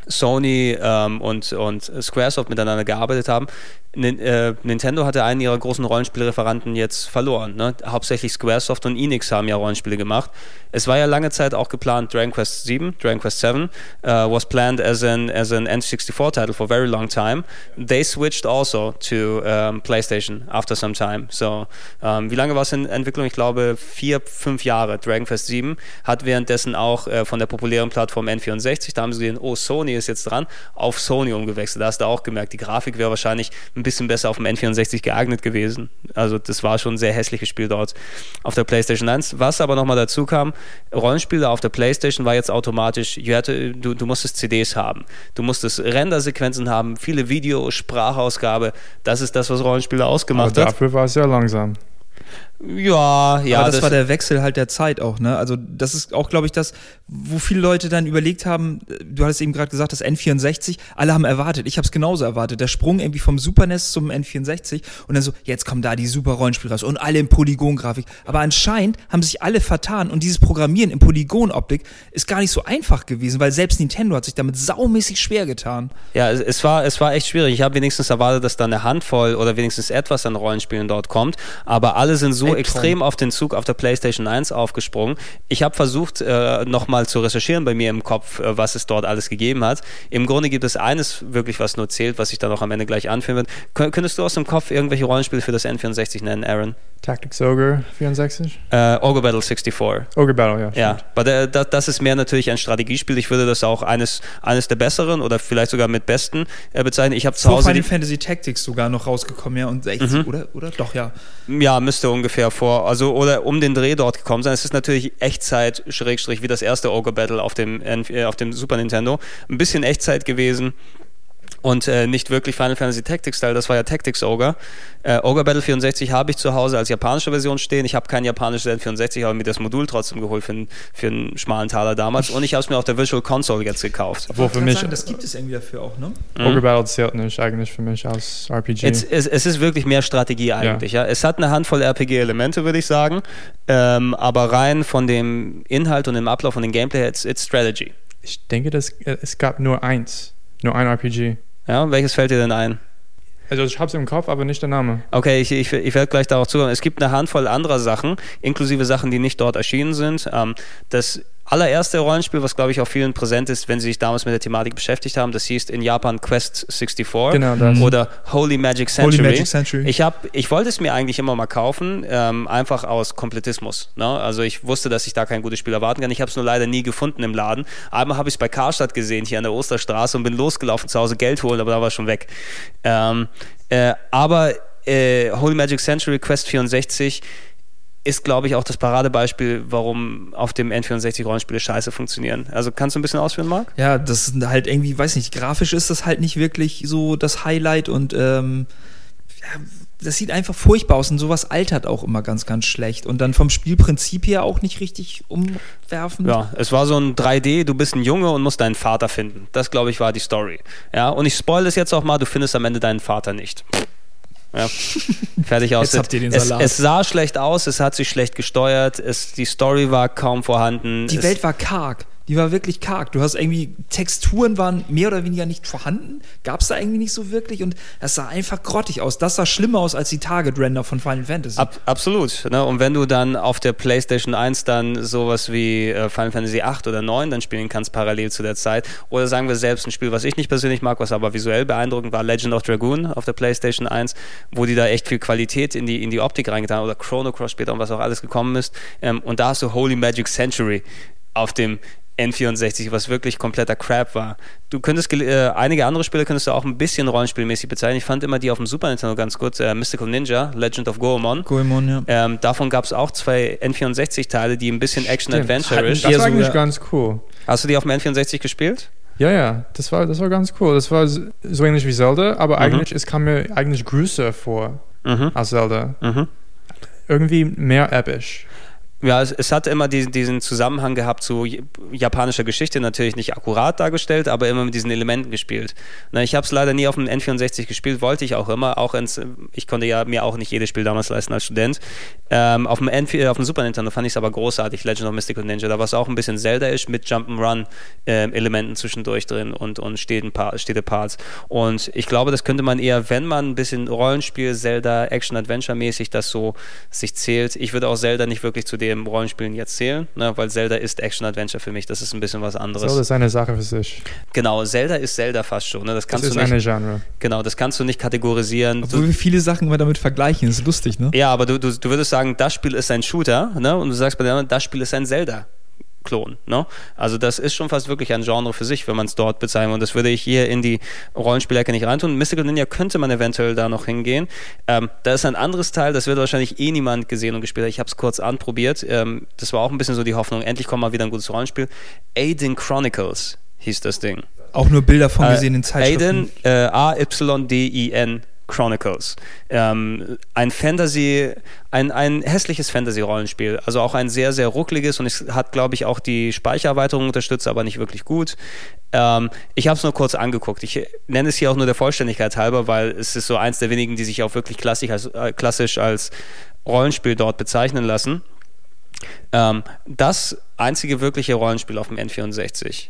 Sony ähm, und, und Squaresoft miteinander gearbeitet haben, Nintendo hatte einen ihrer großen Rollenspielreferanten jetzt verloren. Ne? Hauptsächlich Squaresoft und Enix haben ja Rollenspiele gemacht. Es war ja lange Zeit auch geplant, Dragon Quest 7, Dragon Quest 7 uh, was planned as an, as an N64 title for a very long time. They switched also to um, PlayStation after some time. So, um, wie lange war es in Entwicklung? Ich glaube vier, fünf Jahre. Dragon Quest 7 hat währenddessen auch uh, von der populären Plattform N64, da haben sie gesehen, oh, Sony ist jetzt dran, auf Sony umgewechselt. Da hast du auch gemerkt, die Grafik wäre wahrscheinlich ein bisschen besser auf dem N64 geeignet gewesen. Also das war schon ein sehr hässliches Spiel dort auf der PlayStation 1. Was aber nochmal dazu kam, Rollenspiele auf der PlayStation war jetzt automatisch, hatte, du, du musstest CDs haben, du musstest Rendersequenzen haben, viele Video, Sprachausgabe. Das ist das, was Rollenspiele ausgemacht aber hat. Dafür war es ja langsam. Ja, ja. Aber das, das, war der Wechsel halt der Zeit auch, ne? Also das ist auch, glaube ich, das, wo viele Leute dann überlegt haben, du hattest eben gerade gesagt, das N64, alle haben erwartet, ich habe es genauso erwartet, der Sprung irgendwie vom Super NES zum N64 und dann so, jetzt kommen da die super Rollenspiele raus und alle in Polygongrafik. Aber anscheinend haben sich alle vertan und dieses Programmieren in Polygonoptik ist gar nicht so einfach gewesen, weil selbst Nintendo hat sich damit saumäßig schwer getan. Ja, es, es war, es war echt schwierig. Ich habe wenigstens erwartet, dass da eine Handvoll oder wenigstens etwas an Rollenspielen dort kommt, aber alle sind so extrem auf den Zug auf der PlayStation 1 aufgesprungen. Ich habe versucht, äh, nochmal zu recherchieren bei mir im Kopf, äh, was es dort alles gegeben hat. Im Grunde gibt es eines wirklich, was nur zählt, was ich dann auch am Ende gleich anführen werde. Kön könntest du aus dem Kopf irgendwelche Rollenspiele für das N64 nennen, Aaron? Tactics Ogre 64? Äh, Ogre Battle 64. Ogre Battle, ja. Ja, aber der, der, das ist mehr natürlich ein Strategiespiel. Ich würde das auch eines, eines der besseren oder vielleicht sogar mit besten äh, bezeichnen. Ich habe zu Hause. Final Fantasy Tactics sogar noch rausgekommen, ja, und 60, mhm. oder? Oder? Doch, ja. Ja, müsste ungefähr vor, also oder um den Dreh dort gekommen sein. Es ist natürlich Echtzeit, Schrägstrich, wie das erste Ogre Battle auf dem, äh, auf dem Super Nintendo. Ein bisschen Echtzeit gewesen und äh, nicht wirklich Final Fantasy Tactics Style, das war ja Tactics Ogre. Äh, Ogre Battle 64 habe ich zu Hause als japanische Version stehen. Ich habe kein japanisches N64, aber mir das Modul trotzdem geholt für, für einen schmalen Taler damals. Und ich habe es mir auf der Virtual Console jetzt gekauft. Wo für mich. Sagen, das gibt es irgendwie dafür auch, ne? Mhm. Ogre Battle zählt nicht eigentlich für mich als RPG. Es, es, es ist wirklich mehr Strategie eigentlich. Ja. ja. Es hat eine Handvoll RPG-Elemente, würde ich sagen. Ähm, aber rein von dem Inhalt und dem Ablauf und dem Gameplay, it's, it's Strategy. Ich denke, das, äh, es gab nur eins. Nur ein RPG. Ja, welches fällt dir denn ein? Also ich habe es im Kopf, aber nicht der Name. Okay, ich, ich, ich werde gleich darauf zuhören. Es gibt eine Handvoll anderer Sachen, inklusive Sachen, die nicht dort erschienen sind. Ähm, das allererste Rollenspiel, was glaube ich auch vielen präsent ist, wenn sie sich damals mit der Thematik beschäftigt haben. Das hieß in Japan Quest 64 genau, das. oder Holy Magic Century. Holy Magic Century. Ich, hab, ich wollte es mir eigentlich immer mal kaufen, ähm, einfach aus Komplettismus. Ne? Also ich wusste, dass ich da kein gutes Spiel erwarten kann. Ich habe es nur leider nie gefunden im Laden. Einmal habe ich es bei Karstadt gesehen, hier an der Osterstraße und bin losgelaufen zu Hause Geld holen, aber da war es schon weg. Ähm, äh, aber äh, Holy Magic Century Quest 64 ist, glaube ich, auch das Paradebeispiel, warum auf dem N64 Rollenspiele scheiße funktionieren. Also kannst du ein bisschen ausführen, Marc? Ja, das ist halt irgendwie, weiß nicht, grafisch ist das halt nicht wirklich so das Highlight und ähm, ja, das sieht einfach furchtbar aus und sowas altert auch immer ganz, ganz schlecht. Und dann vom Spielprinzip her auch nicht richtig umwerfend. Ja, es war so ein 3D, du bist ein Junge und musst deinen Vater finden. Das, glaube ich, war die Story. Ja, und ich spoil es jetzt auch mal, du findest am Ende deinen Vater nicht. Ja, fertig aus. Jetzt habt ihr den Salat. Es, es, sah schlecht aus, es hat sich schlecht gesteuert, es, die Story war kaum vorhanden. Die Welt war karg. Die war wirklich karg. Du hast irgendwie, Texturen waren mehr oder weniger nicht vorhanden, gab es da irgendwie nicht so wirklich und es sah einfach grottig aus. Das sah schlimmer aus als die Target-Render von Final Fantasy. Ab, absolut. Ne? Und wenn du dann auf der PlayStation 1 dann sowas wie äh, Final Fantasy 8 oder 9 dann spielen kannst, parallel zu der Zeit, oder sagen wir selbst ein Spiel, was ich nicht persönlich mag, was aber visuell beeindruckend war, Legend of Dragoon auf der PlayStation 1, wo die da echt viel Qualität in die, in die Optik reingetan haben, oder Chrono Cross später und was auch alles gekommen ist. Ähm, und da hast du Holy Magic Century auf dem N64, was wirklich kompletter Crap war. Du könntest äh, einige andere Spiele könntest du auch ein bisschen rollenspielmäßig bezeichnen. Ich fand immer die auf dem Super Nintendo ganz gut. Äh, Mystical Ninja, Legend of Goemon. Goemon, ja. Ähm, davon gab es auch zwei N64-Teile, die ein bisschen Action-Adventure-isch. Das war eigentlich ganz cool. Hast du die auf dem N64 gespielt? Ja, ja, das war, das war ganz cool. Das war so ähnlich wie Zelda, aber mhm. eigentlich, es kam mir eigentlich größer vor mhm. als Zelda. Mhm. Irgendwie mehr episch. Ja, es, es, hat immer diesen, diesen, Zusammenhang gehabt zu japanischer Geschichte, natürlich nicht akkurat dargestellt, aber immer mit diesen Elementen gespielt. Na, ich habe es leider nie auf dem N64 gespielt, wollte ich auch immer, auch ins, ich konnte ja mir auch nicht jedes Spiel damals leisten als Student. Ähm, auf, dem N4, auf dem Super Nintendo fand ich es aber großartig, Legend of Mystical Ninja. Da war es auch ein bisschen Zelda-ish mit Jump'n'Run-Elementen ähm, zwischendurch drin und, und stete Parts. Und ich glaube, das könnte man eher, wenn man ein bisschen Rollenspiel, Zelda, Action-Adventure-mäßig das so sich zählt. Ich würde auch Zelda nicht wirklich zu dem dem Rollenspielen jetzt zählen, ne? weil Zelda ist Action-Adventure für mich, das ist ein bisschen was anderes. Zelda ist eine Sache für sich. Genau, Zelda ist Zelda fast schon. Ne? Das, kannst das ist du nicht, eine Genre. Genau, das kannst du nicht kategorisieren. Obwohl wir viele Sachen wir damit vergleichen, ist lustig, ne? Ja, aber du, du, du würdest sagen, das Spiel ist ein Shooter ne? und du sagst bei der anderen, das Spiel ist ein Zelda. Klon. Ne? Also das ist schon fast wirklich ein Genre für sich, wenn man es dort bezeichnet. Und das würde ich hier in die Rollenspielecke nicht reintun. Mystical Ninja könnte man eventuell da noch hingehen. Ähm, da ist ein anderes Teil, das wird wahrscheinlich eh niemand gesehen und gespielt. Ich habe es kurz anprobiert. Ähm, das war auch ein bisschen so die Hoffnung, endlich kommt mal wieder ein gutes Rollenspiel. Aiden Chronicles hieß das Ding. Auch nur Bilder von äh, gesehen in Zeitschriften. Aiden, äh, A-Y-D-I-N Chronicles. Ähm, ein Fantasy, ein, ein hässliches Fantasy-Rollenspiel. Also auch ein sehr, sehr ruckliges und es hat, glaube ich, auch die Speichererweiterung unterstützt, aber nicht wirklich gut. Ähm, ich habe es nur kurz angeguckt. Ich nenne es hier auch nur der Vollständigkeit halber, weil es ist so eins der wenigen, die sich auch wirklich klassisch als, äh, klassisch als Rollenspiel dort bezeichnen lassen. Ähm, das einzige wirkliche Rollenspiel auf dem N64.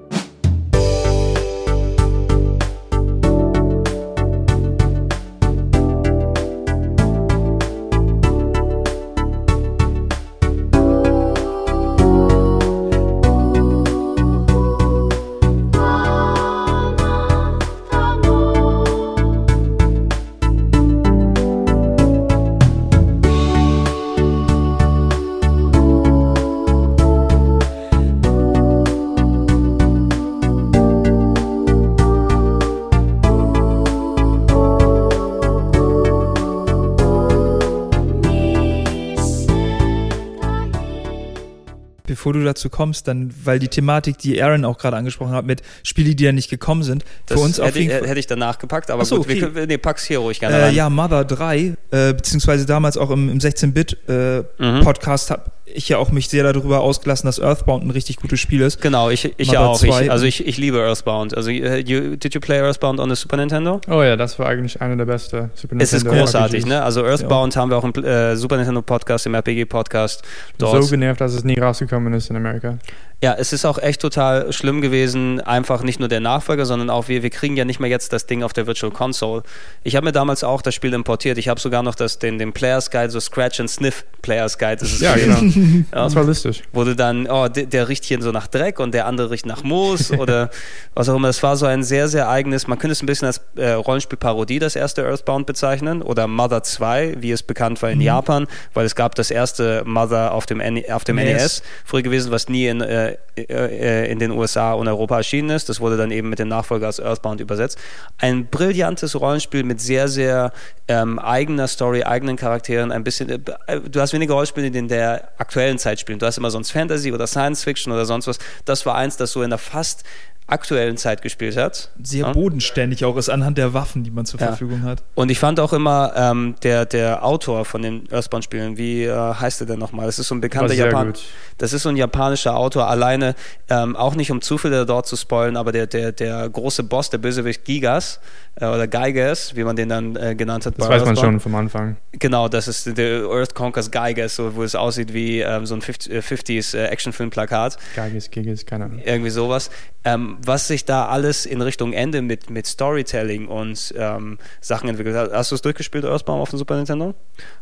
Bevor du dazu kommst, dann, weil die Thematik, die Aaron auch gerade angesprochen hat, mit Spiele, die ja nicht gekommen sind, das für uns hätte, ich, hätte ich danach gepackt, aber so, gut, okay. wir, nee, pack's hier ruhig gerne äh, Ja, Mother 3, äh, beziehungsweise damals auch im, im 16-Bit-Podcast äh, mhm ich ja auch mich sehr darüber ausgelassen, dass Earthbound ein richtig gutes Spiel ist. Genau, ich, ich ja auch. Ich, also ich, ich liebe Earthbound. Also uh, you, did you play Earthbound on the Super Nintendo? Oh ja, das war eigentlich einer der besten Super Nintendo. Es ist großartig, RPGs. ne? Also Earthbound ja. haben wir auch im äh, Super Nintendo Podcast, im RPG Podcast. Dort. So genervt, dass es nie rausgekommen ist in Amerika. Ja, es ist auch echt total schlimm gewesen, einfach nicht nur der Nachfolger, sondern auch wir, wir kriegen ja nicht mehr jetzt das Ding auf der Virtual Console. Ich habe mir damals auch das Spiel importiert. Ich habe sogar noch das, den, den Player's Guide, so Scratch and Sniff Player's Guide. Das ist ja, genau. ja, das war lustig. Wurde dann, oh, der, der, riecht hier so nach Dreck und der andere riecht nach Moos oder was auch immer. Es war so ein sehr, sehr eigenes, man könnte es ein bisschen als äh, Rollenspielparodie, das erste Earthbound bezeichnen oder Mother 2, wie es bekannt war in mhm. Japan, weil es gab das erste Mother auf dem, auf dem NES. NES früher gewesen, was nie in äh, äh, in den USA und Europa erschienen ist. Das wurde dann eben mit dem Nachfolger als Earthbound übersetzt. Ein brillantes Rollenspiel mit sehr, sehr ähm, eigener Story, eigenen Charakteren. Ein bisschen, äh, du hast weniger Rollenspiele, in der aktuellen Zeit spielen. Du hast immer sonst Fantasy oder Science Fiction oder sonst was. Das war eins, das so in der fast aktuellen Zeit gespielt hat. Sehr ja. bodenständig auch ist anhand der Waffen, die man zur ja. Verfügung hat. Und ich fand auch immer ähm, der, der Autor von den Earthbound-Spielen, wie äh, heißt er denn nochmal? Das ist so ein bekannter Japan. Das ist so ein japanischer Autor, alleine, ähm, auch nicht um zu viel dort zu spoilen, aber der, der, der große Boss, der Bösewicht Gigas äh, oder Geiges, wie man den dann äh, genannt hat. Das weiß man schon vom Anfang. Genau, das ist der Earth Conquers Geiges, so, wo es aussieht wie ähm, so ein 50, s äh, Actionfilm-Plakat. Geiges, Gigas, keine Ahnung. Irgendwie sowas. Ähm, was sich da alles in Richtung Ende mit, mit Storytelling und ähm, Sachen entwickelt hat. Hast du es durchgespielt, Earthbound, auf dem Super Nintendo?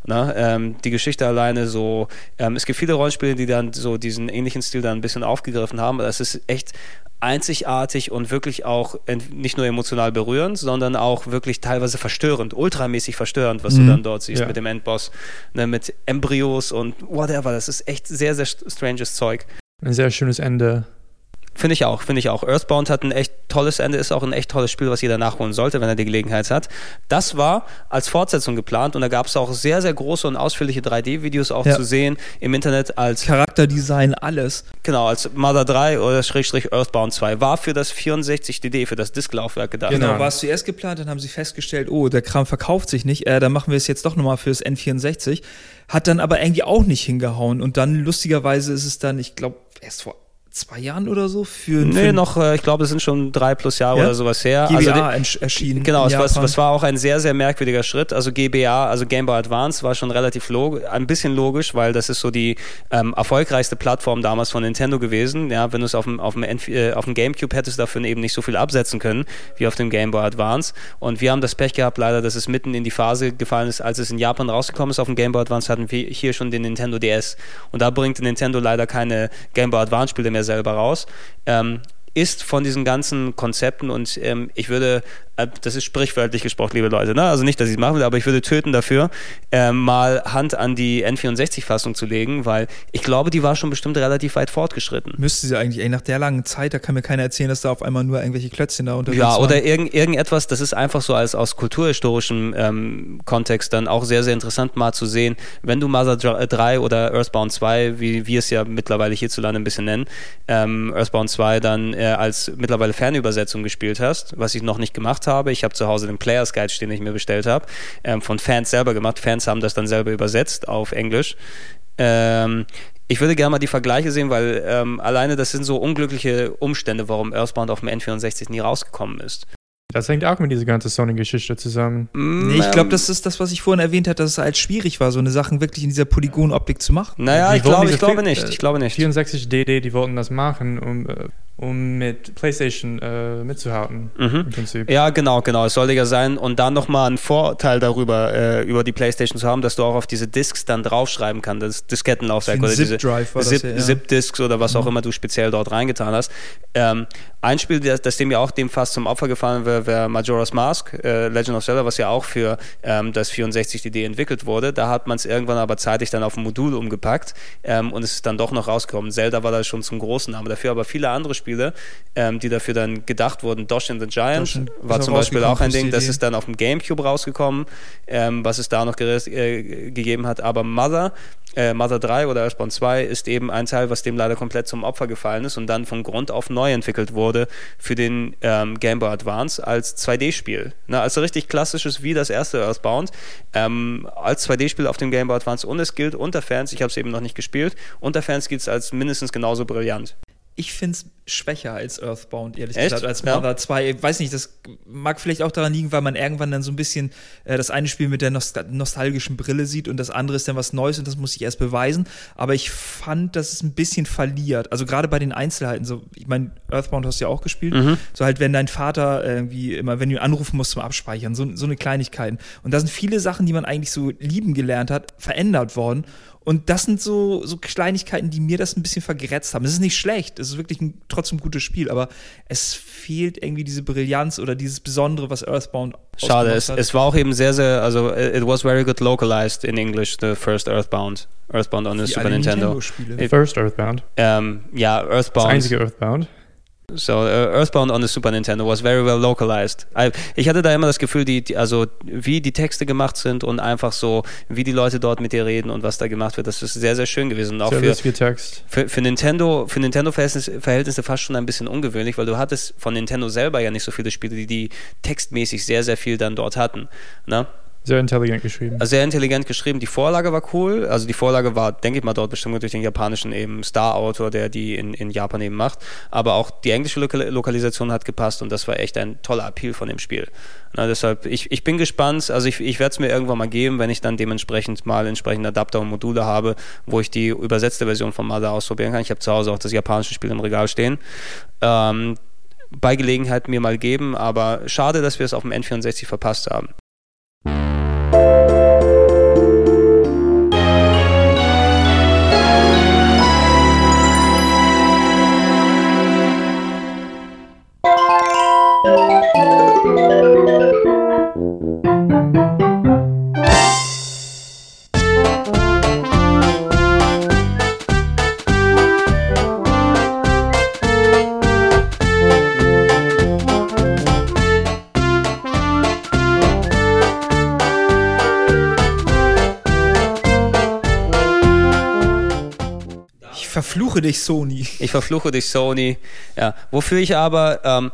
Na, ähm, die Geschichte alleine so, ähm, es gibt viele Rollenspiele, die dann so diesen ähnlichen Stil dann ein bisschen aufgegriffen haben. Das ist echt einzigartig und wirklich auch nicht nur emotional berührend, sondern auch wirklich teilweise verstörend, ultramäßig verstörend, was mhm. du dann dort siehst ja. mit dem Endboss, ne, mit Embryos und whatever. Das ist echt sehr, sehr stranges Zeug. Ein sehr schönes Ende. Finde ich auch, finde ich auch. Earthbound hat ein echt tolles Ende, ist auch ein echt tolles Spiel, was jeder nachholen sollte, wenn er die Gelegenheit hat. Das war als Fortsetzung geplant und da gab es auch sehr, sehr große und ausführliche 3D-Videos auch ja. zu sehen im Internet als Charakterdesign, alles. Genau, als Mother 3 oder Schrägstrich Earthbound 2. War für das 64DD, für das Disklaufwerk gedacht. Genau, ja. war es zuerst geplant, dann haben sie festgestellt, oh, der Kram verkauft sich nicht, äh, dann machen wir es jetzt doch nochmal fürs N64. Hat dann aber irgendwie auch nicht hingehauen und dann lustigerweise ist es dann, ich glaube, erst vor zwei Jahren oder so für Nee, noch, äh, ich glaube, es sind schon drei plus Jahre ja? oder sowas her. GBA also, erschienen. Genau, es war, es war auch ein sehr, sehr merkwürdiger Schritt. Also GBA, also Game Boy Advance, war schon relativ log ein bisschen logisch, weil das ist so die ähm, erfolgreichste Plattform damals von Nintendo gewesen. Ja, wenn du es auf dem, auf, dem, äh, auf dem Gamecube hättest, dafür eben nicht so viel absetzen können wie auf dem Game Boy Advance. Und wir haben das Pech gehabt, leider, dass es mitten in die Phase gefallen ist, als es in Japan rausgekommen ist auf dem Game Boy Advance, hatten wir hier schon den Nintendo DS. Und da bringt Nintendo leider keine Game Boy Advance Spiele mehr selber raus. Ähm, ist von diesen ganzen Konzepten und ähm, ich würde das ist sprichwörtlich gesprochen, liebe Leute, ne? also nicht, dass ich es machen will, aber ich würde töten dafür, äh, mal Hand an die N64-Fassung zu legen, weil ich glaube, die war schon bestimmt relativ weit fortgeschritten. Müsste sie eigentlich, ey, nach der langen Zeit, da kann mir keiner erzählen, dass da auf einmal nur irgendwelche Klötzchen da unterwegs Ja, oder irgend, irgendetwas, das ist einfach so als aus kulturhistorischem ähm, Kontext dann auch sehr, sehr interessant mal zu sehen, wenn du Mother 3 oder Earthbound 2, wie wir es ja mittlerweile hierzulande ein bisschen nennen, ähm, Earthbound 2 dann äh, als mittlerweile Fernübersetzung gespielt hast, was ich noch nicht gemacht habe. Ich habe zu Hause den Players Guide stehen, den ich mir bestellt habe, ähm, von Fans selber gemacht. Fans haben das dann selber übersetzt auf Englisch. Ähm, ich würde gerne mal die Vergleiche sehen, weil ähm, alleine das sind so unglückliche Umstände, warum Earthbound auf dem N64 nie rausgekommen ist. Das hängt auch mit dieser ganzen Sony-Geschichte zusammen. Mm, nee, ich glaube, das ist das, was ich vorhin erwähnt habe, dass es halt schwierig war, so eine Sachen wirklich in dieser Polygon-Optik zu machen. Naja, ich glaube, ich glaube nicht. Ich glaube nicht. 64 DD, die wollten das machen, um äh, um mit PlayStation äh, mitzuhalten. Mhm. Im Prinzip. Ja, genau, genau. Es sollte ja sein. Und dann nochmal einen Vorteil darüber, äh, über die PlayStation zu haben, dass du auch auf diese Discs dann draufschreiben kannst, das Diskettenlaufwerk oder Zip diese Zip, ja. Zip-Discs oder was mhm. auch immer du speziell dort reingetan hast. Ähm, ein Spiel, das, das dem ja auch dem fast zum Opfer gefallen wäre, wäre Majora's Mask, äh, Legend of Zelda, was ja auch für ähm, das 64DD entwickelt wurde. Da hat man es irgendwann aber zeitig dann auf ein Modul umgepackt ähm, und es ist dann doch noch rausgekommen. Zelda war da schon zum großen Namen dafür, aber viele andere Spiele Spiele, ähm, die dafür dann gedacht wurden. Dosh and the Giant Dosh war zum Beispiel auch ein Ding, das ist dann auf dem Gamecube rausgekommen, ähm, was es da noch äh, gegeben hat. Aber Mother, äh, Mother 3 oder Earthbound 2 ist eben ein Teil, was dem leider komplett zum Opfer gefallen ist und dann von Grund auf neu entwickelt wurde für den ähm, Game Boy Advance als 2D-Spiel. Also richtig klassisches wie das erste Earthbound ähm, als 2D-Spiel auf dem Game Boy Advance und es gilt unter Fans, ich habe es eben noch nicht gespielt, unter Fans gilt es als mindestens genauso brillant ich finde es schwächer als Earthbound, ehrlich Echt? gesagt, als Mother ja. 2. Ich weiß nicht, das mag vielleicht auch daran liegen, weil man irgendwann dann so ein bisschen äh, das eine Spiel mit der nost nostalgischen Brille sieht und das andere ist dann was Neues und das muss ich erst beweisen. Aber ich fand, dass es ein bisschen verliert. Also gerade bei den Einzelheiten, so, ich meine, Earthbound hast du ja auch gespielt. Mhm. So halt, wenn dein Vater irgendwie immer, wenn du ihn anrufen musst zum Abspeichern, so, so eine Kleinigkeiten. Und da sind viele Sachen, die man eigentlich so lieben gelernt hat, verändert worden. Und das sind so, so Kleinigkeiten, die mir das ein bisschen vergrätzt haben. Es ist nicht schlecht, es ist wirklich ein trotzdem gutes Spiel, aber es fehlt irgendwie diese Brillanz oder dieses Besondere, was Earthbound Schade, es, es war auch eben sehr, sehr, also it was very good localized in English, the first Earthbound. Earthbound on the Super Nintendo. Nintendo the first Earthbound. Ähm, ja, Earthbound. Das einzige Earthbound. So, uh, Earthbound on the Super Nintendo was very well localized. I, ich hatte da immer das Gefühl, die, die, also wie die Texte gemacht sind und einfach so, wie die Leute dort mit dir reden und was da gemacht wird, das ist sehr, sehr schön gewesen. Und auch für, Text. Für, für Nintendo, für Nintendo Verhältnisse, Verhältnisse fast schon ein bisschen ungewöhnlich, weil du hattest von Nintendo selber ja nicht so viele Spiele, die, die textmäßig sehr, sehr viel dann dort hatten. Ne? Sehr intelligent geschrieben. Sehr intelligent geschrieben. Die Vorlage war cool. Also die Vorlage war, denke ich mal, dort bestimmt durch den japanischen eben Star-Autor, der die in, in Japan eben macht. Aber auch die englische Lokal Lokalisation hat gepasst und das war echt ein toller Appeal von dem Spiel. Na, deshalb, ich, ich bin gespannt. Also ich, ich werde es mir irgendwann mal geben, wenn ich dann dementsprechend mal entsprechende Adapter und Module habe, wo ich die übersetzte Version von Mother ausprobieren kann. Ich habe zu Hause auch das japanische Spiel im Regal stehen. Ähm, bei Gelegenheit mir mal geben, aber schade, dass wir es auf dem N64 verpasst haben. Verfluche dich, Sony. Ich verfluche dich, Sony. Ja, wofür ich aber, ähm,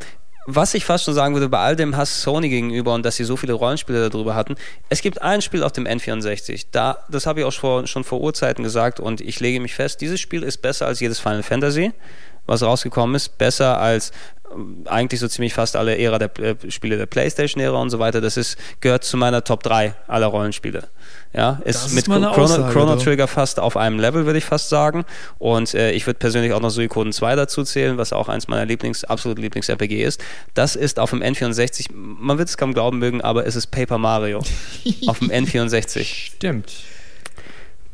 was ich fast schon sagen würde, bei all dem Hass Sony gegenüber und dass sie so viele Rollenspiele darüber hatten, es gibt ein Spiel auf dem N64. Da, das habe ich auch schon, schon vor Urzeiten gesagt und ich lege mich fest, dieses Spiel ist besser als jedes Final Fantasy, was rausgekommen ist, besser als eigentlich so ziemlich fast alle Ära der äh, Spiele der PlayStation-Ära und so weiter. Das ist, gehört zu meiner Top 3 aller Rollenspiele. Ja, ist, ist mit Chrono, Aussage, Chrono Trigger fast auf einem Level, würde ich fast sagen. Und äh, ich würde persönlich auch noch Suikoden 2 dazu zählen, was auch eins meiner Lieblings, absolute Lieblings-RPG ist. Das ist auf dem N64, man wird es kaum glauben mögen, aber es ist Paper Mario auf dem N64. Stimmt.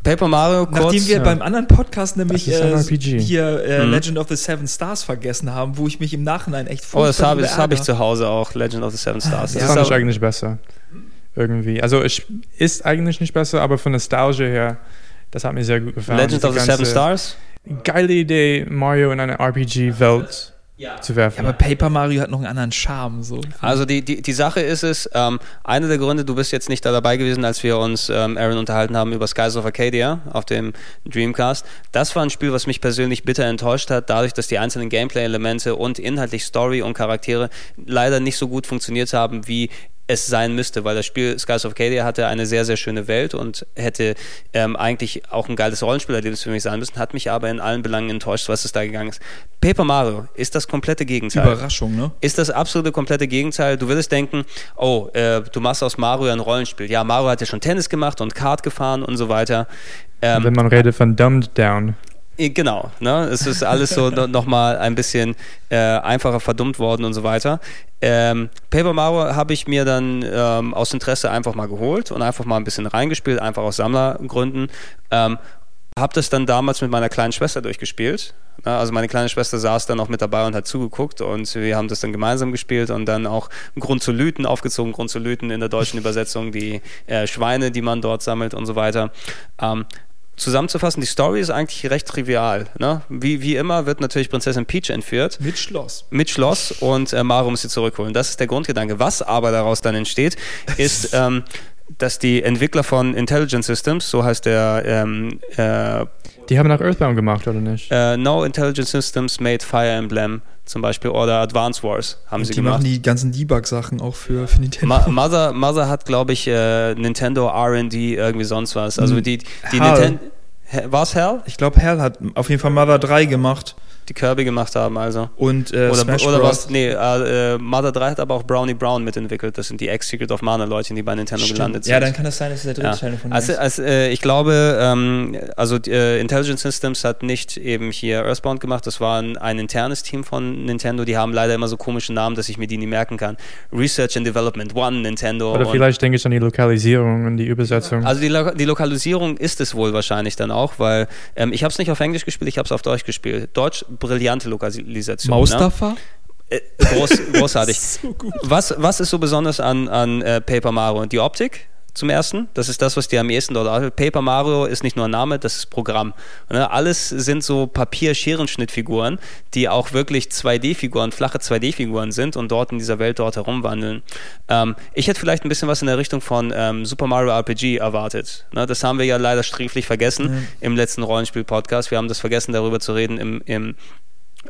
Paper Mario kurz. Nachdem wir ja. beim anderen Podcast nämlich äh, hier äh, mhm. Legend of the Seven Stars vergessen haben, wo ich mich im Nachhinein echt Oh, das habe hab ich zu Hause auch, Legend of the Seven Stars. Das, das fand ich eigentlich besser. Irgendwie. Also es ist eigentlich nicht besser, aber von Nostalgie her, das hat mir sehr gut gefallen. Legend of the Seven Stars? Geile Idee, Mario in eine RPG-Welt ja. zu werfen. Ja, aber Paper Mario hat noch einen anderen Charme. So. Also die, die, die Sache ist es, ähm, einer der Gründe, du bist jetzt nicht da dabei gewesen, als wir uns, ähm, Aaron, unterhalten haben über Skies of Arcadia auf dem Dreamcast. Das war ein Spiel, was mich persönlich bitter enttäuscht hat, dadurch, dass die einzelnen Gameplay-Elemente und inhaltlich Story und Charaktere leider nicht so gut funktioniert haben, wie es sein müsste, weil das Spiel Skies of Cadia hatte eine sehr, sehr schöne Welt und hätte ähm, eigentlich auch ein geiles Rollenspielerlebnis für mich sein müssen, hat mich aber in allen Belangen enttäuscht, was es da gegangen ist. Paper Mario ist das komplette Gegenteil. Überraschung, ne? Ist das absolute komplette Gegenteil. Du würdest denken, oh, äh, du machst aus Mario ein Rollenspiel. Ja, Mario hat ja schon Tennis gemacht und Kart gefahren und so weiter. Ähm, Wenn man redet von Dumbed Down. Genau, ne? es ist alles so nochmal ein bisschen äh, einfacher verdummt worden und so weiter. Ähm, Paper Mario habe ich mir dann ähm, aus Interesse einfach mal geholt und einfach mal ein bisschen reingespielt, einfach aus Sammlergründen. Ähm, habe das dann damals mit meiner kleinen Schwester durchgespielt. Also meine kleine Schwester saß dann auch mit dabei und hat zugeguckt und wir haben das dann gemeinsam gespielt und dann auch Grund zu Lüten aufgezogen, Grund zu Lüten in der deutschen Übersetzung, die äh, Schweine, die man dort sammelt und so weiter. Ähm, zusammenzufassen, die Story ist eigentlich recht trivial. Ne? Wie, wie immer wird natürlich Prinzessin Peach entführt. Mit Schloss. Mit Schloss und äh, Mario muss sie zurückholen. Das ist der Grundgedanke. Was aber daraus dann entsteht, ist, ähm, dass die Entwickler von Intelligent Systems, so heißt der ähm, äh, die haben nach Earthbound gemacht, oder nicht? Uh, no Intelligent Systems made Fire Emblem zum Beispiel oder Advance Wars haben Und sie die gemacht. Die machen die ganzen Debug-Sachen auch für, für Nintendo. Ma Mother, Mother hat, glaube ich, äh, Nintendo RD, irgendwie sonst was. Also hm. die, die Nintendo. War es Hell? Ich glaube, Hell hat auf jeden Fall Mother 3 gemacht die Kirby gemacht haben, also. Und äh, oder, Smash oder was? Nee, äh, äh, Mother 3 hat aber auch Brownie Brown mitentwickelt. Das sind die Ex-Secret of Mana Leute, die bei Nintendo Stimmt. gelandet sind. Ja, dann kann das sein, dass es der dritte ja. Teil von also, also äh, Ich glaube, ähm, also äh, Intelligent Systems hat nicht eben hier Earthbound gemacht. Das war ein, ein, internes Team von Nintendo. Die haben leider immer so komische Namen, dass ich mir die nie merken kann. Research and Development One, Nintendo. Oder vielleicht denke ich an die Lokalisierung und die Übersetzung. Also die, Lo die Lokalisierung ist es wohl wahrscheinlich dann auch, weil ähm, ich habe es nicht auf Englisch gespielt, ich habe es auf Deutsch gespielt. Deutsch, brillante Lokalisierung. Zivilisation. Maustafa? Ne? Äh, groß, großartig. so was, was ist so besonders an, an äh, Paper Mario? Die Optik? Zum ersten. Das ist das, was dir am ehesten dort auffällt. Paper Mario ist nicht nur ein Name, das ist Programm. Ne? Alles sind so Papier-Scherenschnittfiguren, die auch wirklich 2D-Figuren, flache 2D-Figuren sind und dort in dieser Welt dort herumwandeln. Ähm, ich hätte vielleicht ein bisschen was in der Richtung von ähm, Super Mario RPG erwartet. Ne? Das haben wir ja leider sträflich vergessen mhm. im letzten Rollenspiel-Podcast. Wir haben das vergessen, darüber zu reden im, im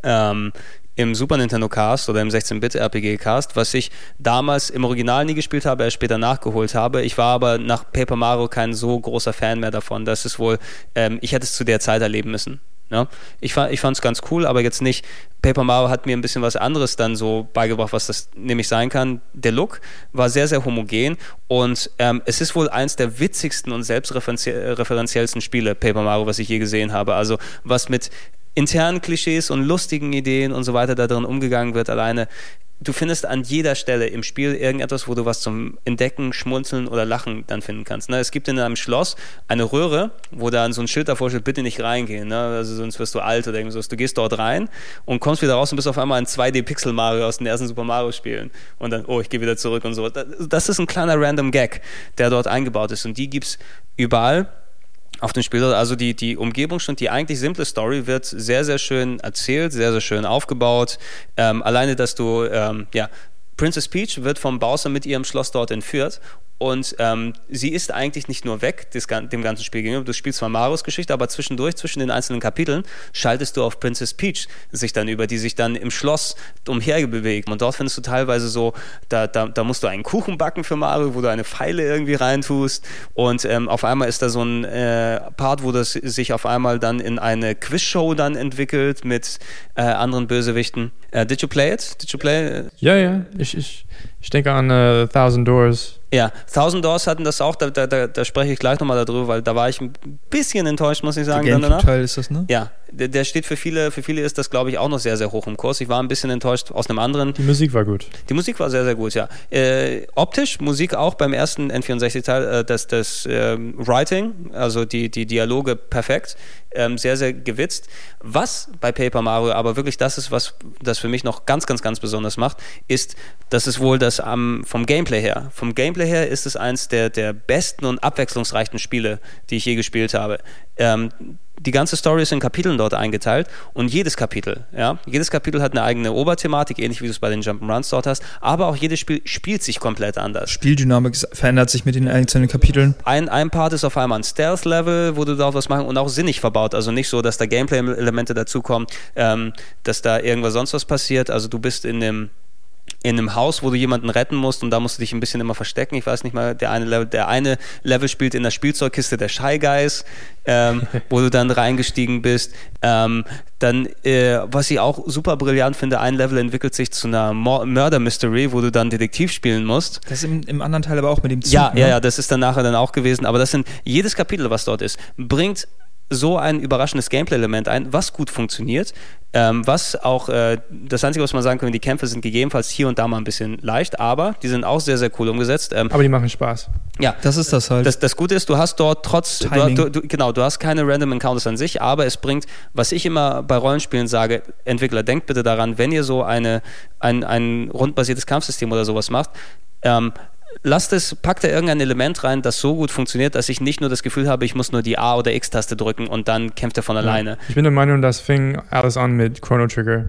ähm, im Super Nintendo Cast oder im 16-Bit RPG Cast, was ich damals im Original nie gespielt habe, erst später nachgeholt habe. Ich war aber nach Paper Mario kein so großer Fan mehr davon. Das ist wohl, ähm, ich hätte es zu der Zeit erleben müssen. Ja, ich fand es ganz cool, aber jetzt nicht. Paper Mario hat mir ein bisschen was anderes dann so beigebracht, was das nämlich sein kann. Der Look war sehr, sehr homogen und ähm, es ist wohl eins der witzigsten und selbstreferenziellsten Spiele, Paper Mario, was ich je gesehen habe. Also was mit internen Klischees und lustigen Ideen und so weiter da drin umgegangen wird. Alleine du findest an jeder Stelle im Spiel irgendetwas, wo du was zum Entdecken, Schmunzeln oder Lachen dann finden kannst. Ne? Es gibt in einem Schloss eine Röhre, wo dann so ein Schild davor steht, bitte nicht reingehen, ne? also sonst wirst du alt oder irgendwas. Du gehst dort rein und kommst wieder raus und bist auf einmal ein 2D-Pixel-Mario aus den ersten Super Mario-Spielen. Und dann, oh, ich gehe wieder zurück und so. Das ist ein kleiner random Gag, der dort eingebaut ist. Und die gibt es überall auf dem Spiel. Also die, die Umgebung schon, die eigentlich simple Story wird sehr, sehr schön erzählt, sehr, sehr schön aufgebaut. Ähm, alleine, dass du, ähm, ja, Princess Peach wird vom Bowser mit ihrem Schloss dort entführt und ähm, sie ist eigentlich nicht nur weg des, dem ganzen Spiel gegenüber. Du spielst zwar Marios Geschichte, aber zwischendurch, zwischen den einzelnen Kapiteln, schaltest du auf Princess Peach sich dann über, die sich dann im Schloss umherbewegt. Und dort findest du teilweise so, da, da, da musst du einen Kuchen backen für Mario, wo du eine Pfeile irgendwie reintust. Und ähm, auf einmal ist da so ein äh, Part, wo das sich auf einmal dann in eine Quizshow dann entwickelt mit äh, anderen Bösewichten. Uh, did you play it? Did you play? Ja, ja. Ich, ich, ich denke an uh, Thousand Doors. Ja, Thousand Doors hatten das auch, da, da, da spreche ich gleich nochmal darüber, weil da war ich ein bisschen enttäuscht, muss ich sagen. Der Gamecube-Teil ist das, ne? Ja, der, der, steht für viele, für viele ist das, glaube ich, auch noch sehr, sehr hoch im Kurs. Ich war ein bisschen enttäuscht aus einem anderen. Die Musik war gut. Die Musik war sehr, sehr gut, ja. Äh, optisch, Musik auch beim ersten N64-Teil, äh, das, das äh, Writing, also die, die Dialoge perfekt, ähm, sehr, sehr gewitzt. Was bei Paper Mario aber wirklich das ist, was das für mich noch ganz, ganz, ganz besonders macht, ist, dass es wohl das um, vom Gameplay her, vom Gameplay her ist es eines der, der besten und abwechslungsreichsten Spiele, die ich je gespielt habe. Ähm, die ganze Story ist in Kapiteln dort eingeteilt und jedes Kapitel, ja, jedes Kapitel hat eine eigene Oberthematik, ähnlich wie du es bei den Jump'n'Runs dort hast, aber auch jedes Spiel spielt sich komplett anders. Spieldynamik verändert sich mit den einzelnen Kapiteln. Ein, ein Part ist auf einmal ein Stealth-Level, wo du dort was machen und auch sinnig verbaut, also nicht so, dass da Gameplay-Elemente dazukommen, ähm, dass da irgendwas sonst was passiert, also du bist in dem in einem Haus, wo du jemanden retten musst und da musst du dich ein bisschen immer verstecken. Ich weiß nicht mal, der eine Level, der eine Level spielt in der Spielzeugkiste der Shy Guys, ähm, wo du dann reingestiegen bist. Ähm, dann, äh, was ich auch super brillant finde, ein Level entwickelt sich zu einer Murder Mystery, wo du dann Detektiv spielen musst. Das ist im, im anderen Teil aber auch mit dem Zug. Ja, ne? ja, ja, das ist dann nachher dann auch gewesen. Aber das sind jedes Kapitel, was dort ist, bringt so ein überraschendes Gameplay-Element ein, was gut funktioniert, ähm, was auch, äh, das Einzige, was man sagen kann, die Kämpfe sind gegebenenfalls hier und da mal ein bisschen leicht, aber die sind auch sehr, sehr cool umgesetzt. Ähm, aber die machen Spaß. Ja. Das ist das halt. Das, das Gute ist, du hast dort trotz, du, du, du, genau, du hast keine Random Encounters an sich, aber es bringt, was ich immer bei Rollenspielen sage, Entwickler, denkt bitte daran, wenn ihr so eine, ein, ein rundbasiertes Kampfsystem oder sowas macht, ähm, lasst es, packt da irgendein Element rein, das so gut funktioniert, dass ich nicht nur das Gefühl habe, ich muss nur die A- oder X-Taste drücken und dann kämpft er von alleine. Ja. Ich bin der Meinung, das fing alles an mit Chrono Trigger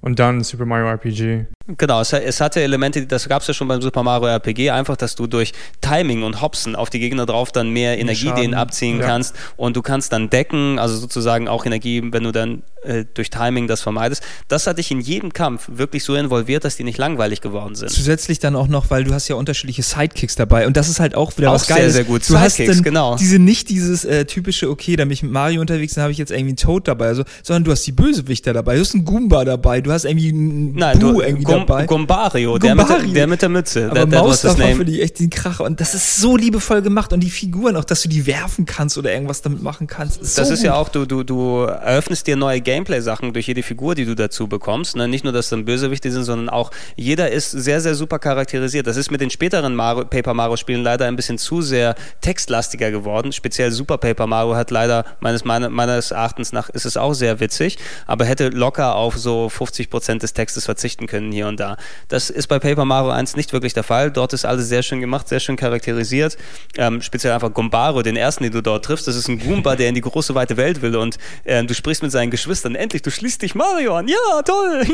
und dann Super Mario RPG. Genau, es, es hatte Elemente, das gab es ja schon beim Super Mario RPG, einfach, dass du durch Timing und Hopsen auf die Gegner drauf dann mehr Energie denen abziehen ja. kannst und du kannst dann decken, also sozusagen auch Energie, wenn du dann äh, durch Timing das vermeidest. Das hat dich in jedem Kampf wirklich so involviert, dass die nicht langweilig geworden sind. Zusätzlich dann auch noch, weil du hast ja unterschiedliche Sidekicks dabei und das ist halt auch wieder auch was Geiles. sehr, sehr gut. Du Sidekicks, hast dann genau. diese nicht dieses äh, typische, okay, da bin ich mit Mario unterwegs, dann habe ich jetzt irgendwie einen Toad dabei, also, sondern du hast die Bösewichter dabei, du hast einen Goomba dabei, du hast irgendwie einen Nein, Boo du, irgendwie Gum, dabei. Gombario, der mit, der, mit der Mütze. Aber der, Maus davon finde ich echt den Kracher und das ist so liebevoll gemacht und die Figuren auch, dass du die werfen kannst oder irgendwas damit machen kannst. Ist das so ist gut. ja auch, du, du, du eröffnest dir neue Gameplay-Sachen durch jede Figur, die du dazu bekommst. Ne? Nicht nur, dass dann Bösewichte sind, sondern auch jeder ist sehr, sehr super charakterisiert. Das ist mit den späteren Mario, Paper Mario-Spielen leider ein bisschen zu sehr textlastiger geworden. Speziell Super Paper Mario hat leider, meines, meines Erachtens nach, ist es auch sehr witzig, aber hätte locker auf so 50 Prozent des Textes verzichten können hier hier und da. Das ist bei Paper Mario 1 nicht wirklich der Fall. Dort ist alles sehr schön gemacht, sehr schön charakterisiert. Ähm, speziell einfach Gombaro, den ersten, den du dort triffst, das ist ein Goomba, der in die große weite Welt will und äh, du sprichst mit seinen Geschwistern. Endlich, du schließt dich Mario an. Ja, toll.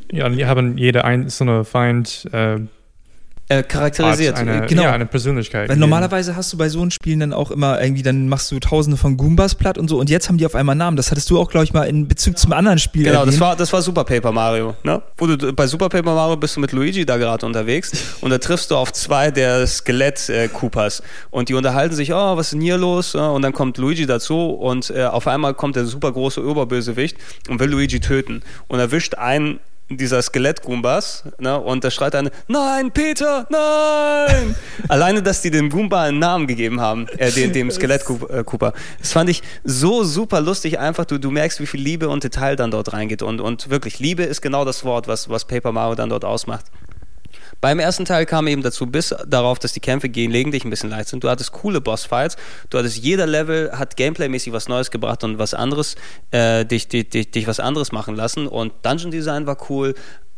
ja, und wir haben jede einzelne Feind äh, äh, charakterisiert. Eine, genau. Ja, eine Persönlichkeit. Weil normalerweise hast du bei so einem Spielen dann auch immer irgendwie, dann machst du tausende von Goombas platt und so und jetzt haben die auf einmal Namen. Das hattest du auch, glaube ich, mal in Bezug zum anderen Spiel. Genau, das war, das war Super Paper Mario. Ne? Wo du, bei Super Paper Mario bist du mit Luigi da gerade unterwegs und da triffst du auf zwei der Skelett-Koopas und die unterhalten sich, oh, was ist denn hier los? Und dann kommt Luigi dazu und äh, auf einmal kommt der super große Oberbösewicht und will Luigi töten und erwischt einen dieser Skelett-Goombas ne, und da schreit eine, nein, Peter, nein! Alleine, dass die dem Goomba einen Namen gegeben haben, äh, dem, dem Skelett-Cooper. Das fand ich so super lustig, einfach, du, du merkst, wie viel Liebe und Detail dann dort reingeht und, und wirklich, Liebe ist genau das Wort, was, was Paper Mario dann dort ausmacht. Beim ersten Teil kam eben dazu, bis darauf, dass die Kämpfe gelegentlich ein bisschen leicht sind. Du hattest coole Bossfights, du hattest jeder Level hat gameplaymäßig was Neues gebracht und was anderes, äh, dich, dich, dich, dich was anderes machen lassen. Und Dungeon Design war cool.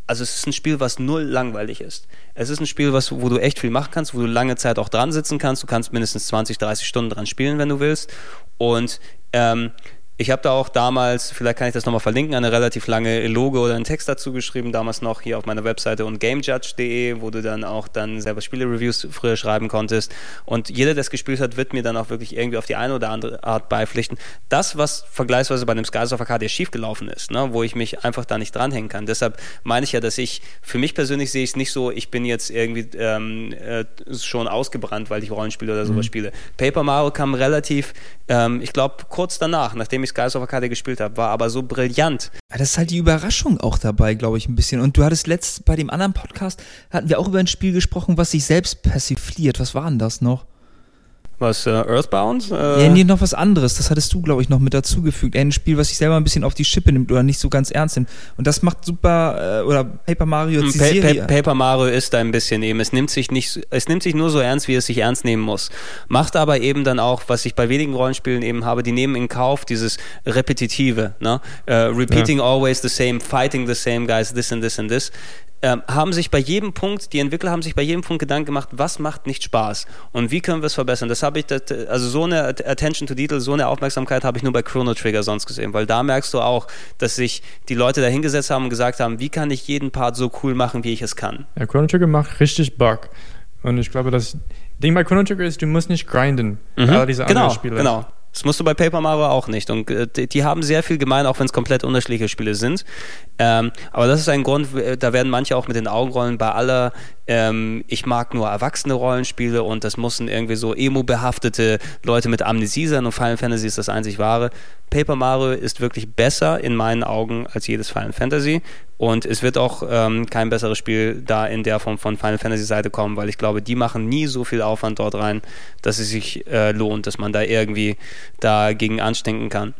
Also es ist ein Spiel, was null langweilig ist. Es ist ein Spiel, was, wo du echt viel machen kannst, wo du lange Zeit auch dran sitzen kannst. Du kannst mindestens 20, 30 Stunden dran spielen, wenn du willst. Und ähm, ich habe da auch damals, vielleicht kann ich das nochmal verlinken, eine relativ lange Logo oder einen Text dazu geschrieben, damals noch hier auf meiner Webseite und gamejudge.de, wo du dann auch dann selber Spiele-Reviews früher schreiben konntest. Und jeder, der es gespielt hat, wird mir dann auch wirklich irgendwie auf die eine oder andere Art beipflichten. Das, was vergleichsweise bei dem Skies of Arcadia schiefgelaufen ist, ne, wo ich mich einfach da nicht dranhängen kann. Deshalb meine ich ja, dass ich, für mich persönlich sehe ich es nicht so, ich bin jetzt irgendwie ähm, äh, schon ausgebrannt, weil ich Rollenspiele oder sowas mhm. spiele. Paper Mario kam relativ, ähm, ich glaube, kurz danach, nachdem ich Of Arcadia gespielt habe, war aber so brillant. das ist halt die Überraschung auch dabei, glaube ich, ein bisschen. Und du hattest letzt bei dem anderen Podcast, hatten wir auch über ein Spiel gesprochen, was sich selbst persifliert. Was war denn das noch? Was, äh, Earthbound? Äh ja, nee, noch was anderes. Das hattest du, glaube ich, noch mit dazugefügt. Ein Spiel, was sich selber ein bisschen auf die Schippe nimmt oder nicht so ganz ernst nimmt. Und das macht super, äh, oder Paper Mario hm, pa pa Paper Mario ist da ein bisschen eben. Es nimmt sich nicht, es nimmt sich nur so ernst, wie es sich ernst nehmen muss. Macht aber eben dann auch, was ich bei wenigen Rollenspielen eben habe, die nehmen in Kauf dieses Repetitive, ne? Uh, repeating ja. always the same, fighting the same guys, this and this and this ähm, haben sich bei jedem Punkt, die Entwickler haben sich bei jedem Punkt Gedanken gemacht, was macht nicht Spaß und wie können wir es verbessern. Das habe ich, das, also so eine Attention to Detail, so eine Aufmerksamkeit habe ich nur bei Chrono Trigger sonst gesehen, weil da merkst du auch, dass sich die Leute da hingesetzt haben und gesagt haben, wie kann ich jeden Part so cool machen, wie ich es kann. Ja, Chrono Trigger macht richtig Bock. Und ich glaube, das Ding bei Chrono Trigger ist, du musst nicht grinden. Mhm. All diese genau, anderen Spiele. Genau. Das musst du bei Paper Mario auch nicht. Und äh, die, die, haben sehr viel gemein, auch wenn es komplett unterschiedliche Spiele sind. Ähm, aber das ist ein Grund, da werden manche auch mit den Augen rollen bei aller, ähm, ich mag nur erwachsene Rollenspiele und das müssen irgendwie so emo-behaftete Leute mit Amnesie sein und Final Fantasy ist das einzig wahre. Paper Mario ist wirklich besser in meinen Augen als jedes Final Fantasy und es wird auch ähm, kein besseres Spiel da in der Form von Final Fantasy Seite kommen, weil ich glaube, die machen nie so viel Aufwand dort rein, dass es sich äh, lohnt, dass man da irgendwie dagegen anstinken kann.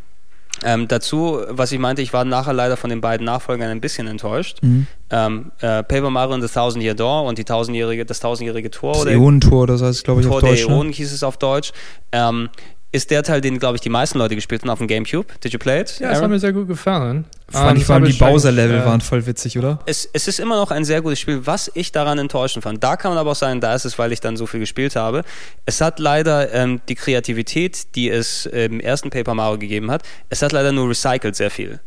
Ähm, dazu, was ich meinte, ich war nachher leider von den beiden Nachfolgern ein bisschen enttäuscht. Mhm. Ähm, äh, Paper Mario and the Thousand Year Door und die tausendjährige, das tausendjährige Tor. Das Äonentor, das heißt, glaube ich, Tor auf Deutsch. Tor der Äonen ne? hieß es auf Deutsch. Ähm, ist der Teil, den, glaube ich, die meisten Leute gespielt haben auf dem Gamecube. Did you play it? Ja, es hat mir sehr gut gefallen. Vor allem, vor allem die Bowser-Level äh, waren voll witzig, oder? Es, es ist immer noch ein sehr gutes Spiel, was ich daran enttäuschend fand. Da kann man aber auch sagen, da ist es, weil ich dann so viel gespielt habe. Es hat leider ähm, die Kreativität, die es im ersten Paper Mario gegeben hat, es hat leider nur recycelt sehr viel.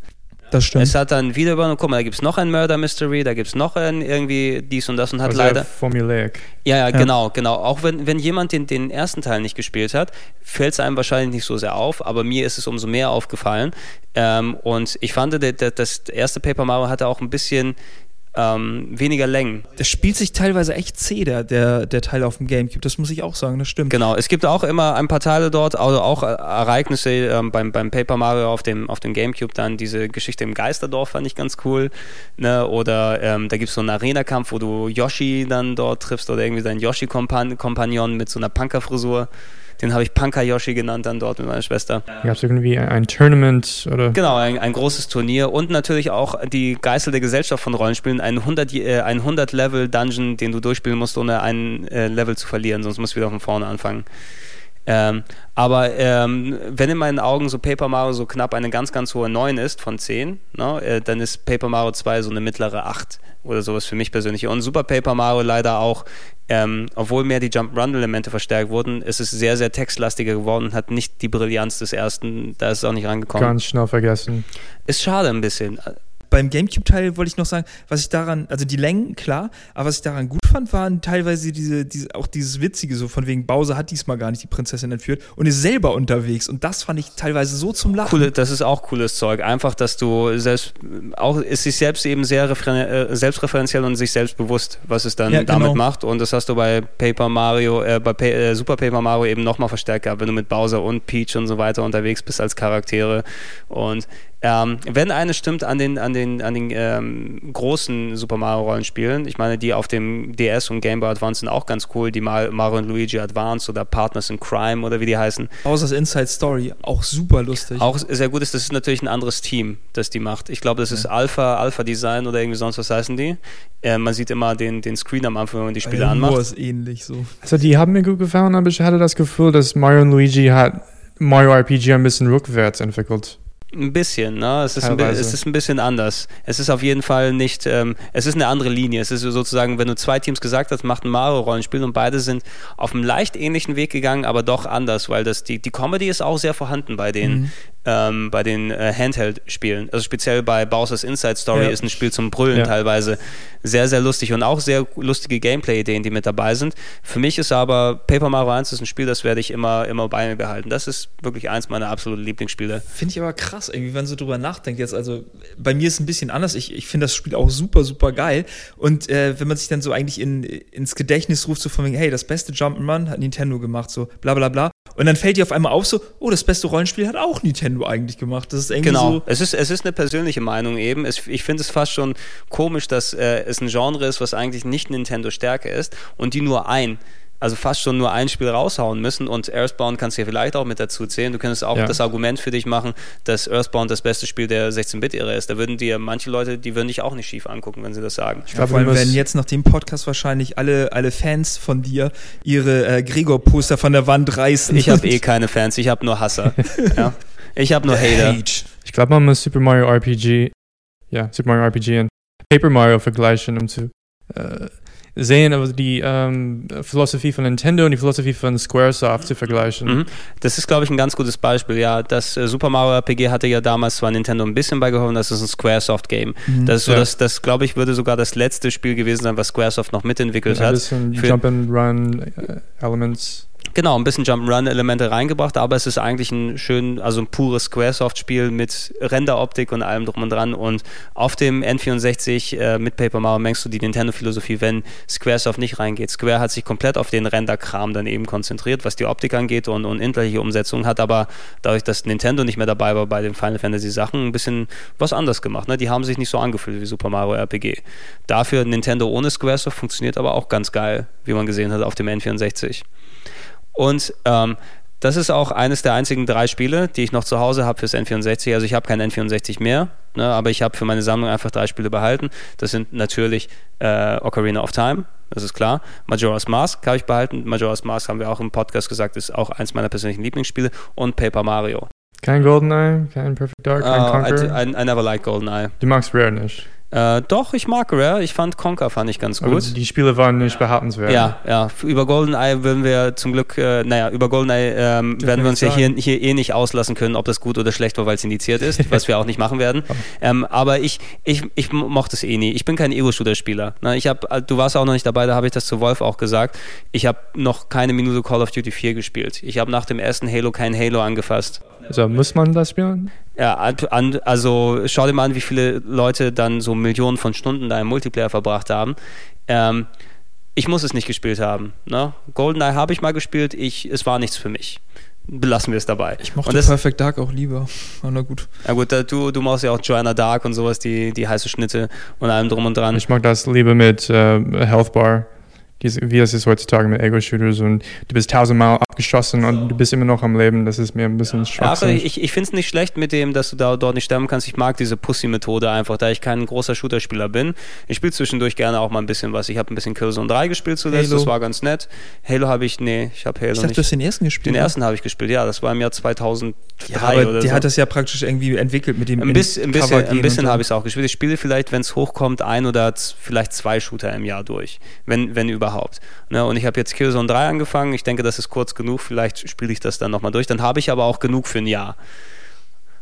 Das stimmt. Es hat dann wieder übernommen, guck mal, da gibt es noch ein Murder Mystery, da gibt es noch ein irgendwie dies und das und hat also leider. Formulaic. Ja, ja, genau, genau. Auch wenn, wenn jemand den, den ersten Teil nicht gespielt hat, fällt es einem wahrscheinlich nicht so sehr auf, aber mir ist es umso mehr aufgefallen. Ähm, und ich fand, das erste Paper Mario hatte auch ein bisschen ähm, weniger Längen. Das spielt sich teilweise echt zäh, der, der, der Teil auf dem Gamecube. Das muss ich auch sagen, das stimmt. Genau, es gibt auch immer ein paar Teile dort, also auch Ereignisse ähm, beim, beim Paper Mario auf dem, auf dem Gamecube. Dann diese Geschichte im Geisterdorf fand ich ganz cool. Ne? Oder ähm, da gibt es so einen Arena-Kampf, wo du Yoshi dann dort triffst oder irgendwie deinen Yoshi-Kompagnon mit so einer Punkerfrisur. Den habe ich Punker Yoshi genannt dann dort mit meiner Schwester. Gab es irgendwie ein Tournament oder? Genau, ein, ein, großes Turnier und natürlich auch die Geißel der Gesellschaft von Rollenspielen, ein 100, äh, ein 100 Level Dungeon, den du durchspielen musst, ohne ein äh, Level zu verlieren, sonst musst du wieder von vorne anfangen. Ähm, aber ähm, wenn in meinen Augen so Paper Mario so knapp eine ganz, ganz hohe 9 ist von 10, ne, äh, dann ist Paper Mario 2 so eine mittlere 8 oder sowas für mich persönlich. Und Super Paper Mario leider auch, ähm, obwohl mehr die Jump-Run-Elemente verstärkt wurden, ist es sehr, sehr textlastiger geworden und hat nicht die Brillanz des ersten, da ist es auch nicht rangekommen. Ganz schnell vergessen. Ist schade ein bisschen beim GameCube-Teil wollte ich noch sagen, was ich daran, also die Längen, klar, aber was ich daran gut fand, waren teilweise diese, diese, auch dieses Witzige, so von wegen Bowser hat diesmal gar nicht die Prinzessin entführt und ist selber unterwegs. Und das fand ich teilweise so zum Lachen. Coole, das ist auch cooles Zeug. Einfach, dass du selbst, auch ist sich selbst eben sehr äh, selbstreferenziell und sich selbst bewusst, was es dann ja, damit genau. macht. Und das hast du bei Paper Mario, äh, bei pa äh, Super Paper Mario eben nochmal verstärkt gehabt, wenn du mit Bowser und Peach und so weiter unterwegs bist als Charaktere. Und ähm, wenn eines stimmt an den, an den, an den ähm, großen Super Mario-Rollenspielen, ich meine, die auf dem DS und Game Boy Advance sind auch ganz cool, die Mario und Luigi Advance oder Partners in Crime oder wie die heißen. Außer das Inside Story, auch super lustig. Auch sehr gut ist, das ist natürlich ein anderes Team, das die macht. Ich glaube, das ist ja. Alpha, Alpha Design oder irgendwie sonst was heißen die. Äh, man sieht immer den, den Screen am Anfang, wenn man die Spiele ja, anmacht. ist ähnlich so. Also die haben mir gut gefallen, aber ich hatte das Gefühl, dass Mario und Luigi hat Mario RPG ein bisschen rückwärts entwickelt. Ein bisschen, ne? Es ist, ein, es ist ein bisschen anders. Es ist auf jeden Fall nicht, ähm, es ist eine andere Linie. Es ist sozusagen, wenn du zwei Teams gesagt hast, macht ein Mario-Rollenspiel und beide sind auf einem leicht ähnlichen Weg gegangen, aber doch anders, weil das, die, die Comedy ist auch sehr vorhanden bei den, mhm ähm, bei den äh, Handheld-Spielen. Also speziell bei Bowser's Inside Story ja. ist ein Spiel zum Brüllen ja. teilweise sehr, sehr lustig und auch sehr lustige Gameplay-Ideen, die mit dabei sind. Für mich ist aber Paper Mario 1 ist ein Spiel, das werde ich immer, immer bei mir behalten. Das ist wirklich eins meiner absoluten Lieblingsspiele. Finde ich aber krass, irgendwie, wenn man so drüber nachdenkt jetzt. Also bei mir ist es ein bisschen anders. Ich, ich finde das Spiel auch super, super geil. Und äh, wenn man sich dann so eigentlich in, ins Gedächtnis ruft, so von wegen, hey, das beste Jump'n'Run hat Nintendo gemacht, so bla bla bla. Und dann fällt dir auf einmal auf so, oh, das beste Rollenspiel hat auch Nintendo eigentlich gemacht. Das ist irgendwie genau. so. Es ist, es ist eine persönliche Meinung eben. Es, ich finde es fast schon komisch, dass äh, es ein Genre ist, was eigentlich nicht Nintendo Stärke ist und die nur ein also fast schon nur ein Spiel raushauen müssen und Earthbound kannst du ja vielleicht auch mit dazu zählen. Du könntest auch ja. das Argument für dich machen, dass Earthbound das beste Spiel der 16-Bit-Ära ist. Da würden dir manche Leute, die würden dich auch nicht schief angucken, wenn sie das sagen. Ich glaube, ja, werden jetzt nach dem Podcast wahrscheinlich alle, alle Fans von dir ihre äh, Gregor-Poster von der Wand reißen. Ich habe eh keine Fans, ich habe nur Hasser. ja. Ich habe nur Hater. Ich glaube, man muss Super Mario RPG, ja, Super Mario RPG und Paper Mario vergleichen, um zu äh, sehen, aber die ähm, Philosophie von Nintendo und die Philosophie von Squaresoft zu vergleichen. Mhm. Das ist, glaube ich, ein ganz gutes Beispiel. Ja, das äh, Super Mario RPG hatte ja damals zwar Nintendo ein bisschen beigeholfen, das ist ein Squaresoft-Game. Mhm. Das so, ja. das, das glaube ich, würde sogar das letzte Spiel gewesen sein, was Squaresoft noch mitentwickelt ein hat. Jump and Run äh, Elements. Genau, ein bisschen Jump'n'Run-Elemente reingebracht, aber es ist eigentlich ein schön, also ein pures Squaresoft-Spiel mit Renderoptik und allem drum und dran. Und auf dem N64 äh, mit Paper Mario merkst du die Nintendo-Philosophie, wenn Squaresoft nicht reingeht. Square hat sich komplett auf den Render-Kram dann eben konzentriert, was die Optik angeht und, und inhaltliche Umsetzung, hat aber dadurch, dass Nintendo nicht mehr dabei war bei den Final Fantasy-Sachen, ein bisschen was anders gemacht. Ne? Die haben sich nicht so angefühlt wie Super Mario RPG. Dafür Nintendo ohne Squaresoft funktioniert aber auch ganz geil, wie man gesehen hat auf dem N64. Und ähm, das ist auch eines der einzigen drei Spiele, die ich noch zu Hause habe fürs N64. Also ich habe kein N64 mehr, ne, aber ich habe für meine Sammlung einfach drei Spiele behalten. Das sind natürlich äh, Ocarina of Time, das ist klar. Majora's Mask habe ich behalten. Majora's Mask haben wir auch im Podcast gesagt, ist auch eins meiner persönlichen Lieblingsspiele. Und Paper Mario. Kein GoldenEye, kein Perfect Dark, kein uh, Conquer? I, I, I never liked GoldenEye. Du magst Rare nicht? Äh, doch, ich mag Rare. Ich fand Conker fand ich ganz gut. Aber die Spiele waren nicht beharrenswert. Ja, ja. Über GoldenEye würden wir zum Glück, äh, naja, über GoldenEye ähm, werden wir uns ja hier, hier eh nicht auslassen können, ob das gut oder schlecht war, weil es indiziert ist, was wir auch nicht machen werden. Ähm, aber ich, ich, ich mochte es eh nie. Ich bin kein Ego-Shooter-Spieler. Ne? Ich hab, äh, du warst auch noch nicht dabei, da habe ich das zu Wolf auch gesagt. Ich habe noch keine Minute Call of Duty 4 kespielt. Ich habe nach dem ersten Halo kein Halo angefasst. Also muss man das spielen? Ja, also schau dir mal an, wie viele Leute dann so Millionen von Stunden da im Multiplayer verbracht haben. Ähm, ich muss es nicht gespielt haben. Ne? GoldenEye habe ich mal gespielt, ich, es war nichts für mich. Belassen wir es dabei. Ich mochte das, Perfect Dark auch lieber. Aber na gut. Ja gut, da, du, du machst ja auch Joanna Dark und sowas, die, die heiße Schnitte und allem drum und dran. Ich mag das lieber mit äh, Health Bar wie es ist heutzutage mit Ego-Shooters und du bist tausendmal geschossen und du bist immer noch am Leben. Das ist mir ein bisschen ja. Also ich, ich finde es nicht schlecht mit dem, dass du da dort nicht sterben kannst. Ich mag diese Pussy-Methode einfach, da ich kein großer Shooter-Spieler bin. Ich spiele zwischendurch gerne auch mal ein bisschen was. Ich habe ein bisschen Killzone 3 gespielt zuletzt, Halo. das war ganz nett. Halo habe ich, nee, ich habe Halo ich dachte, nicht. du hast den ersten gespielt. Den ersten habe ich gespielt, ja, das war im Jahr 2003 ja, aber oder der so. hat das ja praktisch irgendwie entwickelt mit dem Ein, bis, ein bisschen, ein bisschen habe ich es auch gespielt. Ich spiele vielleicht, wenn es hochkommt, ein oder vielleicht zwei Shooter im Jahr durch, wenn, wenn überhaupt. Ne? Und ich habe jetzt Killzone 3 angefangen. Ich denke, das ist kurz genug. Vielleicht spiele ich das dann nochmal durch. Dann habe ich aber auch genug für ein Jahr.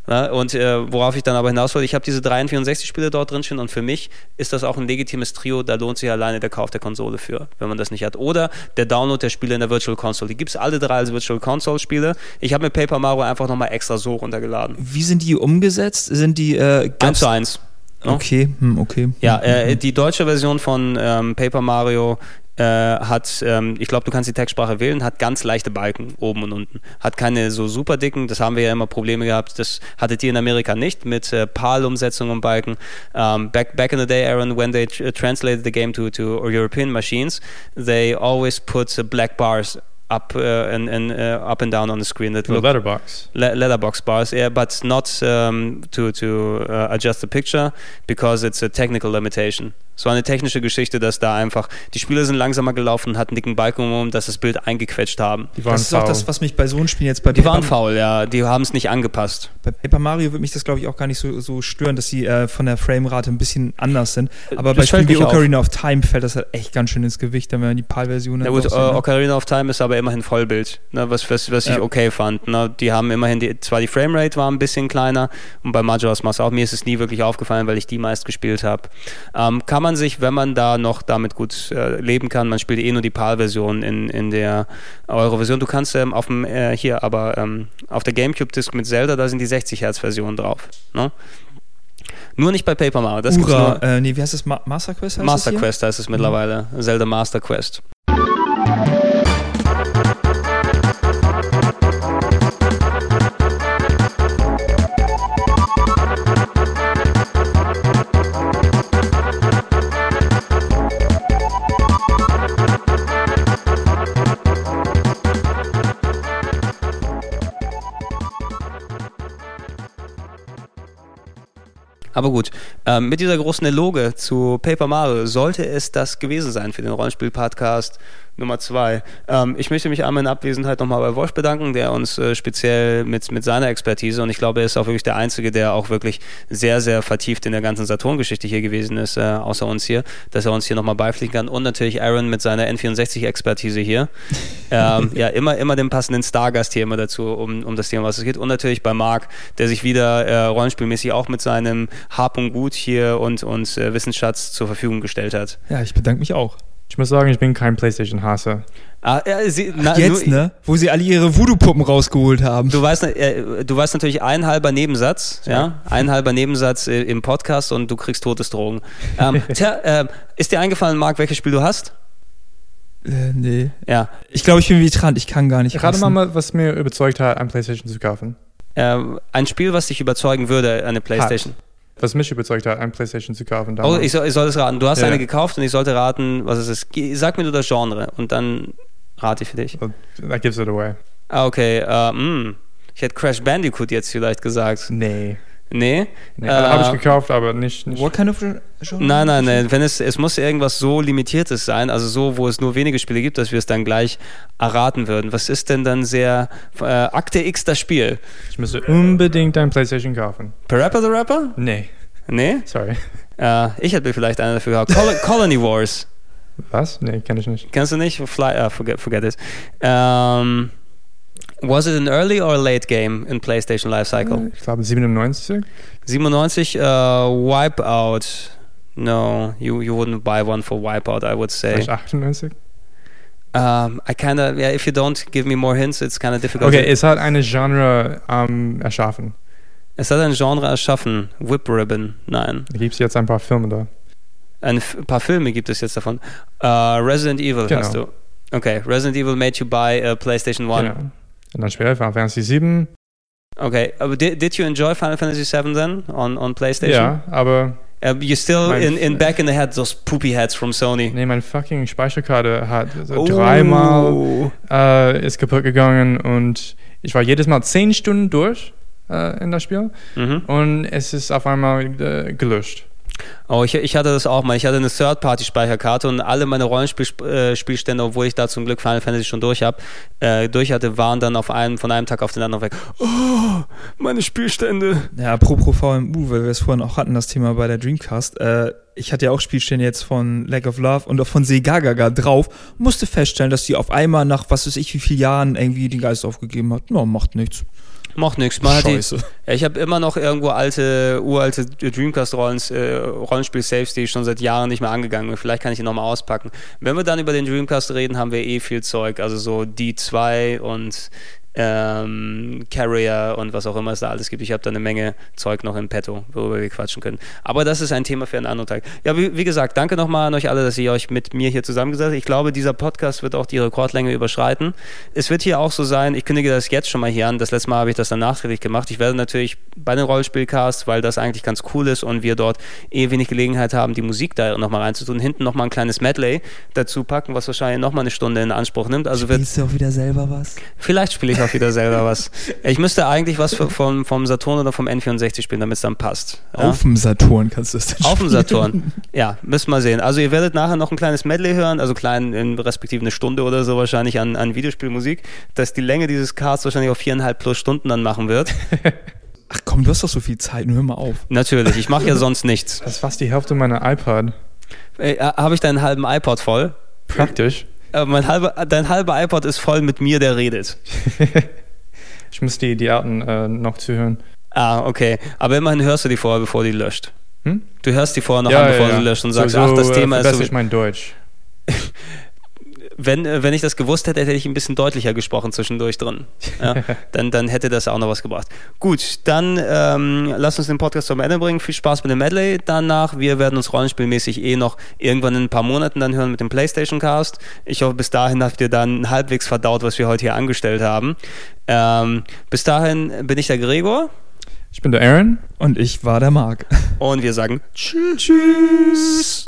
Ja, und äh, worauf ich dann aber hinaus wollte, ich habe diese 63 Spiele dort drin stehen und für mich ist das auch ein legitimes Trio, da lohnt sich alleine der Kauf der Konsole für, wenn man das nicht hat. Oder der Download der Spiele in der Virtual Console. Die gibt es alle drei als Virtual Console Spiele. Ich habe mir Paper Mario einfach nochmal extra so runtergeladen. Wie sind die umgesetzt? Sind die äh, 1 zu 1. Okay, hm, okay. Ja, äh, die deutsche Version von ähm, Paper Mario äh, hat, ähm, ich glaube, du kannst die Textsprache wählen, hat ganz leichte Balken oben und unten. Hat keine so super dicken, das haben wir ja immer Probleme gehabt. Das hattet ihr in Amerika nicht mit äh, PAL-Umsetzung und Balken. Um, ähm, back, back in the day, Aaron, when they tr translated the game to, to European machines, they always put black bars up uh, and, and uh, up and down on the screen that look letterbox le letterbox bars yeah but not um, to to uh, adjust the picture because it's a technical limitation Es war eine technische Geschichte, dass da einfach die Spieler sind langsamer gelaufen und hatten dicken Balken um, dass das Bild eingequetscht haben. Die waren das ist faul. auch das, was mich bei so einem Spiel jetzt bei Die Paper waren faul, ja. Die haben es nicht angepasst. Bei Paper Mario würde mich das, glaube ich, auch gar nicht so, so stören, dass sie äh, von der Framerate ein bisschen anders sind. Aber das bei Spielen wie Ocarina of Time fällt das halt echt ganz schön ins Gewicht, wenn man die PAL-Version Ja gut, uh, Ocarina of Time ist aber immerhin Vollbild, ne, was, was, was ja. ich okay fand. Ne. Die haben immerhin, die, zwar die Framerate war ein bisschen kleiner und bei Majora's Mask auch, mir ist es nie wirklich aufgefallen, weil ich die meist gespielt habe. Ähm, kann man sich, wenn man da noch damit gut äh, leben kann. Man spielt eh nur die PAL-Version in, in der Euro-Version. Du kannst ähm, auf dem, äh, hier, aber ähm, auf der Gamecube-Disc mit Zelda, da sind die 60 Hertz-Versionen drauf. Ne? Nur nicht bei Paper Mario. Das Ura, äh, nee, wie heißt das? Ma Master Quest heißt Master Quest heißt es mittlerweile. Mhm. Zelda Master Quest. Aber gut, ähm, mit dieser großen Eloge zu Paper Mario sollte es das gewesen sein für den Rollenspiel-Podcast Nummer zwei. Ähm, ich möchte mich einmal in Abwesenheit nochmal bei Wolf bedanken, der uns äh, speziell mit, mit seiner Expertise und ich glaube, er ist auch wirklich der Einzige, der auch wirklich sehr, sehr vertieft in der ganzen Saturn-Geschichte hier gewesen ist, äh, außer uns hier, dass er uns hier nochmal beipfliegen kann und natürlich Aaron mit seiner N64-Expertise hier. ähm, ja, immer, immer den passenden Stargast hier immer dazu, um, um das Thema, was es geht. Und natürlich bei Marc, der sich wieder äh, rollenspielmäßig auch mit seinem Hab und Gut hier und, und äh, Wissensschatz zur Verfügung gestellt hat. Ja, ich bedanke mich auch. Ich muss sagen, ich bin kein PlayStation-Hasser. Ah, äh, sie, na, jetzt, ne? Wo sie alle ihre Voodoo-Puppen rausgeholt haben. Du weißt, äh, du weißt natürlich ein halber Nebensatz, ja, ja? ein halber Nebensatz äh, im Podcast und du kriegst Todesdrohungen. Ähm, tja, äh, ist dir eingefallen, Marc, welches Spiel du hast? Äh, nee. Ja. Ich glaube, ich bin Veteran, ich kann gar nicht. Gerade mal, was mir überzeugt hat, ein PlayStation zu kaufen. Äh, ein Spiel, was dich überzeugen würde, eine PlayStation. Hat was mich überzeugt hat, ein PlayStation zu kaufen. Damals. Oh, ich soll, ich soll es raten. Du hast ja. eine gekauft und ich sollte raten, was es ist. Sag mir nur das Genre und dann rate ich für dich. That gives it away. Ah, okay. Uh. Ich hätte Crash Bandicoot jetzt vielleicht gesagt. Nee. Nee. nee äh, habe ich gekauft, aber nicht. nicht What kind of genre? Nein, nein, nein. Wenn es, es muss irgendwas so Limitiertes sein, also so, wo es nur wenige Spiele gibt, dass wir es dann gleich erraten würden. Was ist denn dann sehr äh, Akte X das Spiel? Ich müsste unbedingt ein PlayStation kaufen. Parappa the Rapper? Nee. Nee? Sorry. Äh, ich hätte vielleicht einen dafür gehabt. Col Colony Wars. Was? Nee, kenne ich nicht. Kennst du nicht? Fly, uh, forget, forget it. Ähm. Was it an early or late game in PlayStation Lifecycle? Ich glaube 97. 97, uh, Wipeout. No, you, you wouldn't buy one for Wipeout, I would say. Vielleicht 98? Um, I kind of, yeah, if you don't give me more hints, it's kind of difficult. Okay, es hat eine Genre um, erschaffen. Es hat ein Genre erschaffen. Whip Ribbon, nein. Da gibt es jetzt ein paar Filme da. Ein paar Filme gibt es jetzt davon. Uh, Resident Evil genau. hast du. Okay, Resident Evil made you buy a PlayStation 1. Genau. Und dann später Final Fantasy 7. Okay, aber did, did you enjoy Final Fantasy 7 then on, on PlayStation? Ja, aber Uh, you're still in, in back in the head those poopy heads from Sony. Nee, mein fucking Speicherkarte hat so oh. dreimal äh, ist kaputt gegangen und ich war jedes Mal zehn Stunden durch äh, in das Spiel mhm. und es ist auf einmal äh, gelöscht. Oh, ich, ich hatte das auch mal. Ich hatte eine Third-Party-Speicherkarte und alle meine Rollenspielstände, obwohl ich da zum Glück Final Fantasy schon durch habe, äh, durch hatte, waren dann auf einem, von einem Tag auf den anderen weg. Oh, meine Spielstände. Ja, apropos VMU, weil wir es vorhin auch hatten, das Thema bei der Dreamcast. Äh, ich hatte ja auch Spielstände jetzt von Lack of Love und auch von Segagaga drauf, musste feststellen, dass die auf einmal nach was weiß ich wie vielen Jahren irgendwie den Geist aufgegeben hat. No, macht nichts. Macht nichts. Scheiße. Die, ich habe immer noch irgendwo alte, uralte Dreamcast-Rollenspiel-Saves, äh, die ich schon seit Jahren nicht mehr angegangen bin. Vielleicht kann ich die nochmal auspacken. Wenn wir dann über den Dreamcast reden, haben wir eh viel Zeug. Also so D2 und ähm, Carrier und was auch immer es da alles gibt. Ich habe da eine Menge Zeug noch im Petto, worüber wir quatschen können. Aber das ist ein Thema für einen anderen Tag. Ja, wie, wie gesagt, danke nochmal an euch alle, dass ihr euch mit mir hier zusammengesetzt habt. Ich glaube, dieser Podcast wird auch die Rekordlänge überschreiten. Es wird hier auch so sein, ich kündige das jetzt schon mal hier an. Das letzte Mal habe ich das dann nachträglich gemacht. Ich werde natürlich bei den Rollspielcasts, weil das eigentlich ganz cool ist und wir dort eh wenig Gelegenheit haben, die Musik da nochmal reinzutun, hinten nochmal ein kleines Medley dazu packen, was wahrscheinlich nochmal eine Stunde in Anspruch nimmt. Also Spielst du auch wieder selber was? Vielleicht spiele ich auch wieder selber was. Ich müsste eigentlich was vom, vom Saturn oder vom N64 spielen, damit es dann passt. Ja? Auf dem Saturn kannst du es dann Auf dem Saturn. Ja, müssen wir sehen. Also ihr werdet nachher noch ein kleines Medley hören, also klein, in respektive eine Stunde oder so wahrscheinlich an, an Videospielmusik, dass die Länge dieses Casts wahrscheinlich auf viereinhalb plus Stunden dann machen wird. Ach komm, du hast doch so viel Zeit, nur hör mal auf. Natürlich, ich mache ja sonst nichts. Das ist fast die Hälfte meiner iPad. Äh, Habe ich deinen halben iPod voll? Praktisch. Äh, mein halbe, dein halber iPod ist voll mit mir, der redet. ich muss die, die Arten äh, noch zuhören. Ah, okay. Aber immerhin hörst du die vorher, bevor die löscht. Hm? Du hörst die vorher noch ja, an, bevor ja, sie löscht und sagst, so, ach, das äh, Thema ist so. ich mein Deutsch. wenn, äh, wenn ich das gewusst hätte, hätte ich ein bisschen deutlicher gesprochen zwischendurch drin. Ja, dann, dann hätte das auch noch was gebracht. Gut, dann ähm, lass uns den Podcast zum Ende bringen. Viel Spaß mit dem Medley danach. Wir werden uns rollenspielmäßig eh noch irgendwann in ein paar Monaten dann hören mit dem PlayStation Cast. Ich hoffe, bis dahin habt ihr dann halbwegs verdaut, was wir heute hier angestellt haben. Ähm, bis dahin bin ich der Gregor. Ich bin der Aaron. Und ich war der Marc. Und wir sagen Tschüss. Tschüss.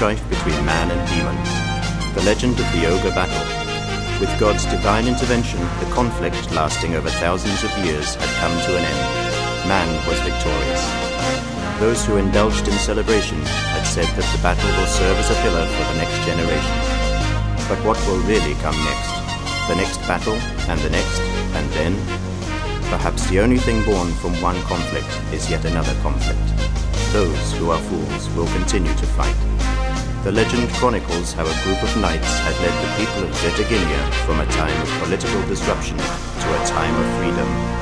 Strife between man and demons. The legend of the ogre battle. With God's divine intervention, the conflict lasting over thousands of years had come to an end. Man was victorious. Those who indulged in celebration had said that the battle will serve as a pillar for the next generation. But what will really come next? The next battle, and the next, and then? Perhaps the only thing born from one conflict is yet another conflict. Those who are fools will continue to fight. The legend chronicles how a group of knights had led the people of Zetaginia from a time of political disruption to a time of freedom.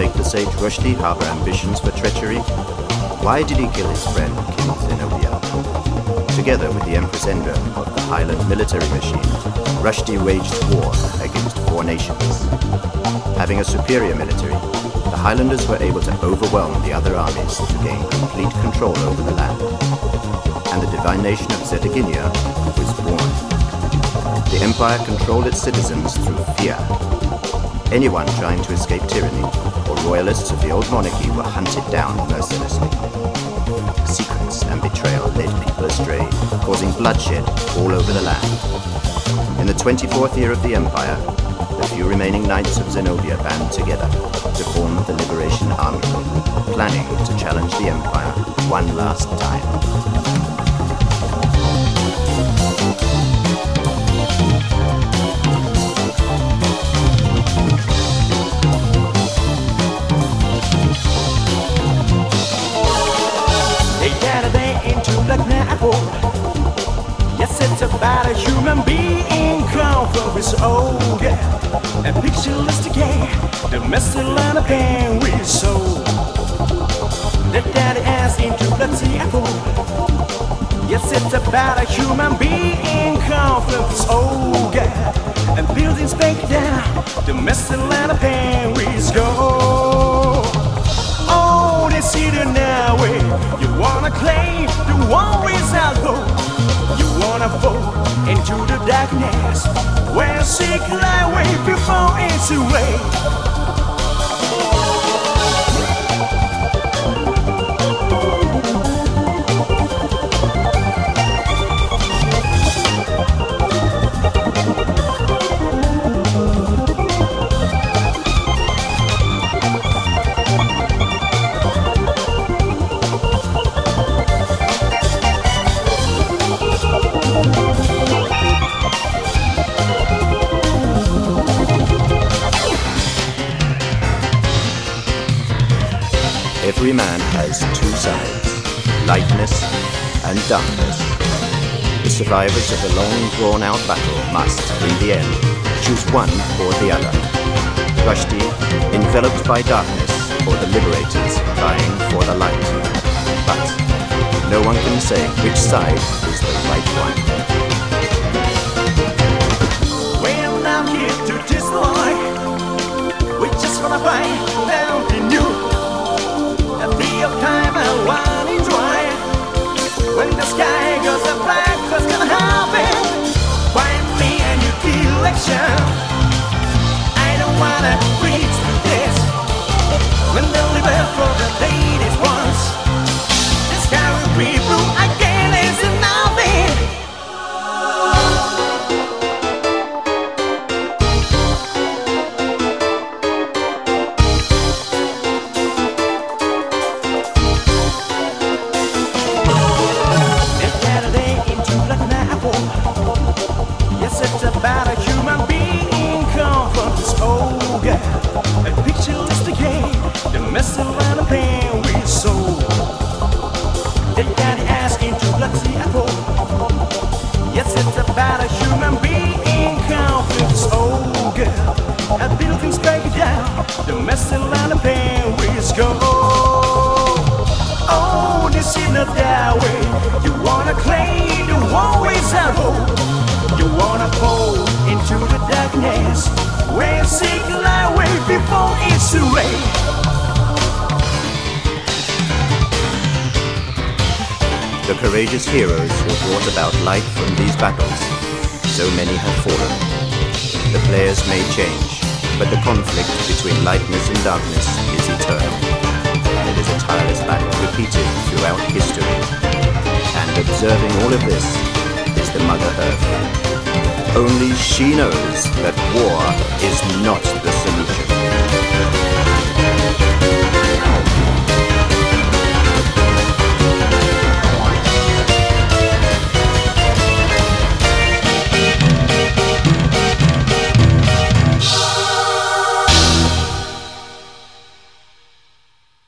Make the sage Rushdie harbor ambitions for treachery? Why did he kill his friend, King Zenobia? Together with the Empress Endra of the Highland military machine, Rushdie waged war against four nations. Having a superior military, the Highlanders were able to overwhelm the other armies to gain complete control over the land. And the divine nation of Zetaginia was born. The empire controlled its citizens through fear Anyone trying to escape tyranny royalists of the old monarchy were hunted down mercilessly. Secrets and betrayal led people astray, causing bloodshed all over the land. In the 24th year of the Empire, the few remaining knights of Zenobia band together to form the Liberation Army, planning to challenge the Empire one last time. About a human being crowned for his old yeah. A pictureless the messy line of pain we sold. The daddy ass into the apple. Yes, it's about a human being crowned for his old. And buildings break down, the messy line of pain we go. Oh, they see the now way. You wanna claim the war is out You wanna fall into the darkness where sick lie way before it's away. Every survivors of a long drawn out battle must, in the end, choose one or the other. Rushdie, enveloped by darkness, or the liberators vying for the light. But no one can say which side is the right one. We're not here to destroy. We just wanna find election. I don't wanna preach to this. When the live for the ladies change, but the conflict between lightness and darkness is eternal. And it is a tireless battle repeated throughout history. And observing all of this is the Mother Earth. Only she knows that war is not the.